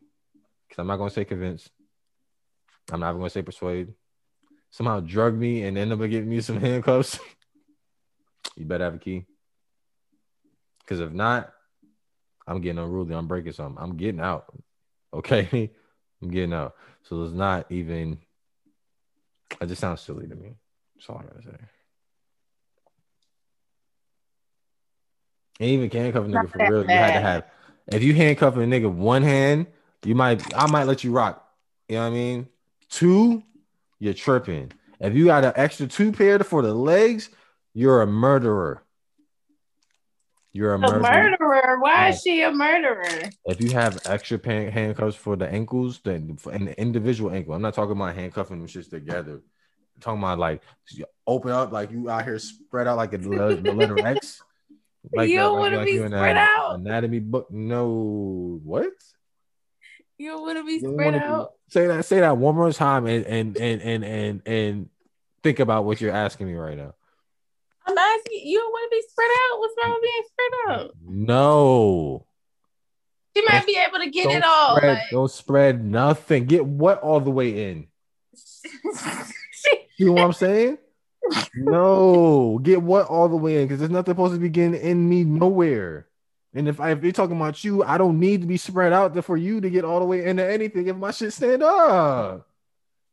[SPEAKER 2] because I'm not gonna say convince, I'm not even gonna say persuade. Somehow drug me and end up giving me some handcuffs. you better have a key. Because if not, I'm getting unruly. I'm breaking something. I'm getting out. Okay. I'm getting out. So it's not even. It just sounds silly to me. That's all I gotta say. And even handcuff a nigga for real, you had to have. If you handcuff a nigga one hand, you might. I might let you rock. You know what I mean? Two, you're tripping. If you got an extra two pair for the legs, you're a murderer. You're a,
[SPEAKER 4] a murderer. murderer. Why is she a murderer?
[SPEAKER 2] If you have extra pan- handcuffs for the ankles, then an individual ankle. I'm not talking about handcuffing them shits together. I'm talking about like open up, like you out here spread out like a, the letter X.
[SPEAKER 4] Like you don't want to like be spread out.
[SPEAKER 2] Anatomy book. No, what?
[SPEAKER 4] You don't want to be spread out.
[SPEAKER 2] Be, say that. Say that one more time, and and and and and and think about what you're asking me right now.
[SPEAKER 4] I'm asking you don't want to be spread out. What's wrong with being spread out?
[SPEAKER 2] No.
[SPEAKER 4] She might don't, be able to get it all.
[SPEAKER 2] Spread, like... Don't spread nothing. Get what all the way in.
[SPEAKER 4] you
[SPEAKER 2] know what I'm saying? No, get what all the way in because there's nothing supposed to be getting in me nowhere. And if I if you're talking about you, I don't need to be spread out for you to get all the way into anything if my shit stand up.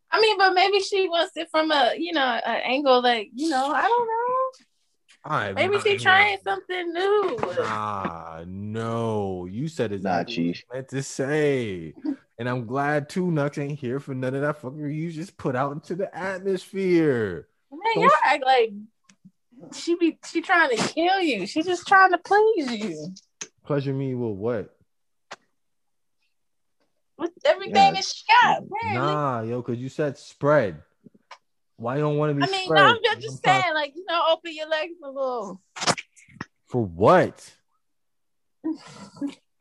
[SPEAKER 4] I mean, but maybe she wants it from a you know an angle like you know I don't know.
[SPEAKER 2] I'm
[SPEAKER 4] Maybe
[SPEAKER 2] not
[SPEAKER 4] she
[SPEAKER 2] here.
[SPEAKER 4] trying something new.
[SPEAKER 2] Ah, no. You said it's not
[SPEAKER 3] Chief.
[SPEAKER 2] meant to say. And I'm glad two Nux ain't here for none of that fuckery you just put out into the atmosphere.
[SPEAKER 4] Man,
[SPEAKER 2] Don't-
[SPEAKER 4] y'all act like she be she trying to kill you. She just trying to please you.
[SPEAKER 2] Pleasure me with what?
[SPEAKER 4] With everything
[SPEAKER 3] Yeah.
[SPEAKER 4] that she got, apparently.
[SPEAKER 2] Nah, yo, because you said spread. Why you don't want to be
[SPEAKER 4] I mean, no, I'm just, just saying, like, you know, open your legs a little.
[SPEAKER 2] For what?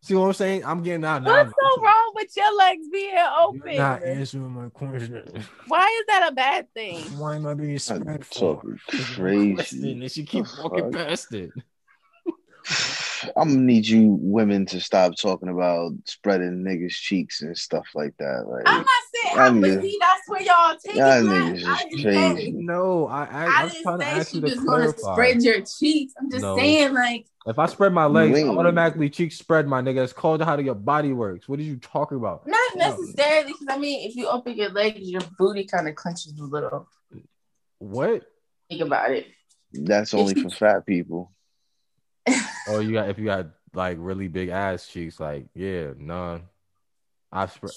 [SPEAKER 2] See what I'm saying? I'm getting out now.
[SPEAKER 4] What's so wrong with your legs being
[SPEAKER 2] You're
[SPEAKER 4] open?
[SPEAKER 2] not answering my question.
[SPEAKER 4] Why is that a bad thing?
[SPEAKER 2] Why am I being
[SPEAKER 3] I'm
[SPEAKER 2] spread for?
[SPEAKER 3] talking crazy.
[SPEAKER 2] And she keep walking past it.
[SPEAKER 3] I'm gonna need you women to stop talking about spreading niggas' cheeks and stuff like that. Like,
[SPEAKER 4] I'm not saying
[SPEAKER 3] Y'all
[SPEAKER 4] how, but see, that's where y'all take
[SPEAKER 3] y'all
[SPEAKER 4] it.
[SPEAKER 3] niggas
[SPEAKER 4] back. I
[SPEAKER 3] is
[SPEAKER 4] didn't
[SPEAKER 3] crazy.
[SPEAKER 4] say-
[SPEAKER 2] No, I, I,
[SPEAKER 4] I
[SPEAKER 2] I was
[SPEAKER 4] didn't
[SPEAKER 2] trying to
[SPEAKER 4] say
[SPEAKER 2] ask
[SPEAKER 4] she
[SPEAKER 2] you to
[SPEAKER 4] was going to spread your cheeks. I'm just
[SPEAKER 2] No.
[SPEAKER 4] saying, like,
[SPEAKER 2] If I spread my legs,
[SPEAKER 3] Wait.
[SPEAKER 2] automatically cheeks spread, my nigga. It's called how your body works. What are you talking about?
[SPEAKER 4] not necessarily, because I mean, if you open your legs, your booty kind of clenches a little.
[SPEAKER 2] What?
[SPEAKER 4] Think about it.
[SPEAKER 3] that's only for fat people.
[SPEAKER 2] Oh, you got if you got like really big ass cheeks, like yeah, none. I've spread,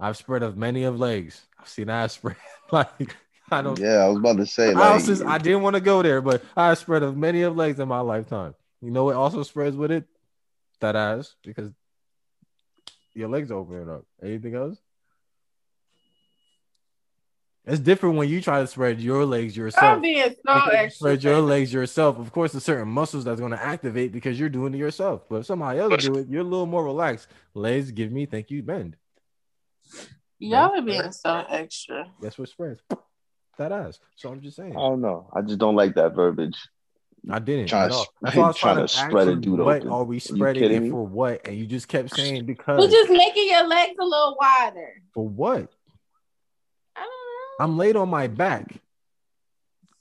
[SPEAKER 2] I've spread of many of legs. I've seen ass spread. like I don't.
[SPEAKER 3] Yeah, I was about to say
[SPEAKER 2] I,
[SPEAKER 3] like
[SPEAKER 2] was just- I didn't want to go there, but I've spread of many of legs in my lifetime. You know what also spreads with it? That ass because your legs opening up. Anything else? It's different when you try to spread your legs yourself.
[SPEAKER 4] I'm being so
[SPEAKER 2] Because you
[SPEAKER 4] extra.
[SPEAKER 2] spread your legs yourself. Of course, there's certain muscles that's going to activate because you're doing it yourself. But if somebody else do it, you're a little more relaxed. Legs, give me, thank you, bend.
[SPEAKER 4] Y'all are being so extra.
[SPEAKER 2] Guess what spreads? That ass. So I'm just saying.
[SPEAKER 3] I don't know. I just don't like that verbiage.
[SPEAKER 2] I didn't.
[SPEAKER 3] Trying
[SPEAKER 2] at
[SPEAKER 3] to
[SPEAKER 2] That's I was
[SPEAKER 3] trying
[SPEAKER 2] trying
[SPEAKER 3] to
[SPEAKER 2] to
[SPEAKER 3] spread a
[SPEAKER 2] you,
[SPEAKER 3] dude
[SPEAKER 2] What
[SPEAKER 3] open.
[SPEAKER 2] are we spreading
[SPEAKER 3] kidding
[SPEAKER 2] it for? What? And you just kept saying because.
[SPEAKER 4] We're just making your legs a little wider.
[SPEAKER 2] for what?
[SPEAKER 4] I don't know.
[SPEAKER 2] I'm laid on my back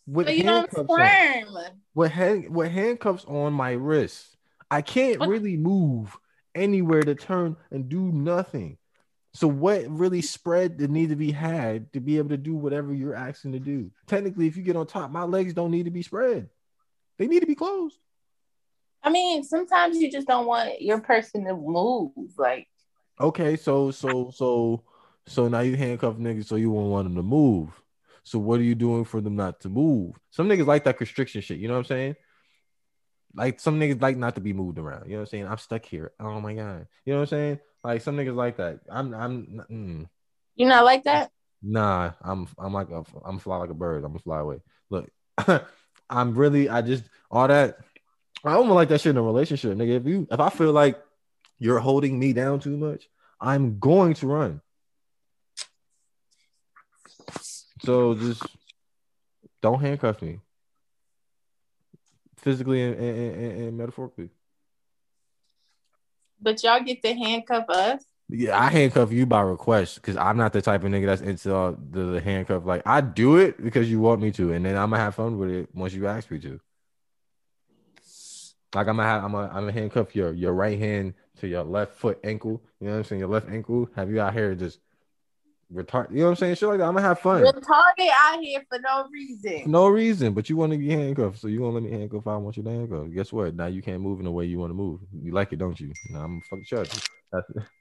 [SPEAKER 2] with
[SPEAKER 4] So you don't
[SPEAKER 2] handcuffs on.
[SPEAKER 4] squirm.
[SPEAKER 2] with hand with handcuffs on my wrists. I can't
[SPEAKER 4] What?
[SPEAKER 2] really move anywhere to turn and do nothing. So what really spread the need to be had to be able to do whatever you're asking to do? Technically, if you get on top, my legs don't need to be spread. They need to be closed.
[SPEAKER 4] I mean, sometimes you just don't want your person to move. Like,
[SPEAKER 2] Okay, so so so so now you handcuff niggas so you won't want them to move. So what are you doing for them not to move? Some niggas like that constriction shit. You know what I'm saying? Like some niggas like not to be moved around. You know what I'm saying? I'm stuck here. Oh my god. You know what I'm saying? Like some niggas like that. I'm I'm mm,
[SPEAKER 4] you not like that?
[SPEAKER 2] nah. I'm I'm like a I'm fly like a bird. I'm gonna fly away. Look, I'm really I just all that. I don't like that shit in a relationship, nigga. If you if I feel like you're holding me down too much, I'm going to run. So just don't handcuff me, physically and, and, and, metaphorically.
[SPEAKER 4] But y'all get to handcuff us.
[SPEAKER 2] Yeah, I handcuff you by request because I'm not the type of nigga that's into uh, the, the handcuff. Like I do it because you want me to, and then I'm gonna have fun with it once you ask me to. Like I'm gonna have, I'm gonna, I'm gonna handcuff your your right hand to your left foot ankle. You know what I'm saying? Your left ankle. Have you out here just retard? You know what I'm saying? Shit like that. I'm gonna have fun.
[SPEAKER 4] Retarded out here for no reason.
[SPEAKER 2] No reason, but you want to be handcuffed, so you gonna let me handcuff? I want you to handcuff. Guess what? Now you can't move in the way you want to move. You like it, don't you? Now I'm fucking you.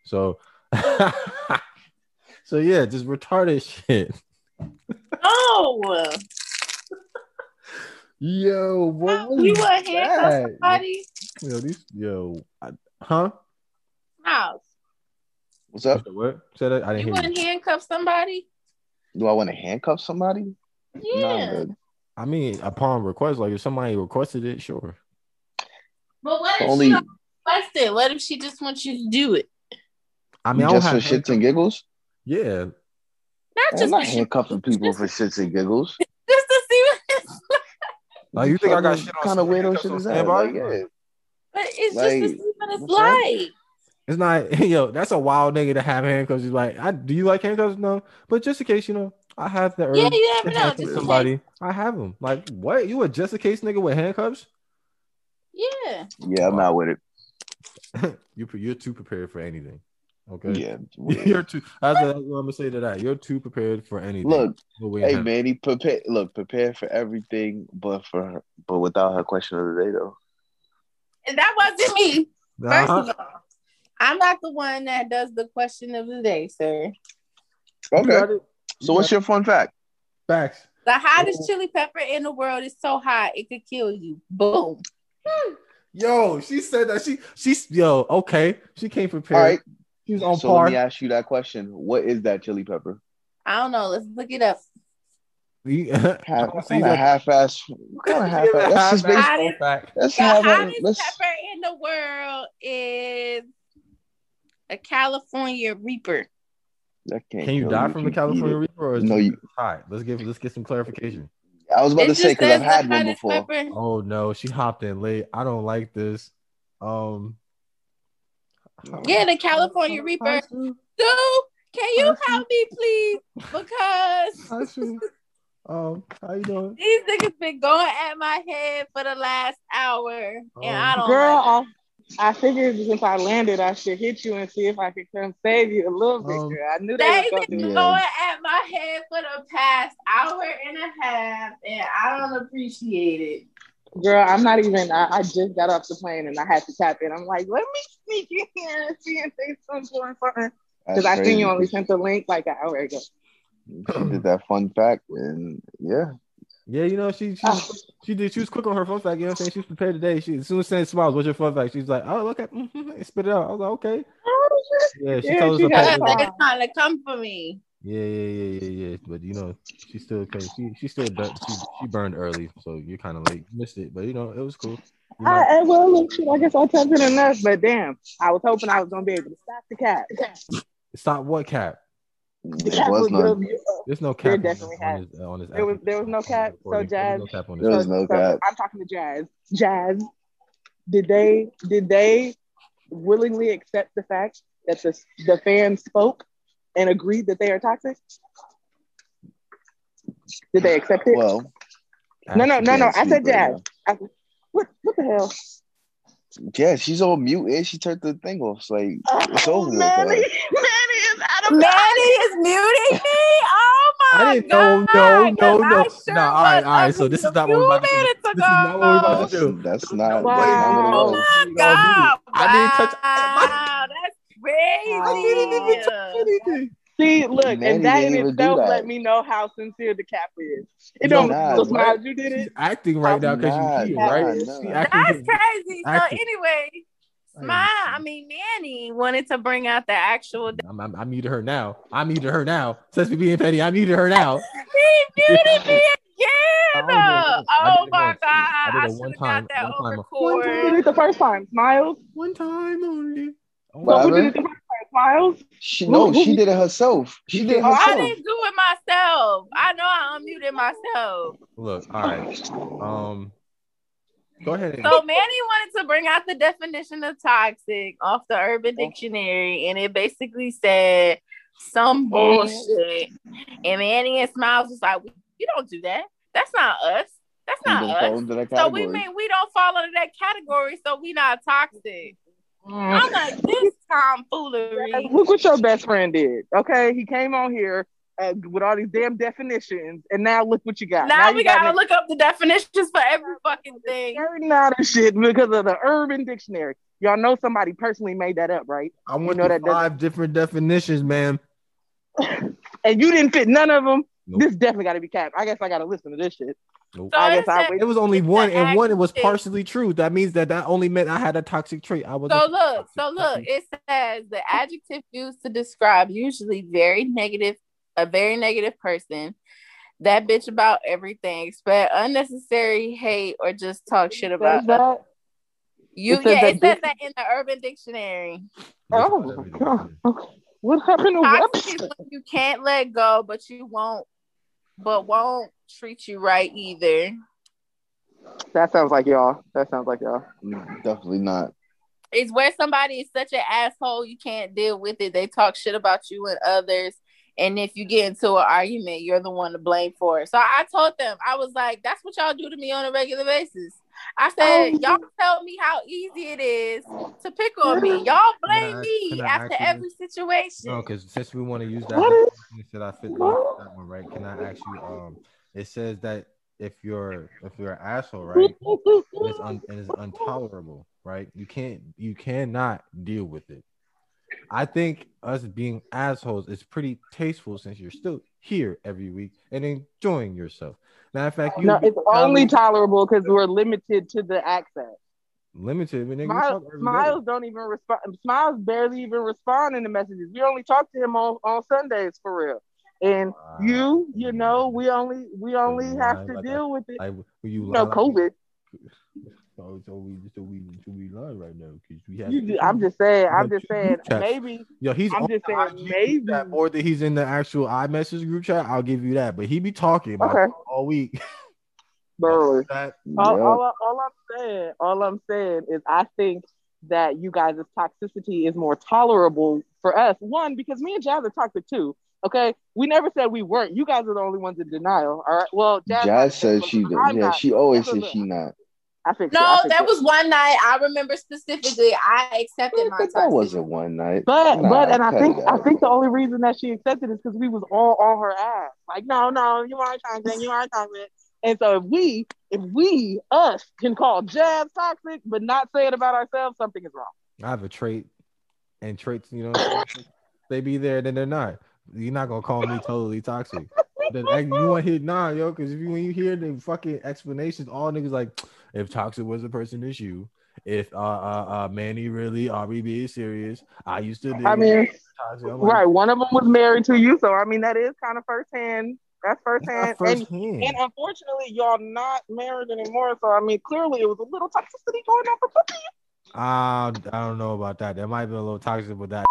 [SPEAKER 2] So, so yeah, just retarded shit.
[SPEAKER 4] No.
[SPEAKER 2] Yo, what was
[SPEAKER 4] You want to handcuff somebody?
[SPEAKER 2] Yo, these, yo, I, huh?
[SPEAKER 4] House.
[SPEAKER 3] What's up?
[SPEAKER 2] What? Say that. I didn't hear
[SPEAKER 4] want to handcuff somebody?
[SPEAKER 3] Do I want to handcuff somebody?
[SPEAKER 4] Yeah.
[SPEAKER 3] Nah,
[SPEAKER 2] I mean, upon request, like if somebody requested it, sure.
[SPEAKER 4] But what if
[SPEAKER 3] Only
[SPEAKER 4] she don't request it? What if she just wants you to do it?
[SPEAKER 2] I mean, I don't
[SPEAKER 3] just for
[SPEAKER 2] have
[SPEAKER 3] shits and giggles.
[SPEAKER 2] Yeah,
[SPEAKER 4] Not
[SPEAKER 3] I'm
[SPEAKER 4] just
[SPEAKER 3] not handcuffing people for shits and giggles.
[SPEAKER 4] just to see what it's like.
[SPEAKER 2] like you think I got shit on
[SPEAKER 3] kind of weirdo
[SPEAKER 2] handcuffs
[SPEAKER 3] shit
[SPEAKER 2] on
[SPEAKER 3] is that?
[SPEAKER 2] standby?
[SPEAKER 3] Like, yeah.
[SPEAKER 4] But it's
[SPEAKER 3] Like,
[SPEAKER 4] just to see what it's
[SPEAKER 3] what's
[SPEAKER 4] like.
[SPEAKER 2] It's not, yo, that's a wild nigga to have handcuffs. He's like, I do you like handcuffs? No, but just in case, you know, I have the urge
[SPEAKER 4] Yeah, you never
[SPEAKER 2] to
[SPEAKER 4] know.
[SPEAKER 2] handcuff
[SPEAKER 4] Just in
[SPEAKER 2] somebody. I have them. Like, what? You a just a case nigga with handcuffs?
[SPEAKER 4] Yeah.
[SPEAKER 3] Yeah, I'm not with it.
[SPEAKER 2] you you're too prepared for anything. Okay.
[SPEAKER 3] Yeah.
[SPEAKER 2] You're too. That's, that's what I'm gonna say to that. You're too prepared for anything.
[SPEAKER 3] Look, hey
[SPEAKER 2] in hell.
[SPEAKER 3] Manny, prepare. Look, prepare for everything, but for her, but without her question of the day though.
[SPEAKER 4] And that wasn't me. First
[SPEAKER 2] Uh-huh.
[SPEAKER 4] of all, I'm not the one that does the question of the day, sir.
[SPEAKER 3] Okay.
[SPEAKER 2] got it.
[SPEAKER 3] So what's your fun fact?
[SPEAKER 2] Facts.
[SPEAKER 4] The hottest oh. chili pepper in the world is so hot it could kill you. Boom. Hmm.
[SPEAKER 2] Yo, she said that she she's yo okay. She came prepared.
[SPEAKER 3] All right.
[SPEAKER 2] She was on
[SPEAKER 3] So
[SPEAKER 2] par.
[SPEAKER 3] let me ask you that question. What is that chili pepper?
[SPEAKER 4] I don't know. Let's look it up.
[SPEAKER 3] Half,
[SPEAKER 2] So
[SPEAKER 3] kind
[SPEAKER 2] you
[SPEAKER 3] of half-ass. What kind of half-ass? That's just
[SPEAKER 2] Half-ass
[SPEAKER 3] based.
[SPEAKER 4] Hottest-
[SPEAKER 2] fact.
[SPEAKER 3] That's
[SPEAKER 4] The hottest pepper in the world is a California Reaper.
[SPEAKER 3] Can't
[SPEAKER 2] you die from the California
[SPEAKER 3] it.
[SPEAKER 2] Reaper or is
[SPEAKER 3] No, you-
[SPEAKER 2] hot? Let's get let's get some clarification.
[SPEAKER 3] I was about
[SPEAKER 4] It
[SPEAKER 3] to say because I've had one before.
[SPEAKER 4] pepper.
[SPEAKER 2] Oh no, she hopped in late. I don't like this. Um
[SPEAKER 4] Yeah, the California Reaper. Stu, can you help me, please? Because
[SPEAKER 2] Um, how you doing?
[SPEAKER 4] these niggas been going at my head for the last hour, and
[SPEAKER 2] Oh.
[SPEAKER 4] I don't.
[SPEAKER 5] Girl,
[SPEAKER 4] like
[SPEAKER 5] I, I figured since I landed, I should hit you and see if I could come save you a little bit.
[SPEAKER 2] Um.
[SPEAKER 5] I knew
[SPEAKER 4] it.
[SPEAKER 5] they
[SPEAKER 4] They
[SPEAKER 5] was
[SPEAKER 4] been
[SPEAKER 5] gonna do
[SPEAKER 3] Yeah.
[SPEAKER 4] at my head for the past hour and a half, and I don't appreciate it.
[SPEAKER 5] it. Girl, I'm not even. I, I just got off the plane and I had to tap in. I'm like, let me sneak in here and see if they some doing something. Because I seen you only sent the link like an hour ago.
[SPEAKER 3] She did that fun fact, and yeah,
[SPEAKER 2] Yeah, you know, she she,
[SPEAKER 5] Ah.
[SPEAKER 2] she did she was quick on her fun fact, you know what I'm saying? She was prepared today. She as soon as saying smiles, what's your fun fact? She's like, Oh, look at mm-hmm, spit it out. I was like, okay. Yeah, she
[SPEAKER 5] Yeah,
[SPEAKER 2] told us
[SPEAKER 5] she
[SPEAKER 2] her
[SPEAKER 5] got it.
[SPEAKER 4] Because trying to come for me.
[SPEAKER 2] Yeah, yeah, yeah, yeah, yeah. But you know, she still came. She she still done, she she burned early, so you're kind of late. Missed it, but you know, it was cool. You know,
[SPEAKER 5] I, I- well, I guess I tapped in enough, but damn, I was hoping I was gonna be able to stop the cat.
[SPEAKER 2] stop what cap?
[SPEAKER 5] The
[SPEAKER 3] there
[SPEAKER 5] cat
[SPEAKER 3] was
[SPEAKER 5] was
[SPEAKER 3] none.
[SPEAKER 2] There's no
[SPEAKER 5] There
[SPEAKER 2] cap on,
[SPEAKER 5] definitely
[SPEAKER 2] on
[SPEAKER 5] had-
[SPEAKER 2] his on his.
[SPEAKER 5] There was- there was no cap, so
[SPEAKER 2] recording. There was
[SPEAKER 5] Jazz-
[SPEAKER 2] no cap on
[SPEAKER 3] There was no
[SPEAKER 5] So,
[SPEAKER 3] cap.
[SPEAKER 5] I'm talking to Jazz. Jazz, did they did they willingly accept the fact that the the fans spoke and agreed that they are toxic? Did they accept it?
[SPEAKER 3] Well,
[SPEAKER 5] no, no, no, no. I said Jazz. I, what what the hell?
[SPEAKER 3] yeah, she's all mute and she turned the thing off. It's like oh, it's
[SPEAKER 5] Oh,
[SPEAKER 3] over with.
[SPEAKER 5] Manny,
[SPEAKER 3] her.
[SPEAKER 5] Manny is out of
[SPEAKER 4] Manny is muting me. Oh my
[SPEAKER 2] I didn't know.
[SPEAKER 4] god!
[SPEAKER 2] No, no,
[SPEAKER 4] 'cause
[SPEAKER 2] no.
[SPEAKER 4] I sure
[SPEAKER 2] No, all right, all right. So this is not what we're about to do. This is not what we're about to do.
[SPEAKER 3] that's not.
[SPEAKER 5] Wow.
[SPEAKER 3] That's not what it
[SPEAKER 4] Oh my
[SPEAKER 2] No,
[SPEAKER 4] god!
[SPEAKER 2] I didn't touch-
[SPEAKER 4] Wow, that's crazy.
[SPEAKER 2] Anything.
[SPEAKER 5] See, look,
[SPEAKER 3] Manny
[SPEAKER 5] and that in itself let me know how sincere the cap is. It
[SPEAKER 2] No,
[SPEAKER 5] don't
[SPEAKER 3] nah,
[SPEAKER 5] so
[SPEAKER 3] what?
[SPEAKER 5] you did
[SPEAKER 2] She's
[SPEAKER 5] it.
[SPEAKER 2] acting right now because
[SPEAKER 3] Nah,
[SPEAKER 2] you here,
[SPEAKER 3] nah,
[SPEAKER 2] right?
[SPEAKER 3] nah.
[SPEAKER 2] She
[SPEAKER 4] That's
[SPEAKER 2] acting.
[SPEAKER 4] crazy. So anyway,
[SPEAKER 2] I
[SPEAKER 4] my I mean Manny wanted to bring out the actual.
[SPEAKER 2] I'm, I'm, I muted her now. I muted her now. Says me being petty. I muted her now.
[SPEAKER 4] He muted me
[SPEAKER 2] I
[SPEAKER 4] again.
[SPEAKER 2] only did it once. I
[SPEAKER 4] Oh my god!
[SPEAKER 2] I did
[SPEAKER 4] I
[SPEAKER 2] it
[SPEAKER 4] should
[SPEAKER 2] one
[SPEAKER 4] have
[SPEAKER 2] time-
[SPEAKER 4] got that
[SPEAKER 2] one
[SPEAKER 4] on
[SPEAKER 2] time.
[SPEAKER 5] You did it the first time, smiles.
[SPEAKER 2] One time only. Oh,
[SPEAKER 3] What
[SPEAKER 5] who did it the first time, smiles?
[SPEAKER 3] She no, she did it herself. She did it
[SPEAKER 4] Oh, I didn't do it myself. I know I unmuted myself.
[SPEAKER 2] Look, all right. Um, go ahead.
[SPEAKER 4] So Manny wanted to bring out the definition of toxic off the Urban Dictionary, and it basically said some bullshit. And Manny and Smiles was like, "You don't do that. That's not us. That's not us."
[SPEAKER 3] fall that
[SPEAKER 4] So we mean we don't fall into that category, so we not toxic.
[SPEAKER 5] Mm.
[SPEAKER 4] I'm like this tomfoolery.
[SPEAKER 5] Look what your best friend did. Okay, he came on here uh, with all these damn definitions, and now look what you got.
[SPEAKER 4] Now,
[SPEAKER 5] you
[SPEAKER 4] we
[SPEAKER 5] got
[SPEAKER 4] gotta
[SPEAKER 5] me
[SPEAKER 4] look up the definitions for every fucking thing.
[SPEAKER 5] Starting out of shit because of the Urban Dictionary. Y'all know somebody personally made that up, right?
[SPEAKER 2] I want
[SPEAKER 5] know
[SPEAKER 2] the
[SPEAKER 5] that doesn't-
[SPEAKER 2] five different definitions, man.
[SPEAKER 5] And you didn't fit none of them.
[SPEAKER 2] Nope.
[SPEAKER 5] This definitely got to be capped. I guess I got to listen to this shit.
[SPEAKER 2] Nope.
[SPEAKER 4] So
[SPEAKER 5] I
[SPEAKER 4] it
[SPEAKER 5] guess I'll wait.
[SPEAKER 2] It was only one, and one it was partially true. That means that that only meant I had a toxic trait. I was
[SPEAKER 4] So look, so look, it says the adjective used to describe usually very negative, a very negative person. That bitch about everything, expect unnecessary hate or just talk shit about
[SPEAKER 5] that?
[SPEAKER 4] you.
[SPEAKER 5] it
[SPEAKER 4] yeah,
[SPEAKER 5] that
[SPEAKER 4] it says that in the Urban Dictionary.
[SPEAKER 5] Oh, my God. What happened to
[SPEAKER 4] Toxic is when you can't let go, but you won't, but won't treat you right either.
[SPEAKER 5] That sounds like y'all. That sounds like y'all.
[SPEAKER 3] Definitely not.
[SPEAKER 4] It's where somebody is such an asshole you can't deal with it. They talk shit about you and others, And if you get into an argument, you're the one to blame for it. So I told them, I was like, that's what y'all do to me on a regular basis. I said,
[SPEAKER 5] Oh,
[SPEAKER 4] y'all tell me how easy it is to pick on me. Y'all blame
[SPEAKER 2] I-
[SPEAKER 4] me after
[SPEAKER 2] ask you
[SPEAKER 4] every situation.
[SPEAKER 2] No, because since we want to use that,
[SPEAKER 5] What is-
[SPEAKER 2] should I fit
[SPEAKER 5] What?
[SPEAKER 2] that one right? Can I ask you? Um, it says that if you're if you're an asshole, right, and it's un, and it's intolerable, right? You can't you cannot deal with it. I think us being assholes is pretty tasteful since you're still here every week and enjoying yourself. Matter of fact, you
[SPEAKER 5] no, it's only tolerable because we're limited to the access.
[SPEAKER 2] limited. I nigga, you
[SPEAKER 5] Miles,
[SPEAKER 2] talk every day.
[SPEAKER 5] Smiles don't even respond. Smiles barely even respond in the messages. We only talk to him on, on Sundays for real. And
[SPEAKER 2] Wow.
[SPEAKER 5] you, you know, we only we only have to
[SPEAKER 2] like
[SPEAKER 5] deal with it.
[SPEAKER 2] When you
[SPEAKER 5] You know,
[SPEAKER 2] like-
[SPEAKER 5] COVID.
[SPEAKER 2] So, so we so we so we lie right now because we have.
[SPEAKER 5] You, ju- I'm just saying. I'm just saying.
[SPEAKER 2] group.
[SPEAKER 5] Maybe
[SPEAKER 2] Yo, he's
[SPEAKER 5] I'm just saying, maybe-
[SPEAKER 2] chat more than he's in the actual iMessage group chat. I'll give you that, but he be talking about
[SPEAKER 5] Okay.
[SPEAKER 2] all week.
[SPEAKER 5] bro.
[SPEAKER 2] That-
[SPEAKER 5] All,
[SPEAKER 3] Yeah.
[SPEAKER 5] all, all I'm saying, all I'm saying is, I think that you guys' toxicity is more tolerable for us. One, because me and Jazz are toxic too. Okay, we never said we weren't. You guys are the only ones in denial. All right. Well, Jazz,
[SPEAKER 3] Jazz says she,
[SPEAKER 5] I'm
[SPEAKER 3] yeah,
[SPEAKER 5] not.
[SPEAKER 3] she always says she not.
[SPEAKER 5] I fixed it. I
[SPEAKER 4] No,
[SPEAKER 5] fixed
[SPEAKER 4] that
[SPEAKER 5] it.
[SPEAKER 4] was one night. I remember specifically. I accepted my
[SPEAKER 3] But that wasn't one night.
[SPEAKER 5] But
[SPEAKER 3] Nah,
[SPEAKER 5] but and I think I think the only reason that she accepted is because we was all on her ass. Like, no, no, you aren't toxic, you aren't toxic. And so if we, if we, us, can call Jazz toxic, but not say it about ourselves, something is wrong.
[SPEAKER 2] I have a trait, and traits, you know, what I'm saying? they be there, then they're not. You're not gonna call me totally toxic. Then you want to hit nah, yo, because if you when you hear the fucking explanations, all niggas like, if toxic was a person, you. If uh uh, uh Manny really are we being serious? I used to.
[SPEAKER 5] I mean,
[SPEAKER 2] toxic. Like,
[SPEAKER 5] right? One of them was married to you, so I mean that is kind of firsthand. That's firsthand.
[SPEAKER 2] not
[SPEAKER 5] And
[SPEAKER 2] firsthand.
[SPEAKER 5] and unfortunately, y'all not married anymore. So I mean, clearly it was a little toxicity going on for both of
[SPEAKER 2] Uh, I don't know about that. That might be a little toxic with that.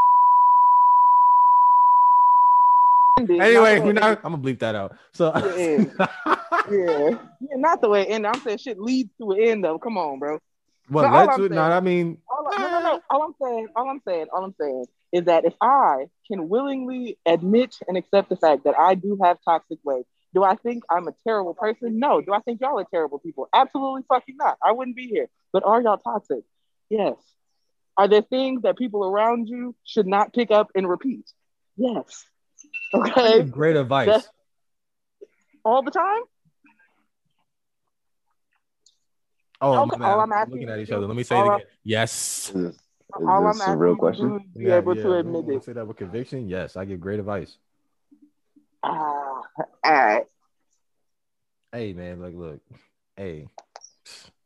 [SPEAKER 5] You.
[SPEAKER 2] Anyway,
[SPEAKER 5] Not
[SPEAKER 2] we're not. I'm gonna bleep that out. So,
[SPEAKER 5] Yeah, yeah, not the way it ended. I'm saying shit leads to an end though. Come on, bro.
[SPEAKER 2] what led to it? No, I mean,
[SPEAKER 5] All no, no, no. Eh. All I'm saying, all I'm saying, all I'm saying is that if I can willingly admit and accept the fact that I do have toxic ways, do I think I'm a terrible person? No. Do I think y'all are terrible people? Absolutely fucking not. I wouldn't be here. But are y'all toxic? Yes. Are there things that people around you should not pick up and repeat? Yes. Okay.
[SPEAKER 2] great advice.
[SPEAKER 5] That's- All the time?
[SPEAKER 2] Oh,
[SPEAKER 5] Okay,
[SPEAKER 2] my bad.
[SPEAKER 5] all I'm
[SPEAKER 2] I'm
[SPEAKER 5] asking
[SPEAKER 2] looking at each other. Let me say it
[SPEAKER 5] all
[SPEAKER 2] again. Yes.
[SPEAKER 3] Is is
[SPEAKER 5] All I'm
[SPEAKER 3] this a
[SPEAKER 5] asking
[SPEAKER 3] real question?
[SPEAKER 5] do is be
[SPEAKER 2] Yeah,
[SPEAKER 5] able
[SPEAKER 2] yeah.
[SPEAKER 5] to admit it.
[SPEAKER 2] Say that with conviction. Yes, I give great advice.
[SPEAKER 5] Ah, all right.
[SPEAKER 2] Hey, man, look, look. Hey,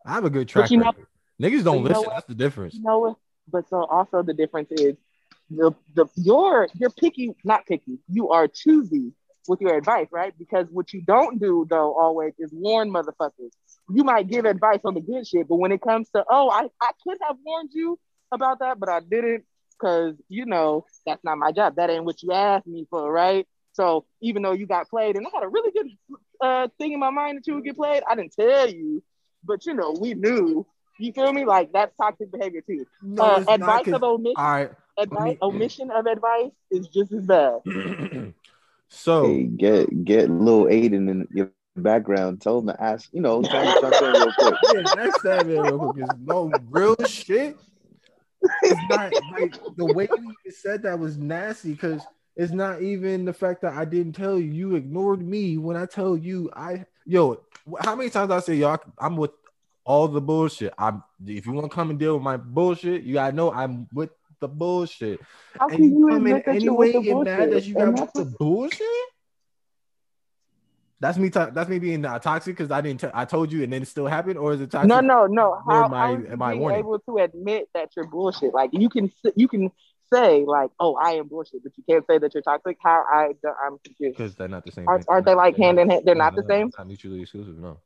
[SPEAKER 2] I have a good track
[SPEAKER 5] you know-
[SPEAKER 2] Niggas don't
[SPEAKER 5] you
[SPEAKER 2] listen. That's the difference.
[SPEAKER 5] You know what? But so also the difference is the the you're you're picky, not picky. You are choosy with your advice, right? Because what you don't do though always is warn motherfuckers. You might give advice on the good shit, but when it comes to oh, I I could have warned you about that, but I didn't because you know that's not my job. That ain't what you asked me for, right? So even though you got played, and I had a really good uh, thing in my mind that you would get played, I didn't tell you, but you know we knew. You feel me? Like that's toxic behavior too.
[SPEAKER 2] No,
[SPEAKER 5] uh,
[SPEAKER 2] not,
[SPEAKER 5] advice
[SPEAKER 2] 'cause-
[SPEAKER 5] of omission,
[SPEAKER 2] all right.
[SPEAKER 5] Advice, omission of advice is just as bad.
[SPEAKER 2] so
[SPEAKER 3] Hey, get get little Aiden in your background. Tell him to ask. You know, tell him to jump in real quick.
[SPEAKER 2] yeah, next time, man, real quick. 'cause No real shit. It's not like the way you said that was nasty because it's not even the fact that I didn't tell you. You ignored me when I tell you I yo. How many times I say y'all? I'm with all the bullshit. I'm if you want to come and deal with my bullshit, you gotta know I'm with the bullshit.
[SPEAKER 5] How
[SPEAKER 2] And you
[SPEAKER 5] you
[SPEAKER 2] come in
[SPEAKER 5] admit that you're
[SPEAKER 2] anyway and mad that you got with the bullshit. That's me. To- that's me being uh, toxic because I didn't. T- I told you, and then it still happened, or is it toxic?
[SPEAKER 5] no, no, no. How,
[SPEAKER 2] am I-
[SPEAKER 5] how are
[SPEAKER 2] am I
[SPEAKER 5] being
[SPEAKER 2] warning?
[SPEAKER 5] able to admit that you're bullshit? Like you can, you can say like, "Oh, I am bullshit," but you can't say that you're toxic. How I, I'm confused.
[SPEAKER 2] because they're not the same.
[SPEAKER 5] Aren't, aren't they like hand in hand? They're
[SPEAKER 2] no,
[SPEAKER 5] not the
[SPEAKER 2] no,
[SPEAKER 5] same.
[SPEAKER 2] Not mutually exclusive. No.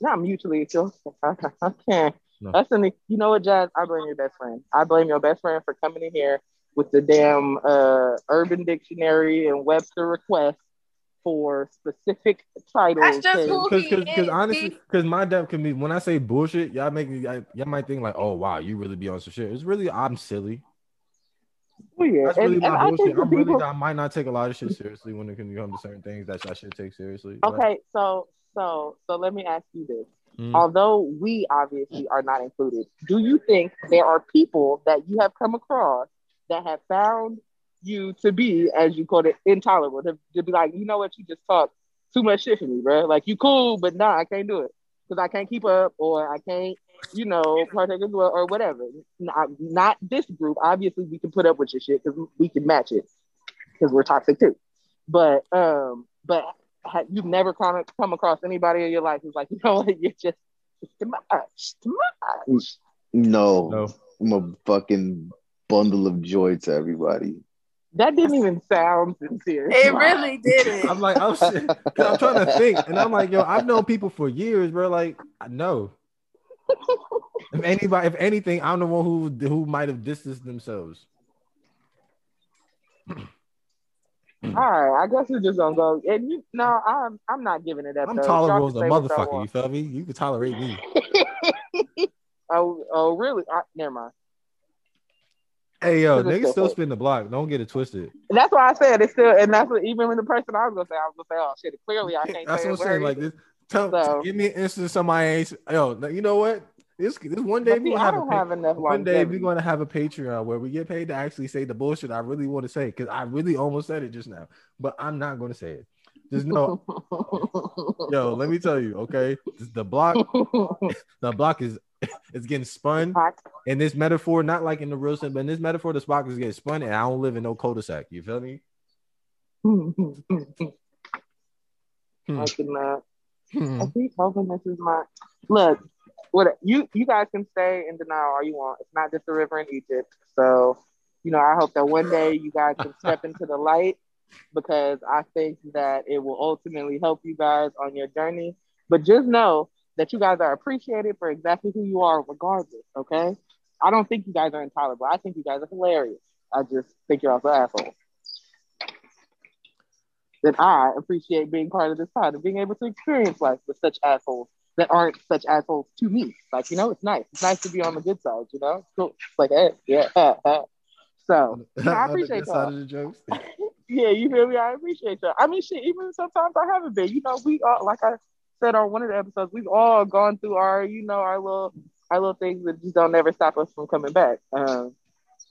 [SPEAKER 5] Not mutually exclusive. Can't.
[SPEAKER 2] No.
[SPEAKER 5] That's in the, you know what, Jazz? I blame your best friend. I blame your best friend for coming in here with the damn uh, Urban Dictionary and Webster request for specific titles.
[SPEAKER 4] That's just
[SPEAKER 5] 'cause-
[SPEAKER 2] Because,
[SPEAKER 4] he
[SPEAKER 2] because,
[SPEAKER 4] is,
[SPEAKER 2] honestly, because my depth can be when I say bullshit, y'all make me, y'all y'all might think like, oh wow, you really be on some shit. It's really I'm silly.
[SPEAKER 5] Well, yeah,
[SPEAKER 2] That's really
[SPEAKER 5] and, and
[SPEAKER 2] my
[SPEAKER 5] I
[SPEAKER 2] bullshit.
[SPEAKER 5] think
[SPEAKER 2] I'm really,
[SPEAKER 5] people.
[SPEAKER 2] I might not take a lot of shit seriously when it comes to certain things that I should take seriously. but-
[SPEAKER 5] Okay, so so so let me ask you this.
[SPEAKER 2] Mm.
[SPEAKER 5] Although we obviously are not included, do you think there are people that you have come across that have found you to be, as you call it, intolerable? To, to be like, you know what, you just talk too much shit for me, bro. Like you cool, but nah, I can't do it because I can't keep up, or I can't, you know, partake as well, or whatever. Not, not this group. Obviously, we can put up with your shit because we can match it because we're toxic too. But um, but you've never come come across anybody in your life who's like, you know what, you're just too much, too much.
[SPEAKER 3] No,
[SPEAKER 2] No.
[SPEAKER 3] I'm a fucking bundle of joy to everybody.
[SPEAKER 5] That didn't even sound sincere.
[SPEAKER 4] It really didn't.
[SPEAKER 2] I'm like, oh, I'm, I'm trying to think, and I'm like, yo, I've known people for years, bro. Like, no. if anybody, if anything, I'm the one who who might have distanced themselves. Mm.
[SPEAKER 5] All right, I guess we're just gonna go. And you, no, I'm I'm not giving it up.
[SPEAKER 2] I'm
[SPEAKER 5] though.
[SPEAKER 2] tolerable as a
[SPEAKER 5] can say what y'all
[SPEAKER 2] motherfucker. You feel me? You can tolerate me.
[SPEAKER 5] Oh, oh, really? I, never mind.
[SPEAKER 2] Hey, yo,
[SPEAKER 5] it's
[SPEAKER 2] niggas
[SPEAKER 5] still
[SPEAKER 2] spin the block. Don't get it twisted.
[SPEAKER 5] That's why I said it's still, and that's what even when the person I was gonna say, I was gonna say, oh shit, clearly I can't.
[SPEAKER 2] That's
[SPEAKER 5] say
[SPEAKER 2] what I'm saying. Like this, tell,
[SPEAKER 5] So-
[SPEAKER 2] give me an instance of somebody ain't. Yo, you know what? This this one day we
[SPEAKER 5] see,
[SPEAKER 2] gonna
[SPEAKER 5] I
[SPEAKER 2] have a
[SPEAKER 5] don't
[SPEAKER 2] pa-
[SPEAKER 5] have enough
[SPEAKER 2] one day we're gonna have a Patreon where we get paid to actually say the bullshit I really want to say because I really almost said it just now, but I'm not gonna say it. Just know, yo, let me tell you, okay, the block, the block is it's getting spun in this metaphor, not like in the real sense, but in this metaphor, the block is getting spun, and I don't live in no cul-de-sac. You feel me? Hmm.
[SPEAKER 5] I cannot.
[SPEAKER 2] Hmm.
[SPEAKER 5] I keep hoping this is my look. What you you guys can stay in denial all you want. It's not just a river in Egypt. So, you know, I hope that one day you guys can step into the light because I think that it will ultimately help you guys on your journey. But just know that you guys are appreciated for exactly who you are, regardless. Okay. I don't think you guys are intolerable. I think you guys are hilarious. I just think you're also assholes. Then I appreciate being part of this pod and being able to experience life with such assholes that aren't such assholes to me. Like, you know, it's nice. It's nice to be on the good side, you know? It's cool. It's like, hey, yeah. so, you know, I appreciate
[SPEAKER 2] good side
[SPEAKER 5] y'all.
[SPEAKER 2] of the jokes.
[SPEAKER 5] Yeah, you feel me? I appreciate y'all. I mean, shit, even sometimes I haven't been. You know, we all, like I said on one of the episodes, we've all gone through our, you know, our little, our little things that just don't never stop us from coming back. Um,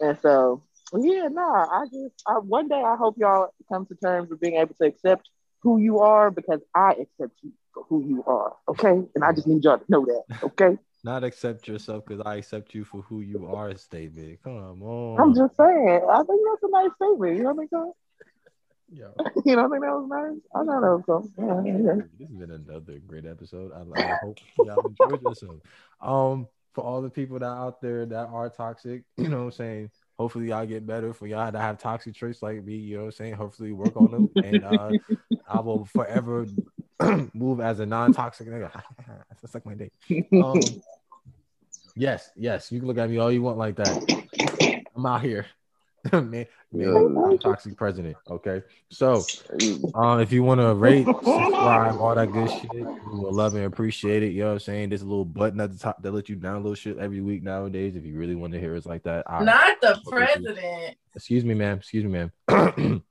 [SPEAKER 5] and so, yeah, nah, I just, I, one day I hope y'all come to terms with being able to accept who you are because I accept you for who you are. Okay. And I just need y'all to know that. Okay.
[SPEAKER 2] Not accept yourself because I accept you for who you are, statement. Come on.
[SPEAKER 5] I'm just saying, I think that's a nice statement. You know what I mean?
[SPEAKER 2] Yo,
[SPEAKER 5] You know, I think that was nice. I know that was cool. Yeah, yeah, yeah.
[SPEAKER 2] this has been another great episode. I, I hope y'all enjoyed yourself. Um, for all the people that out there that are toxic, you know what I'm saying? Hopefully y'all get better. For y'all that have toxic traits like me, you know what I'm saying? Hopefully work on them. And uh, I will forever move as a non-toxic nigga. That's like my day. Um, yes, yes, you can look at me all you want like that. I'm out here. man, man, I'm toxic president. Okay. So um, if you want to rate, subscribe, all that good shit, we would love and appreciate it. You know what I'm saying? There's a little button at the top that lets you download shit every week nowadays. If you really want to hear us like that, I-
[SPEAKER 4] Not the president.
[SPEAKER 2] excuse me, ma'am. Excuse me, ma'am.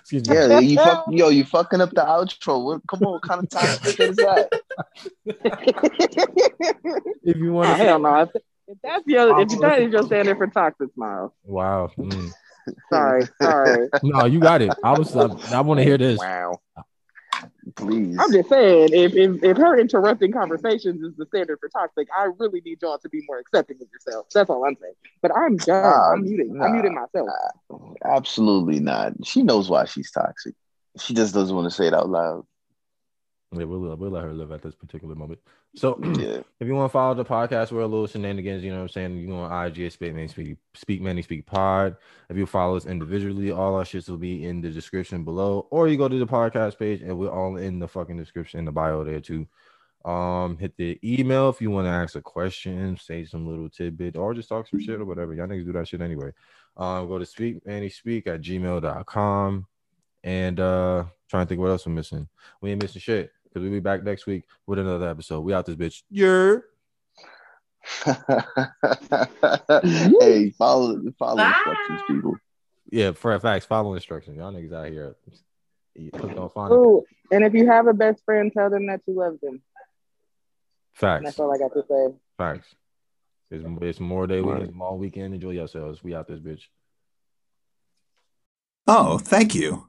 [SPEAKER 2] excuse me.
[SPEAKER 3] Yeah, you fuck, yo, you fucking up the outro. What, come on, what kind of topic is that?
[SPEAKER 2] If you want to,
[SPEAKER 5] hell no. If, if that's your, if that is your standard for toxic smile,
[SPEAKER 2] wow. Mm.
[SPEAKER 5] sorry, sorry.
[SPEAKER 2] No, you got it. I was. I, I want to hear this.
[SPEAKER 3] Wow. Please.
[SPEAKER 5] I'm just saying, if, if if her interrupting conversations is the standard for toxic, I really need y'all to be more accepting of yourself. That's all I'm saying. But I'm done.
[SPEAKER 3] Nah,
[SPEAKER 5] I'm muting.
[SPEAKER 3] nah.
[SPEAKER 5] I'm muting myself.
[SPEAKER 3] Absolutely not. She knows why she's toxic. She just doesn't want to say it out loud.
[SPEAKER 2] Yeah, we'll, we'll let her live at this particular moment. So,
[SPEAKER 3] Yeah.
[SPEAKER 2] if you want to follow the podcast, we're a little shenanigans. You know what I'm saying? You go on IG, Speak Manny Speak, Speak Manny Speak Pod. If you follow us individually, all our shits will be in the description below, or you go to the podcast page and we're all in the fucking description in the bio there too. Um, hit the email if you want to ask a question, say some little tidbit, or just talk some shit or whatever. Y'all niggas do that shit anyway. Um, go to speak Manny speak at gmail.com and uh trying to think what else we're missing. We ain't missing shit because we'll be back next week with another episode. We out this bitch. Yeah.
[SPEAKER 3] hey, follow follow
[SPEAKER 4] Bye.
[SPEAKER 3] instructions, people.
[SPEAKER 2] Yeah, for facts, follow instructions. Y'all niggas out here. You hooked on phonic.
[SPEAKER 5] Ooh, and if you have a best friend, tell them that you love them. And
[SPEAKER 2] Facts,
[SPEAKER 5] that's all I got to say.
[SPEAKER 2] facts. It's, it's more day
[SPEAKER 3] Right.
[SPEAKER 2] weekend, long weekend. Enjoy yourselves. We out this bitch.
[SPEAKER 6] Oh, thank you.